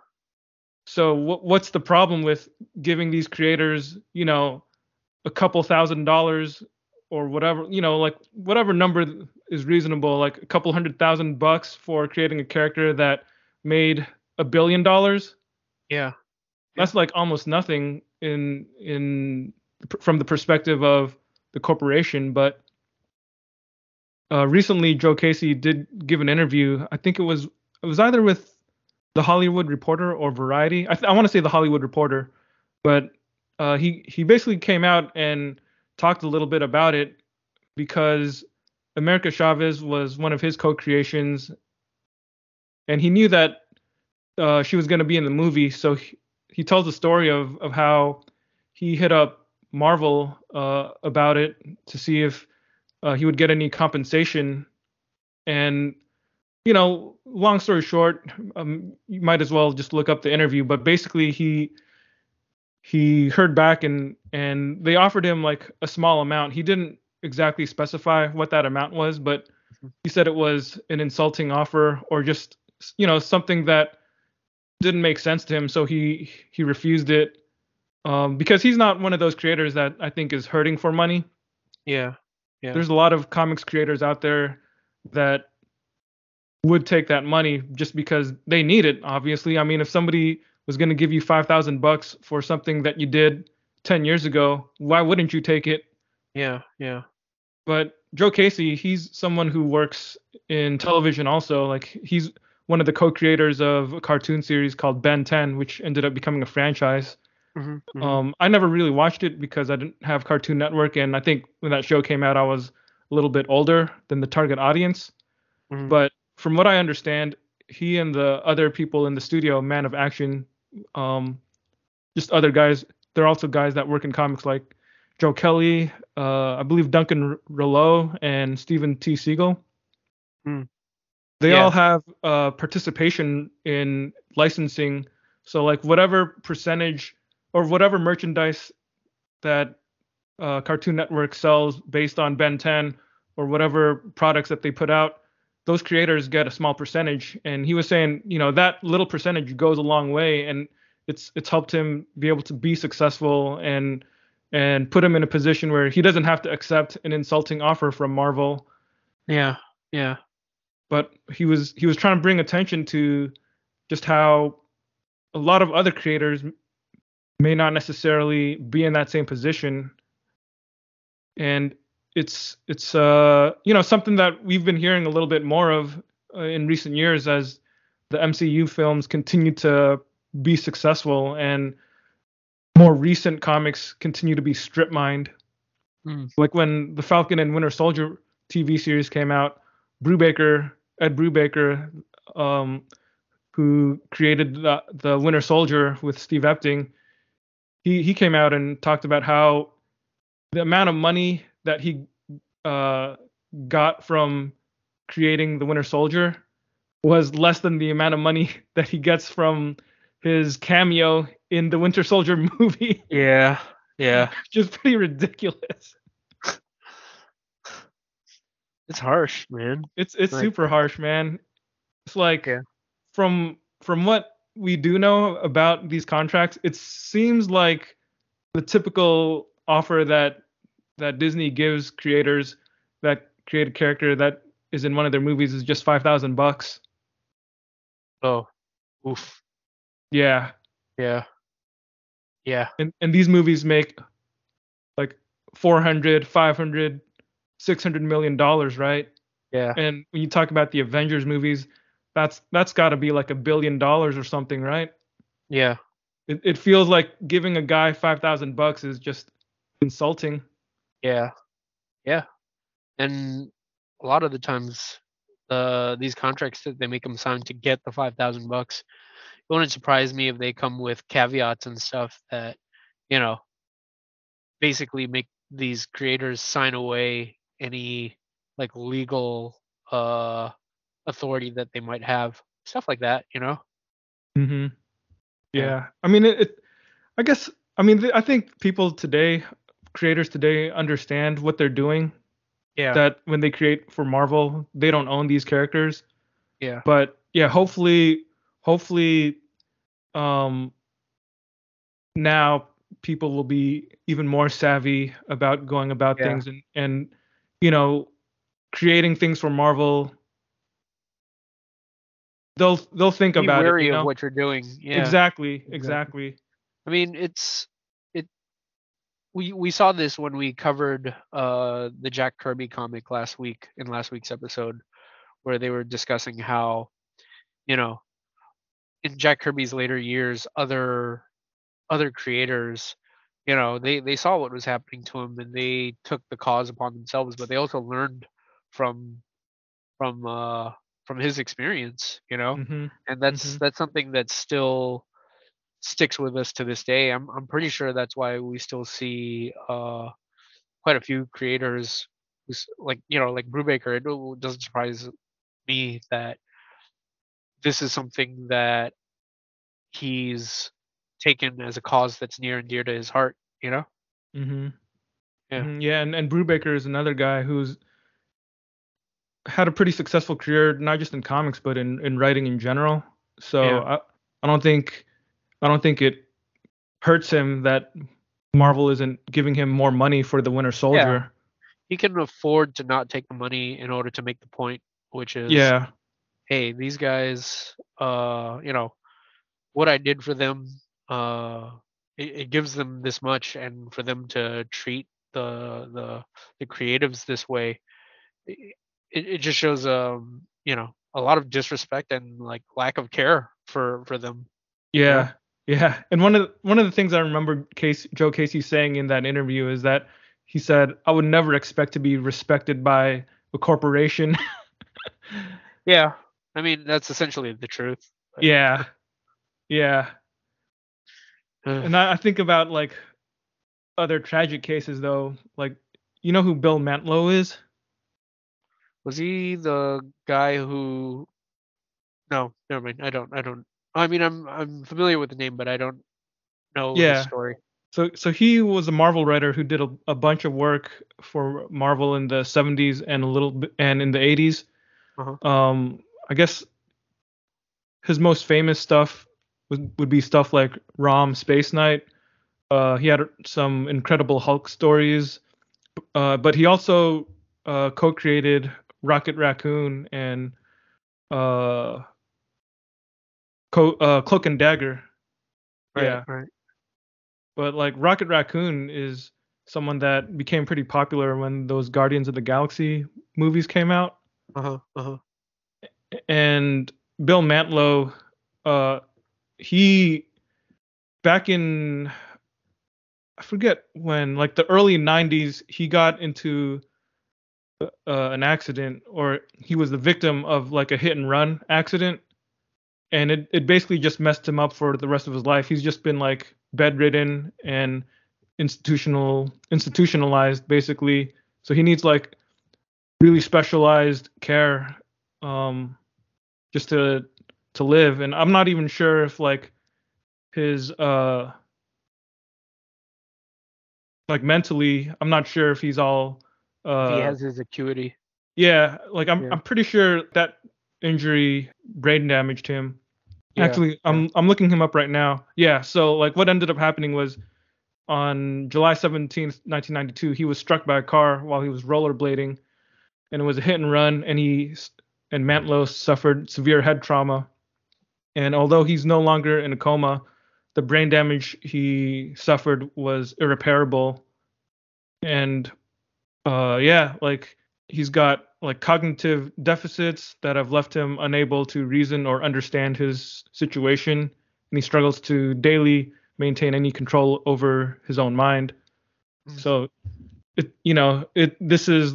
So what what's the problem with giving these creators, you know, a couple thousand dollars or whatever, you know, like whatever number is reasonable, like a couple hundred thousand bucks for creating a character that made a billion dollars? yeah, That's like almost nothing in in from the perspective of the corporation, but uh, recently Joe Casey did give an interview. I think it was it was either with the Hollywood Reporter or Variety. I, th- I want to say the Hollywood Reporter, but uh, he he basically came out and talked a little bit about it because America Chavez was one of his co-creations, and he knew that uh, she was going to be in the movie, so he, he tells the story of of how he hit up Marvel uh, about it to see if uh, he would get any compensation. And you know, long story short, um, you might as well just look up the interview. But basically, he he heard back and and they offered him like a small amount. He didn't exactly specify what that amount was, but he said it was an insulting offer or just you know something that didn't make sense to him. So he he refused it um, because he's not one of those creators that I think is hurting for money. yeah, yeah. There's a lot of comics creators out there that would take that money just because they need it. Obviously, I mean, if somebody was going to give you five thousand bucks for something that you did ten years ago, why wouldn't you take it? yeah, yeah, But Joe Casey, he's someone who works in television also. Like he's one of the co-creators of a cartoon series called Ben 10, which ended up becoming a franchise. Hmm Um, I never really watched it because I didn't have Cartoon Network, and I think when that show came out, I was a little bit older than the target audience. Mhm. But from what I understand, he and the other people in the studio, Man of Action, um, just other guys, they're also guys that work in comics like Joe Kelly, uh, I believe Duncan Rouleau, and Steven T. Seagle. Hmm. They Yeah. all have uh, participation in licensing. So like whatever percentage or whatever merchandise that uh, Cartoon Network sells based on Ben 10 or whatever products that they put out, those creators get a small percentage and he was saying you know that little percentage goes a long way and it's it's helped him be able to be successful and and put him in a position where he doesn't have to accept an insulting offer from Marvel. Yeah. Yeah. But he was he was trying to bring attention to just how a lot of other creators may not necessarily be in that same position and it's it's uh you know something that we've been hearing a little bit more of uh, in recent years as the MCU films continue to be successful and more recent comics continue to be strip mined. Mm. Like when the Falcon and Winter Soldier TV series came out, Brubaker, Ed Brubaker, um, who created the, the Winter Soldier with Steve Epting, he he came out and talked about how the amount of money that he uh, got from creating the Winter Soldier was less than the amount of money <laughs> that he gets from his cameo in the Winter Soldier <laughs> movie. Yeah, yeah. Just pretty ridiculous. It's harsh, man. It's it's like, super harsh, man. It's like yeah. from from what we do know about these contracts, it seems like the typical offer that that Disney gives creators that create a character that is in one of their movies is just five thousand bucks. Oh, oof. Yeah. Yeah. Yeah. And and these movies make like 400, 500, 600 million dollars, right? Yeah. And when you talk about the Avengers movies, that's that's got to be like a billion dollars or something, right? Yeah. It it feels like giving a guy 5,000 bucks is just insulting. Yeah. Yeah. And a lot of the times uh these contracts that they make them sign to get the 5,000 bucks it wouldn't surprise me if they come with caveats and stuff that you know basically make these creators sign away any like legal uh authority that they might have stuff like that you know? Mhm yeah. yeah. I mean it, it i guess i mean i think people today creators today understand what they're doing. Yeah. That when they create for marvel they don't own these characters. Yeah. But yeah hopefully hopefully um now people will be even more savvy about going about yeah. things and and you know creating things for Marvel they'll they'll think be about wary it you know? of what you're doing. Yeah. Exactly. exactly. I mean it's it we we saw this when we covered uh the jack kirby comic last week in last week's episode where they were discussing how you know in Jack Kirby's later years, other other creators, you know, they they saw what was happening to him and they took the cause upon themselves, but they also learned from from uh from his experience, you know, mm-hmm. and that's mm-hmm. that's something that still sticks with us to this day. I'm I'm pretty sure that's why we still see uh quite a few creators who's like you know like Brubaker. It doesn't surprise me that this is something that he's taken as a cause that's near and dear to his heart, you know? Mm-hmm. Yeah. Mm-hmm. Yeah, and, and Brubaker is another guy who's had a pretty successful career, not just in comics, but in, in writing in general. So yeah. I, I don't think I don't think it hurts him that Marvel isn't giving him more money for the Winter Soldier. Yeah. He can afford to not take the money in order to make the point, which is yeah hey, these guys, uh, you know, what I did for them, uh, it, it gives them this much, and for them to treat the the the creatives this way, it, it just shows, um, you know, a lot of disrespect and like lack of care for for them. Yeah. Yeah, and one of the, one of the things I remember Case, Joe Casey saying in that interview is that he said, "I would never expect to be respected by a corporation." <laughs> yeah, I mean, that's essentially the truth. Yeah. Yeah. and I, I think about like other tragic cases though. Like, you know who Bill Mantlo is? Was he the guy who? No, never mind. I don't. I don't. I mean, I'm I'm familiar with the name, but I don't know yeah. the story. So so he was a Marvel writer who did a, a bunch of work for Marvel in the 70s and a little bit and in the 80s Uh-huh. Um, I guess his most famous stuff would, would be stuff like Rom Space Knight. Uh, he had some incredible Hulk stories, uh, but he also uh, co-created Rocket Raccoon and uh, Co- uh, Cloak and Dagger. Right, yeah, right. but like Rocket Raccoon is someone that became pretty popular when those Guardians of the Galaxy movies came out. Uh-huh. Uh-huh. and Bill Mantlo, uh, he back in I forget when, like the early '90s, he got into uh, an accident, or he was the victim of like a hit and run accident, and it it basically just messed him up for the rest of his life. He's just been like bedridden and institutional institutionalized basically. So he needs like really specialized care um just to to live and i'm not even sure if like his uh like mentally i'm not sure if he's all uh he has his acuity. yeah like i'm Yeah. i'm pretty sure that injury brain damaged him. Yeah, actually i'm i'm looking him up right now. Yeah so like what ended up happening was on july 17th 1992 he was struck by a car while he was rollerblading and it was a hit and run and he and mantlo suffered severe head trauma. And although he's no longer in a coma the brain damage he suffered was irreparable. And uh yeah like he's got like cognitive deficits that have left him unable to reason or understand his situation and he struggles to daily maintain any control over his own mind Mm. so it you know it this is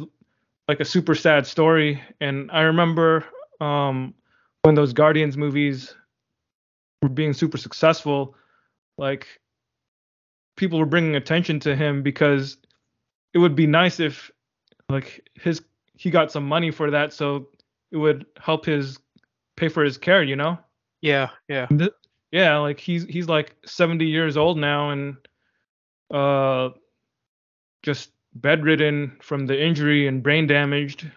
like a super sad story and i remember um when those guardians movies were being super successful like people were bringing attention to him because it would be nice if like his he got some money for that so it would help his pay for his care you know Yeah, yeah. Th- yeah like he's he's like 70 years old now and uh just bedridden from the injury and brain damaged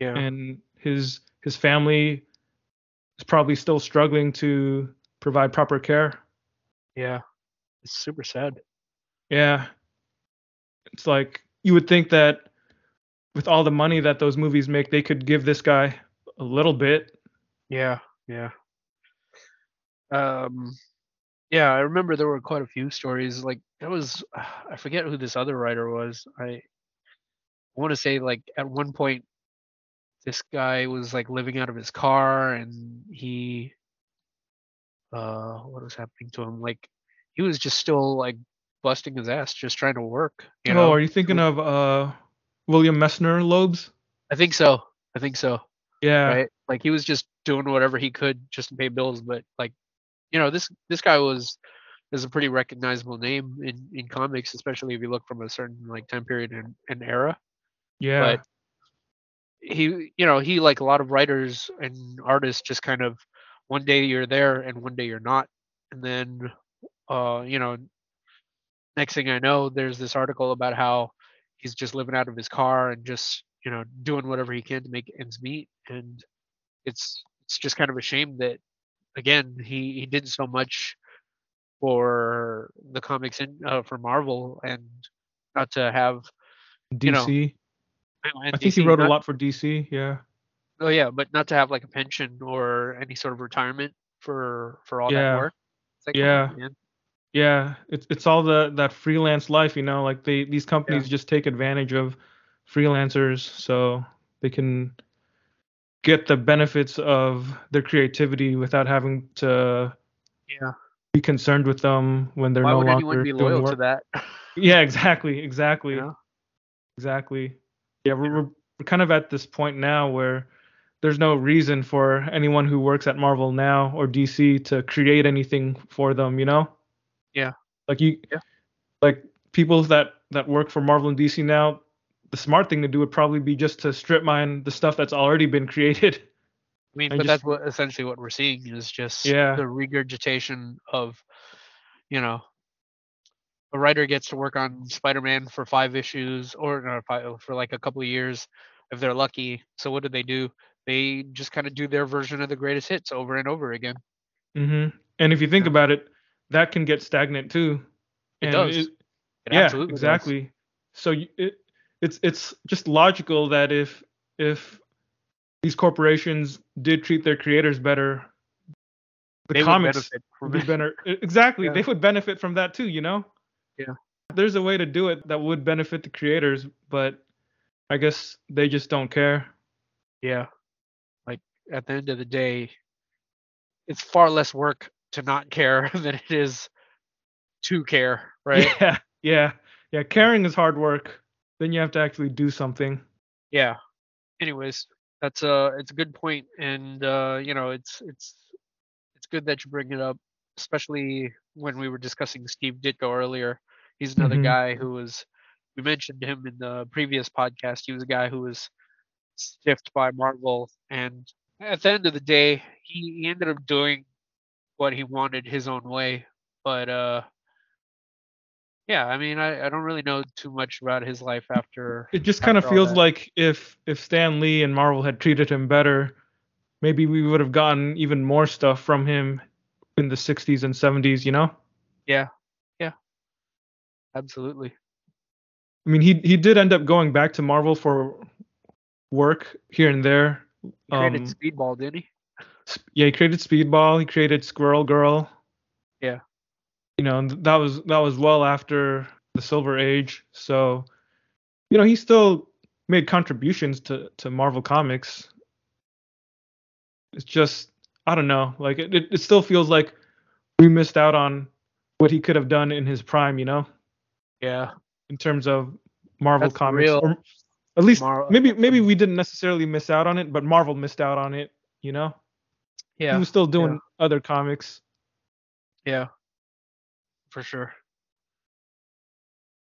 Yeah. and his his family is probably still struggling to provide proper care yeah. It's super sad. Yeah. It's like you would think that with all the money that those movies make, they could give this guy a little bit. Yeah, yeah. Um yeah, I remember there were quite a few stories like that was <sighs> I forget who this other writer was. I want to say like at one point this guy was like living out of his car and he uh what was happening to him like he was just still like busting his ass just trying to work, you oh, know. are you thinking of uh William Messner Loebs? I think so. I think so. Yeah. right? Like he was just doing whatever he could just to pay bills, but like, you know, this this guy was is a pretty recognizable name in in comics, especially if you look from a certain like time period and, and era. Yeah. But he, you know, he like a lot of writers and artists just kind of one day you're there and one day you're not, and then, uh, you know, next thing I know, there's this article about how he's just living out of his car and just you know doing whatever he can to make ends meet and it's it's just kind of a shame that again he he did so much for the comics in uh, for Marvel and not to have DC. you know, I think he DC wrote a lot for DC. Yeah. Oh yeah, but not to have like a pension or any sort of retirement for for all Yeah. that work. Like, Yeah. man. Yeah. It's it's all the that freelance life, you know, like they these companies just take advantage of freelancers so they can get the benefits of their creativity without having to Yeah. be concerned with them when they're Why no would longer anyone be loyal work. to that? <laughs> Yeah, exactly, exactly, know? exactly. Yeah, we're, we're we're kind of at this point now where there's no reason for anyone who works at Marvel now or DC to create anything for them, you know? Yeah. Like you, Yeah. like people that that work for Marvel and DC now, the smart thing to do would probably be just to strip mine the stuff that's already been created. I mean, but just- that's what essentially what we're seeing is just Yeah. the regurgitation of, you know, a writer gets to work on Spider-Man for five issues or no, five, for like a couple of years if they're lucky. So what do they do? they just kind of do their version of the greatest hits over and over again. hmm And if you think Yeah. about it, that can get stagnant too. It And does. it- It yeah, absolutely does. exactly. So it it's it's just logical that if if these corporations did treat their creators better, the They would comics benefit from would be it. better. e- Exactly, Yeah. they would benefit from that too. You know. Yeah. There's a way to do it that would benefit the creators, but I guess they just don't care. Yeah. Like at the end of the day, it's far less work to not care <laughs> than it is to care, right? <laughs> Yeah, yeah, yeah. Caring is hard work. Then you have to actually do something. yeah anyways that's a it's a good point and uh you know it's it's it's good that you bring it up especially when we were discussing steve ditko earlier he's another Mhm. guy who was we mentioned him in the previous podcast he was a guy who was stiffed by marvel and at the end of the day he, he ended up doing what he wanted his own way but uh yeah i mean I, I don't really know too much about his life after It just kind of feels that. like if if Stan Lee and Marvel had treated him better, maybe we would have gotten even more stuff from him in the 60s and 70s, you know? Yeah, yeah, absolutely. I mean, he he did end up going back to Marvel for work here and there. He created Um, Speedball, didn't he? Yeah, he created Speedball, he created Squirrel Girl. Yeah. You know, and that was that was well after the Silver Age. So, you know, he still made contributions to to Marvel Comics. It's just I don't know, like it it, it still feels like we missed out on what he could have done in his prime, you know, Yeah, in terms of Marvel That's Comics. real Or at least Mar- maybe uh, maybe we didn't necessarily miss out on it, but Marvel missed out on it, you know? Yeah, he was still doing other comics. yeah, for sure.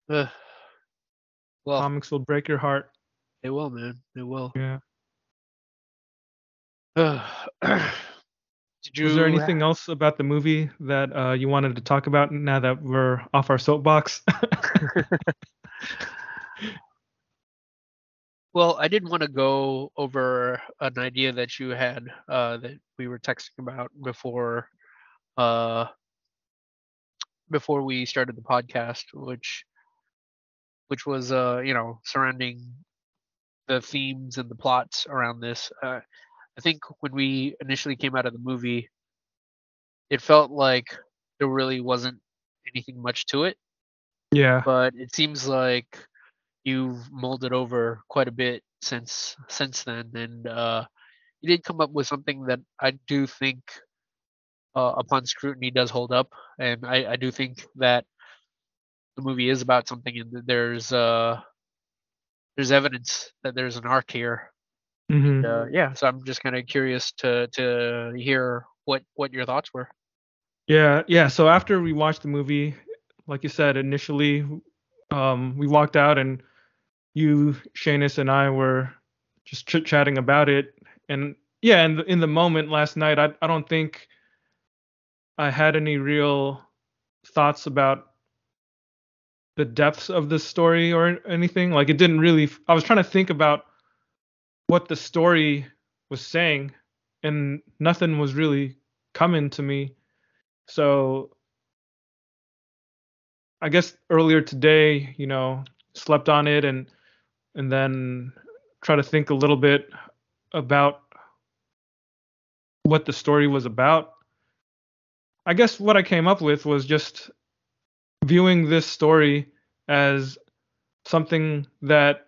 Ugh. Well, comics will break your heart. they will, man. They will. Yeah. <clears throat> Did you? Was there anything else about the movie that uh, you wanted to talk about now that we're off our soapbox? <laughs> <laughs> <laughs> Well, I did want to go over an idea that you had uh, that we were texting about before uh, before we started the podcast, which which was uh, you know surrounding the themes and the plots around this. Uh, I think when we initially came out of the movie, it felt like there really wasn't anything much to it yeah. but it seems like you've molded over quite a bit since since then and uh you did come up with something that i do think uh, upon scrutiny does hold up and I, I do think that the movie is about something and that there's uh there's evidence that there's an arc here hmm uh, yeah so i'm just kind of curious to to hear what what your thoughts were Yeah. Yeah. So after we watched the movie, like you said, initially, um, we walked out and you, Shanus, and I were just chit chatting about it. And yeah, the, in the moment last night, I I don't think I had any real thoughts about the depths of the story or anything. Like it didn't really. I was trying to think about what the story was saying, and nothing was really coming to me. So I guess earlier today, you know, slept on it and and then try to think a little bit about what the story was about. I guess what I came up with was just viewing this story as something that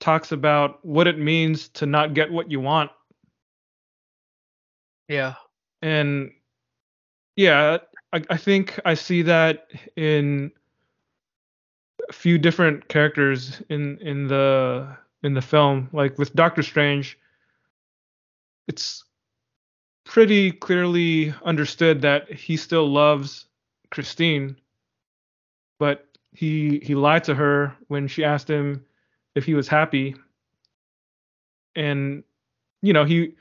talks about what it means to not get what you want yeah and yeah I, I think i see that in few different characters in in the in the film. Like with doctor strange it's pretty clearly understood that he still loves christine but he he lied to her when she asked him if he was happy. And you know he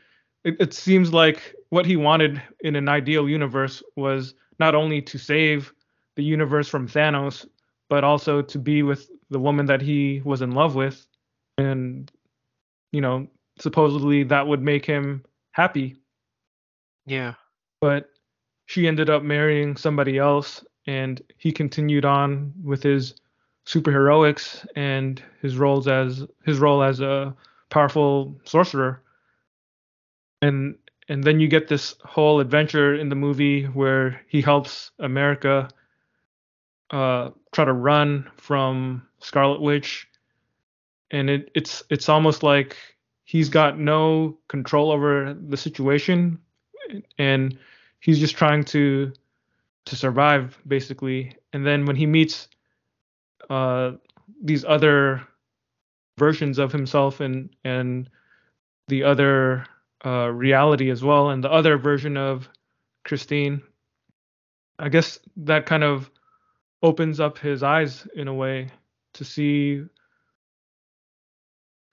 it, it seems like what he wanted in an ideal universe was not only to save the universe from Thanos, but also to be with the woman that he was in love with. And, you know, supposedly that would make him happy. Yeah. But she ended up marrying somebody else and he continued on with his superheroics and his roles as his role as a powerful sorcerer. And and then you get this whole adventure in the movie where he helps America uh, try to run from Scarlet Witch, and it, it's it's almost like he's got no control over the situation, and he's just trying to to survive basically. And then when he meets uh, these other versions of himself and and the other uh, reality as well, and the other version of Christine. I guess that kind of opens up his eyes in a way to see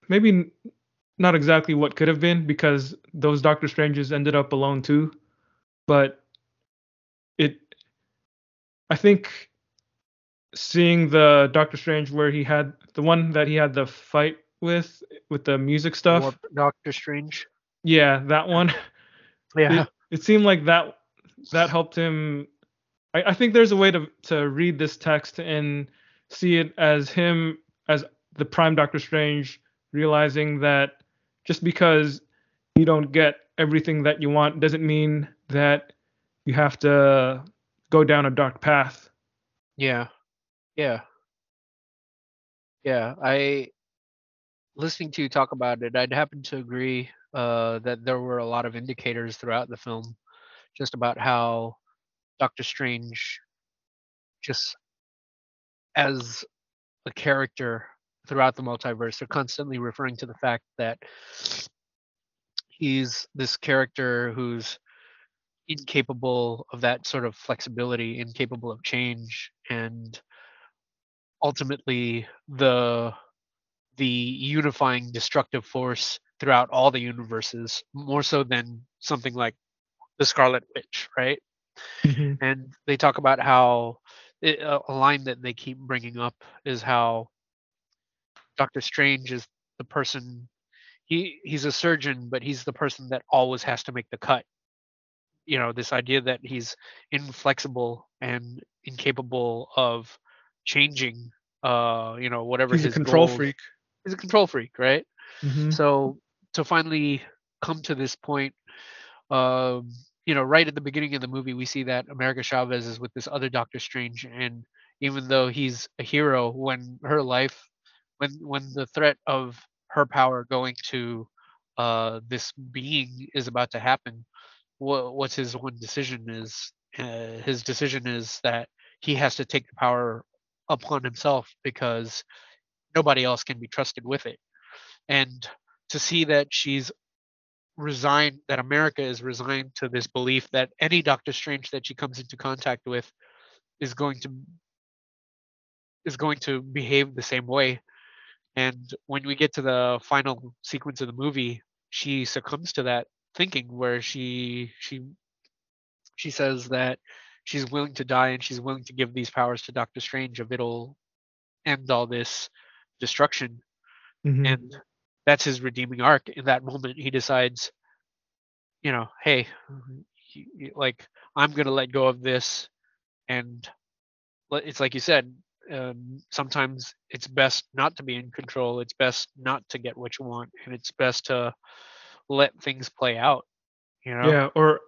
maybe not exactly what could have been because those Doctor Stranges ended up alone too, but it I think seeing the Doctor Strange where he had the one that he had the fight with with the music stuff. Warp Doctor Strange. Yeah, that one. Yeah. It, it seemed like that that helped him. I, I think there's a way to to read this text and see it as him as the prime Doctor Strange realizing that just because you don't get everything that you want doesn't mean that you have to go down a dark path. Yeah. Yeah. Yeah. I listening to you talk about it, I'd happen to agree uh, that there were a lot of indicators throughout the film just about how Doctor Strange, just as a character throughout the multiverse, they're constantly referring to the fact that he's this character who's incapable of that sort of flexibility, incapable of change, and ultimately the the unifying destructive force throughout all the universes, more so than something like the Scarlet Witch, right? Mm-hmm. And they talk about how it, a line that they keep bringing up is how Doctor Strange is the person he he's a surgeon, but he's the person that always has to make the cut. You know, this idea that he's inflexible and incapable of changing uh, you know, whatever he's his a control goal, freak. He's a control freak, right? Mm-hmm. So to finally come to this point, um, you know, right at the beginning of the movie, we see that America Chavez is with this other Doctor Strange, and even though he's a hero, when her life, when when the threat of her power going to uh, this being is about to happen, what what's his one decision is uh, his decision is that he has to take the power upon himself because nobody else can be trusted with it, and to see that she's resigned that America is resigned to this belief that any Doctor Strange that she comes into contact with is going to is going to behave the same way. And when we get to the final sequence of the movie, she succumbs to that thinking where she she she says that she's willing to die and she's willing to give these powers to Doctor Strange if it'll end all this destruction. Mm-hmm. And that's his redeeming arc. In that moment, he decides, you know, hey, like I'm gonna let go of this, and it's like you said. Um, sometimes it's best not to be in control. It's best not to get what you want, and it's best to let things play out. You know? Yeah, or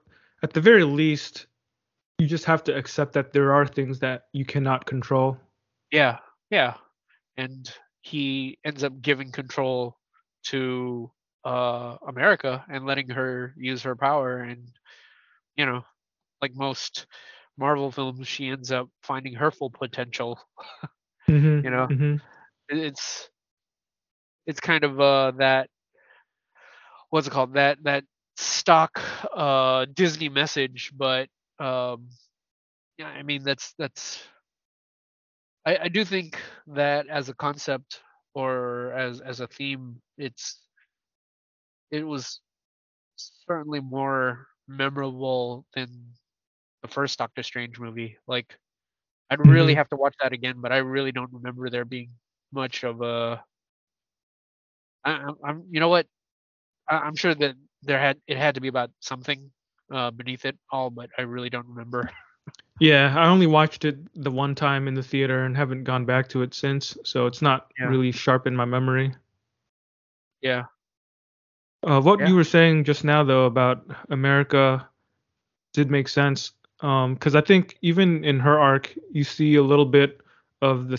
at the very least, you just have to accept that there are things that you cannot control. Yeah, yeah, and he ends up giving control to uh, America and letting her use her power. And you know, like most Marvel films, she ends up finding her full potential. mm-hmm, <laughs> you know, mm-hmm. it's it's kind of uh, that what's it called that that stock uh, Disney message, but um, yeah, I mean that's that's I, I do think that as a concept or as as a theme, it's it was certainly more memorable than the first Doctor Strange movie. Like, I'd mm-hmm. really have to watch that again, but I really don't remember there being much of a. I, I'm, you know what? I, I'm sure that there had it had to be about something uh, beneath it all, but I really don't remember. <laughs> Yeah, I only watched it the one time in the theater and haven't gone back to it since, so it's not Yeah. really sharp in my memory. Yeah. Uh, what Yeah. you were saying just now, though, about America did make sense. Because I think even in her arc, you see a little bit of the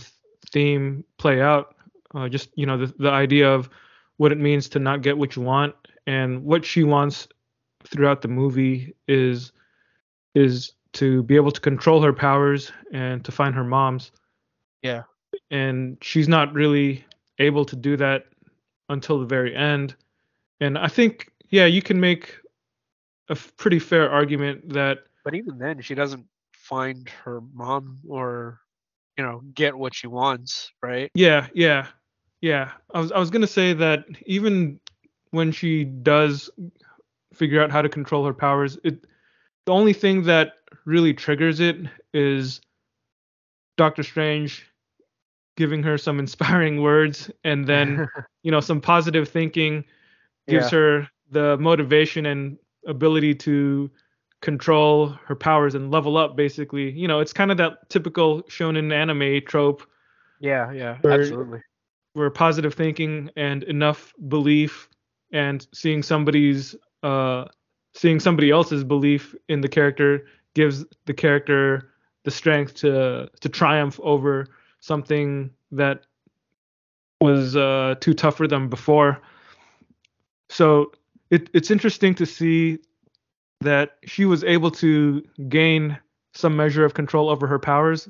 theme play out. Uh, just you know, the the idea of what it means to not get what you want, and what she wants throughout the movie is is to be able to control her powers and to find her mom's. Yeah. And she's not really able to do that until the very end. And I think, yeah, you can make a pretty fair argument that, But even then, she doesn't find her mom or, you know, get what she wants, right? yeah, yeah, yeah. I was I was gonna say that even when she does figure out how to control her powers, it the only thing that really triggers it is Doctor Strange giving her some <laughs> inspiring words and then <laughs> you know some positive thinking gives her the motivation and ability to control her powers and level up basically you know it's kind of that typical shonen anime trope yeah, yeah, Or- absolutely. where positive thinking and enough belief and seeing somebody's uh seeing somebody else's belief in the character gives the character the strength to to triumph over something that was uh too tough for them before. So it, it's interesting to see that she was able to gain some measure of control over her powers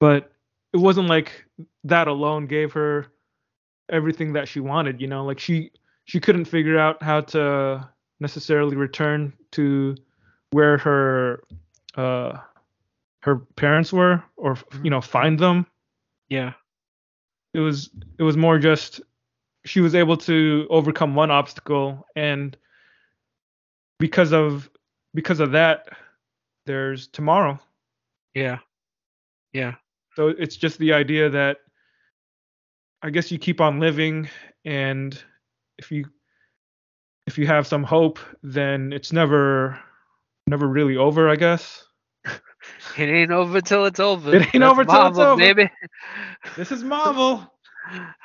but it wasn't like that alone gave her everything that she wanted you know? Like she she couldn't figure out how to necessarily return to where her uh her parents were or you know find them. Yeah, it was it was more just she was able to overcome one obstacle and because of because of that there's tomorrow. Yeah, yeah, So it's just the idea that I guess you keep on living and if you if you have some hope then it's never never really over, I guess. <laughs> It ain't over till it's over. It ain't That's over till it's over. baby. This is Marvel.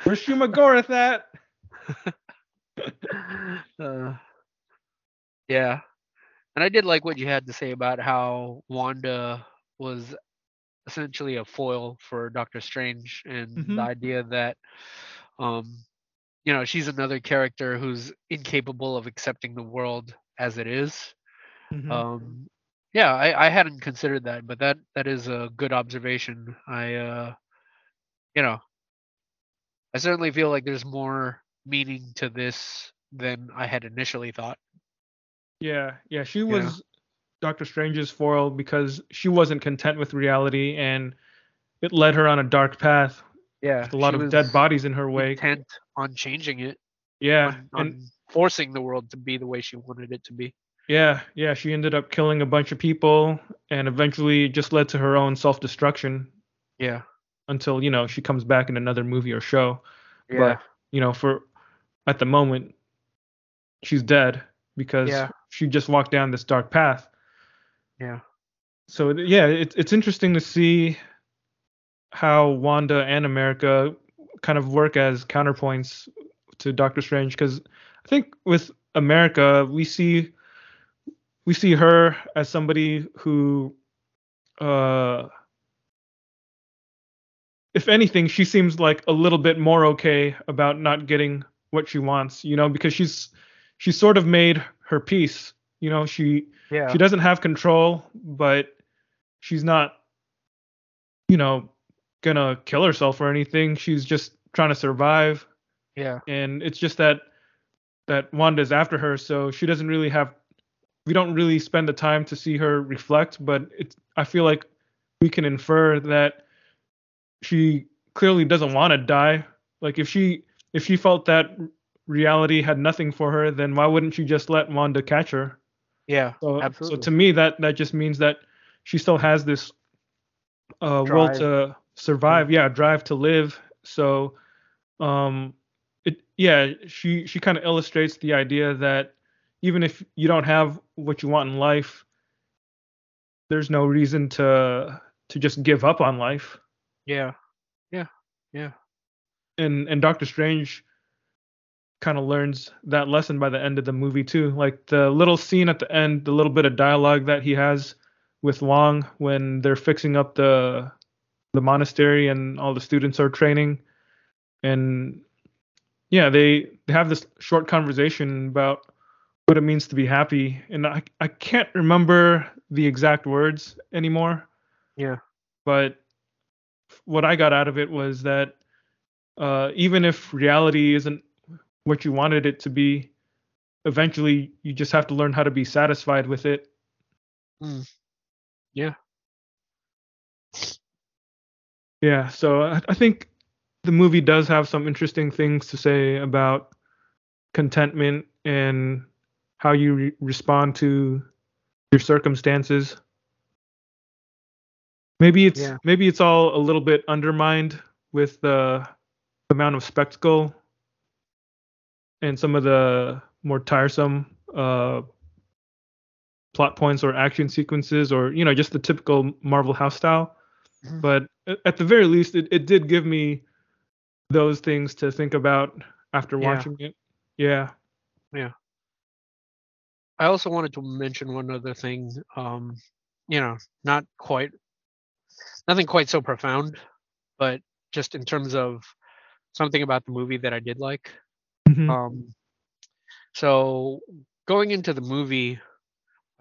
Where's Shuma Gorath at? <laughs> uh, yeah, and I did like what you had to say about how Wanda was essentially a foil for Doctor Strange, and Mhm. the idea that, um, you know, she's another character who's incapable of accepting the world as it is. Mhm. Um, yeah, I, I hadn't considered that, but that that is a good observation. I, uh, you know, I certainly feel like there's more meaning to this than I had initially thought. Yeah, yeah, she was Doctor Strange's foil because she wasn't content with reality and it led her on a dark path Yeah, with a lot of dead bodies in her way. Intent on changing it, Yeah, on, and on forcing the world to be the way she wanted it to be. Yeah, yeah, she ended up killing a bunch of people and eventually it just led to her own self-destruction Yeah, until, you know, she comes back in another movie or show. yeah, But, you know, for at the moment she's dead because Yeah. she just walked down this dark path. yeah, So yeah, it's it's interesting to see how Wanda and America kind of work as counterpoints to Doctor Strange because I think with America we see we see her as somebody who uh if anything she seems like a little bit more okay about not getting what she wants you know because she's she's sort of made her peace you know she yeah, she doesn't have control, but she's not, you know, gonna kill herself or anything. She's just trying to survive, yeah, and it's just that that Wanda's after her, so she doesn't really have. We don't really spend the time to see her reflect, but it's. I feel like we can infer that she clearly doesn't want to die. Like if she if she felt that reality had nothing for her, then why wouldn't she just let Wanda catch her? yeah. So, Absolutely. so to me, that that just means that she still has this uh, will Drive. to survive. Yeah, drive to live. So, um, it yeah, she she kind of illustrates the idea that even if you don't have what you want in life, there's no reason to to just give up on life. Yeah. Yeah. Yeah. And and Doctor Strange kind of learns that lesson by the end of the movie too. Like the little scene at the end, the little bit of dialogue that he has with Wong when they're fixing up the the monastery and all the students are training and yeah, they they have this short conversation about what it means to be happy and I I can't remember the exact words anymore. Yeah. But what I got out of it was that uh, even if reality isn't what you wanted it to be, eventually you just have to learn how to be satisfied with it. Mm. Yeah. Yeah. So I, I think the movie does have some interesting things to say about contentment and how you re- respond to your circumstances. Maybe it's Yeah. maybe it's all a little bit undermined with the amount of spectacle and some of the more tiresome uh, plot points or action sequences or you know just the typical Marvel house style. Mhm. But at the very least, it, it did give me those things to think about after Yeah. watching it. Yeah. Yeah. I also wanted to mention one other thing. Um, you know, not quite, nothing quite so profound, but just in terms of something about the movie that I did like. Mhm. Um, so going into the movie,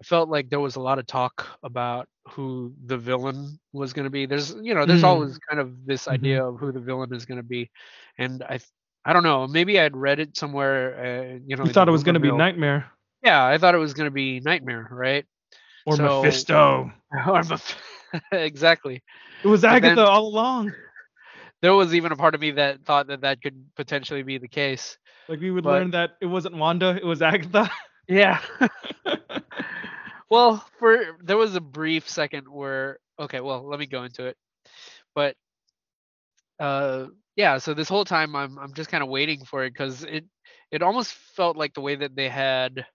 I felt like there was a lot of talk about who the villain was going to be. There's, you know, there's Mm. always kind of this Mhm. idea of who the villain is going to be, and I, I don't know, maybe I'd read it somewhere. Uh, you know, you thought it was going to be. Nightmare Yeah, I thought it was going to be Nightmare, right? or So- Mephisto. <laughs> Or Meph- <laughs> exactly. It was Agatha then- all along. There was even a part of me that thought that that could potentially be the case. Like we would But- learn that it wasn't Wanda, it was Agatha. <laughs> Yeah. well, for there was a brief second where okay, well, let me go into it. But uh yeah, so this whole time I'm I'm just kind of waiting for it cuz it it almost felt like the way that they had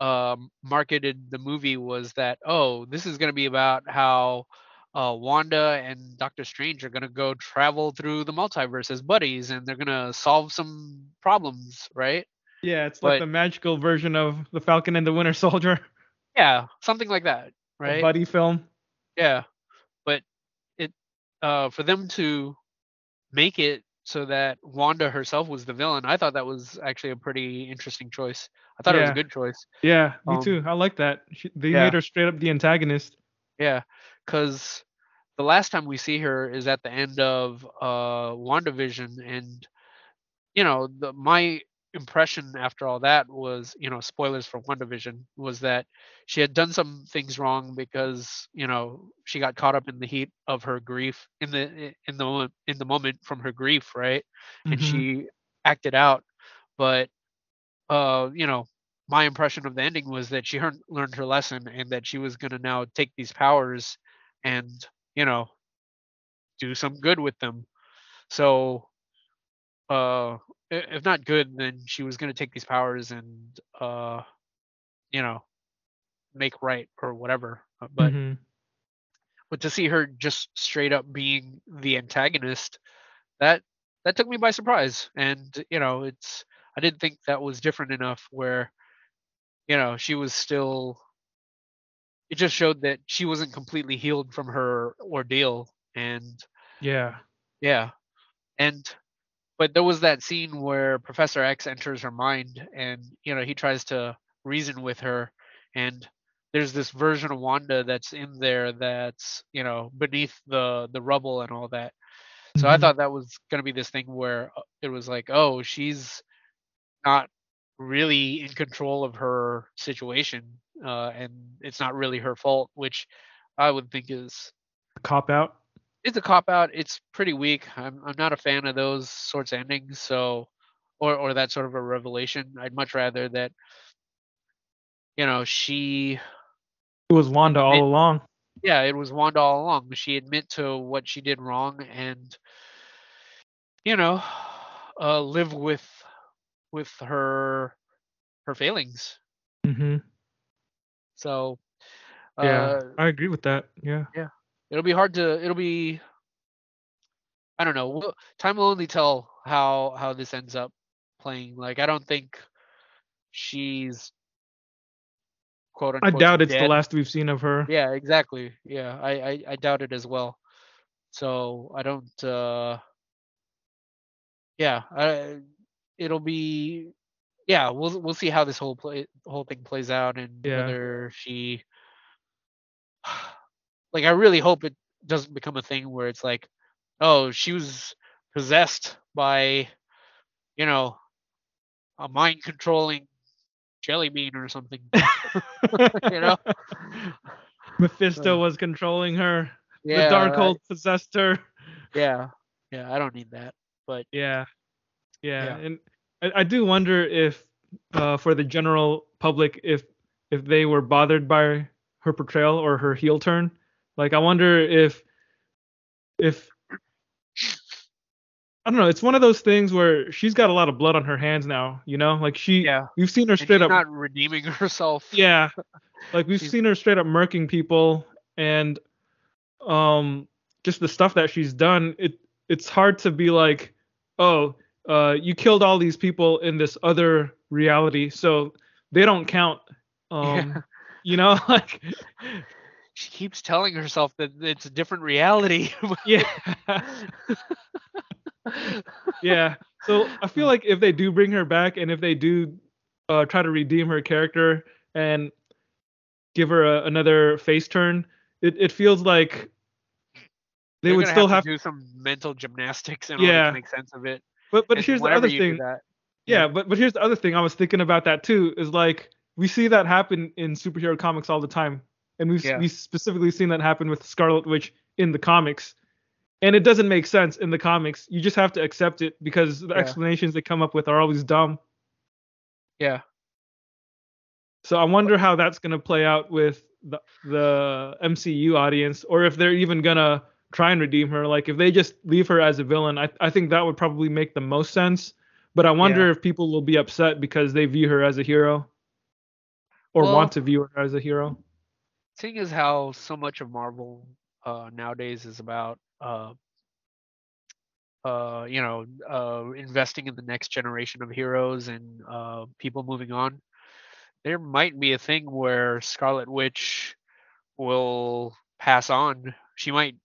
um marketed the movie was that oh, this is going to be about how uh, Wanda and Doctor Strange are gonna go travel through the multiverse as buddies, and they're gonna solve some problems, right? yeah, it's like But- the magical version of the Falcon and the Winter <laughs> Soldier, Yeah, something like that, a right? buddy film. Yeah, but it uh for them to make it so that Wanda herself was the villain, I thought that was actually a pretty interesting choice. I thought it was a good choice. Yeah, me Um, too. I like that. She, they yeah. made her straight up the antagonist. Yeah, because the last time we see her is at the end of uh WandaVision, and you know the my impression after all that was you know spoilers for WandaVision was that she had done some things wrong because you know she got caught up in the heat of her grief in the in the moment in the moment from her grief right? And Mhm. she acted out. But uh you know my impression of the ending was that she heard, learned her lesson and that she was going to now take these powers and you know do some good with them. So uh if not good then she was going to take these powers and uh you know make right or whatever Uh, but Mhm. but to see her just straight up being the antagonist that that took me by surprise. And you know it's i didn't think that was different enough where you know she was still it just showed that she wasn't completely healed from her ordeal and yeah, yeah. And but there was that scene where professor x enters her mind and you know he tries to reason with her and there's this version of wanda that's in there that's you know beneath the the rubble and all that so i Mhm. thought that was going to be this thing where uh, it was like oh she's not really in control of her situation uh and it's not really her fault which i would think is cop out. It's a cop out. It's pretty weak. I'm I'm not a fan of those sorts of endings. So, or or that sort of a revelation. I'd much rather that, you know, she, It was Wanda all It- along. yeah, it was Wanda all along. She admit to what she did wrong and, you know, uh, live with with her her failings. Mm-hmm. So Yeah, uh, I agree with that. Yeah. Yeah. It'll be hard to it'll be I don't know. Time will only tell how how this ends up playing. Like I don't think she's quote I doubt it's the last we've seen of her. Yeah, exactly. Yeah, I, I I doubt it as well. So I don't. uh Yeah, I, it'll be. Yeah, we'll we'll see how this whole play whole thing plays out and Yeah. whether she. Like I really hope it doesn't become a thing where it's like, oh, she was possessed by, you know, a mind controlling jelly bean or something. <laughs> <laughs> you know. Mephisto Uh, was controlling her. Yeah. the dark I- hold possessed her. Yeah, yeah, I don't need that. But Yeah. Yeah. Yeah. And I, I do wonder if uh, for the general public if if they were bothered by her portrayal or her heel turn. Like I wonder if if I don't know, it's one of those things where she's got a lot of blood on her hands now, you know? Like she yeah, we've seen her straight she's up not redeeming <laughs> herself. Yeah. Like we've seen her straight up murking people and um just the stuff that she's done, it it's hard to be like, "Oh, uh you killed all these people in this other reality, so they don't count." <laughs> Um Yeah. you know, <laughs> like She keeps telling herself that it's a different reality. <laughs> yeah. <laughs> yeah. So I feel like if they do bring her back and if they do uh, try to redeem her character and give her a, another face turn, it, it feels like they They're would still have, have. to do some mental gymnastics order Yeah. to make sense of it. but but And here's the other thing. that- Yeah, but but here's the other thing I was thinking about that too is like we see that happen in superhero comics all the time, and we've Yeah. we specifically seen that happen with Scarlet Witch in the comics, and it doesn't make sense in the comics. You just have to accept it because the Yeah. explanations they come up with are always dumb. Yeah, So I wonder how that's gonna play out with the the MCU audience, or if they're even gonna try and redeem her. Like if they just leave her as a villain, I I think that would probably make the most sense. But I wonder Yeah. if people will be upset because they view her as a hero, or Well- want to view her as a hero. Seeing as how so much of Marvel uh, nowadays is about uh, uh, you know uh, investing in the next generation of heroes and uh, people moving on, there might be a thing where Scarlet Witch will pass on. She might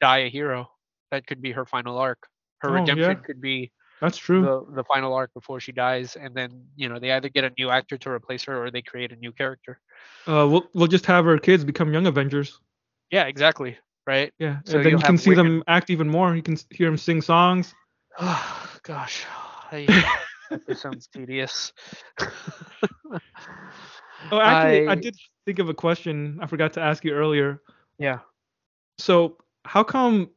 die a hero. That could be her final arc. Her Oh, yeah. redemption could be That's true. the the final arc before she dies, and then you know they either get a new actor to replace her or they create a new character. uh, we'll we'll just have her kids become young Avengers. Yeah, exactly. Right. Yeah, So and then you'll can see them act even more. You can hear them sing songs. Oh <sighs> gosh, <sighs> I, <laughs> that sounds tedious. <laughs> Oh, actually, I, I- did think of a question I forgot to ask you earlier. yeah. So how come?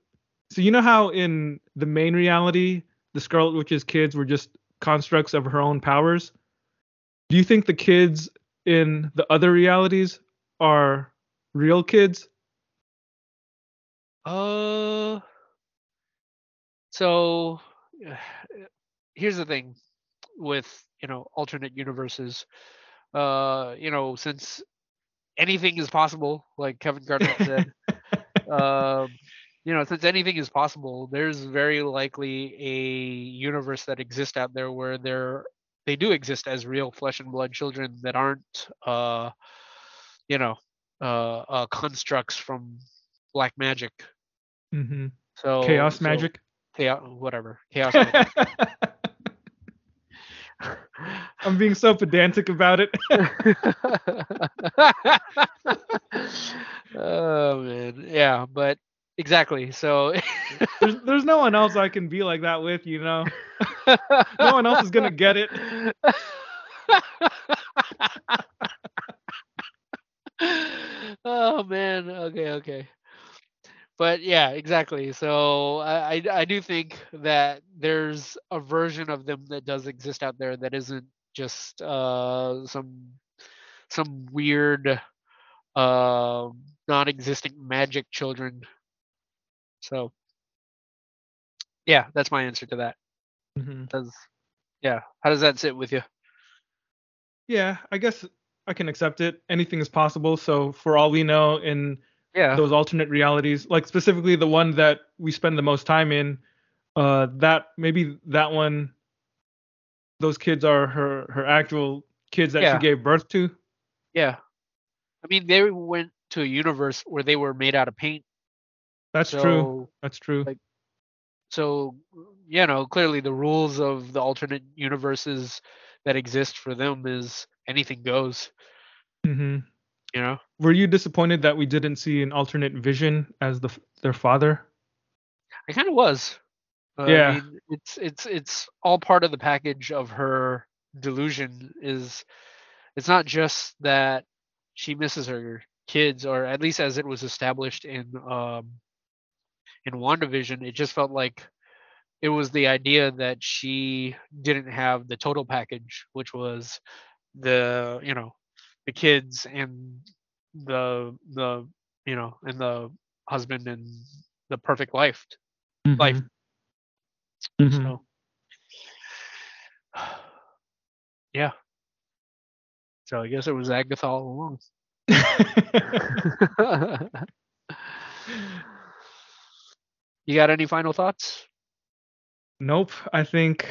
So you know how in the main reality, the Scarlet Witch's kids were just constructs of her own powers. Do you think the kids in the other realities are real kids? Uh. So, <sighs> here's the thing with you know alternate universes. Uh, you know, since anything is possible, like Kevin Garnett said, <laughs> um, you know, since anything is possible, there's very likely a universe that exists out there where they're they do exist as real flesh and blood children that aren't, uh, you know, uh, uh, constructs from black magic. hmm So Chaos so- magic. chaos, whatever, chaos. magic. <laughs> <laughs> I'm being so pedantic about it. <laughs> oh man, yeah, but exactly. So <laughs> there's, there's no one else I can be like that with, you know. <laughs> No one else is gonna get it. <laughs> oh man. Okay. Okay. But yeah, exactly. So I, I I do think that there's a version of them that does exist out there that isn't just uh some some weird uh non-existent magic children. So yeah, that's my answer to that. Mhm. Because Yeah. How does that sit with you? Yeah, I guess I can accept it. Anything is possible. So for all we know, in Yeah. those alternate realities, like specifically the one that we spend the most time in, uh, that maybe that one, those kids are her her actual kids that Yeah. she gave birth to. Yeah. I mean, they went to a universe where they were made out of paint. That's so, true. That's true. like, So, you know, clearly the rules of the alternate universes that exist for them is anything goes, hmm you know? Were you disappointed that we didn't see an alternate vision as the their father? I kind of was. Uh, Yeah. I mean, it's it's it's all part of the package of her delusion. Is it's not just that she misses her kids, or at least as it was established in um in WandaVision, it just felt like it was the idea that she didn't have the total package, which was the you know the kids and the the you know and the husband and the perfect life life Mhm. So, <sighs> yeah. So I guess it was Agatha all along. <laughs> <laughs> you got any final thoughts? nope. I think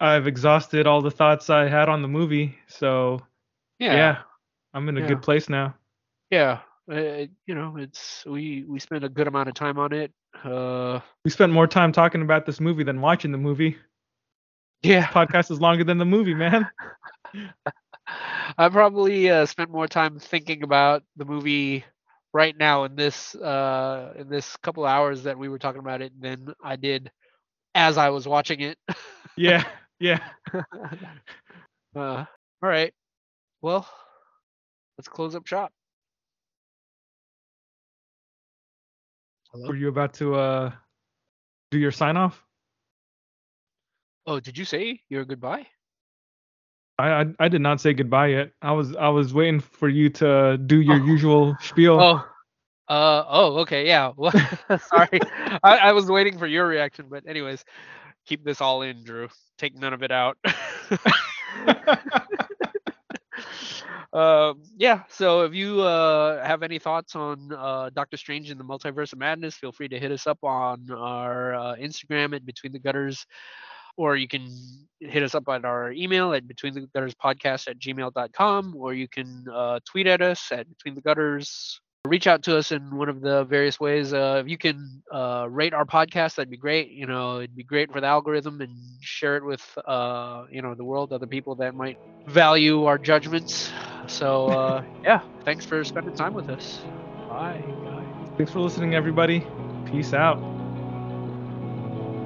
I've exhausted all the thoughts I had on the movie. So yeah, I'm in a Yeah. good place now. Yeah. Uh, you know, it's we we spent a good amount of time on it. Uh, We spent more time talking about this movie than watching the movie. yeah. Podcast is longer than the movie, man. <laughs> I probably uh, spent more time thinking about the movie right now in this uh in this couple hours that we were talking about it than I did as I was watching it. <laughs> Yeah, yeah. <laughs> uh, all right. Well, let's close up shop. Hello? Were you about to uh do your sign off? Oh, did you say your goodbye? I, I I did not say goodbye yet. I was I was waiting for you to do your Oh. <laughs> usual spiel. Oh. Uh oh, okay, yeah. <laughs> Well, <laughs> sorry. I, I was waiting for your reaction, but anyways, keep this all in, Drew. Take none of it out. um, yeah. So if you uh, have any thoughts on uh, Doctor Strange in the Multiverse of Madness, feel free to hit us up on our uh, Instagram at Between the Gutters, or you can hit us up at our email at Between the Gutters Podcast at gmail.com, or you can uh, tweet at us at Between the Gutters. Reach out to us in one of the various ways. Uh, if you can uh, rate our podcast, that'd be great. You know, it'd be great for the algorithm and share it with uh, you know the world, other people that might value our judgments. So uh, <laughs> yeah, thanks for spending time with us. Bye, guys. Thanks for listening, everybody. Peace out.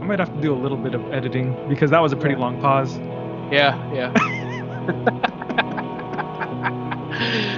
I might have to do a little bit of editing because that was a pretty long pause. Yeah, yeah. <laughs> <laughs>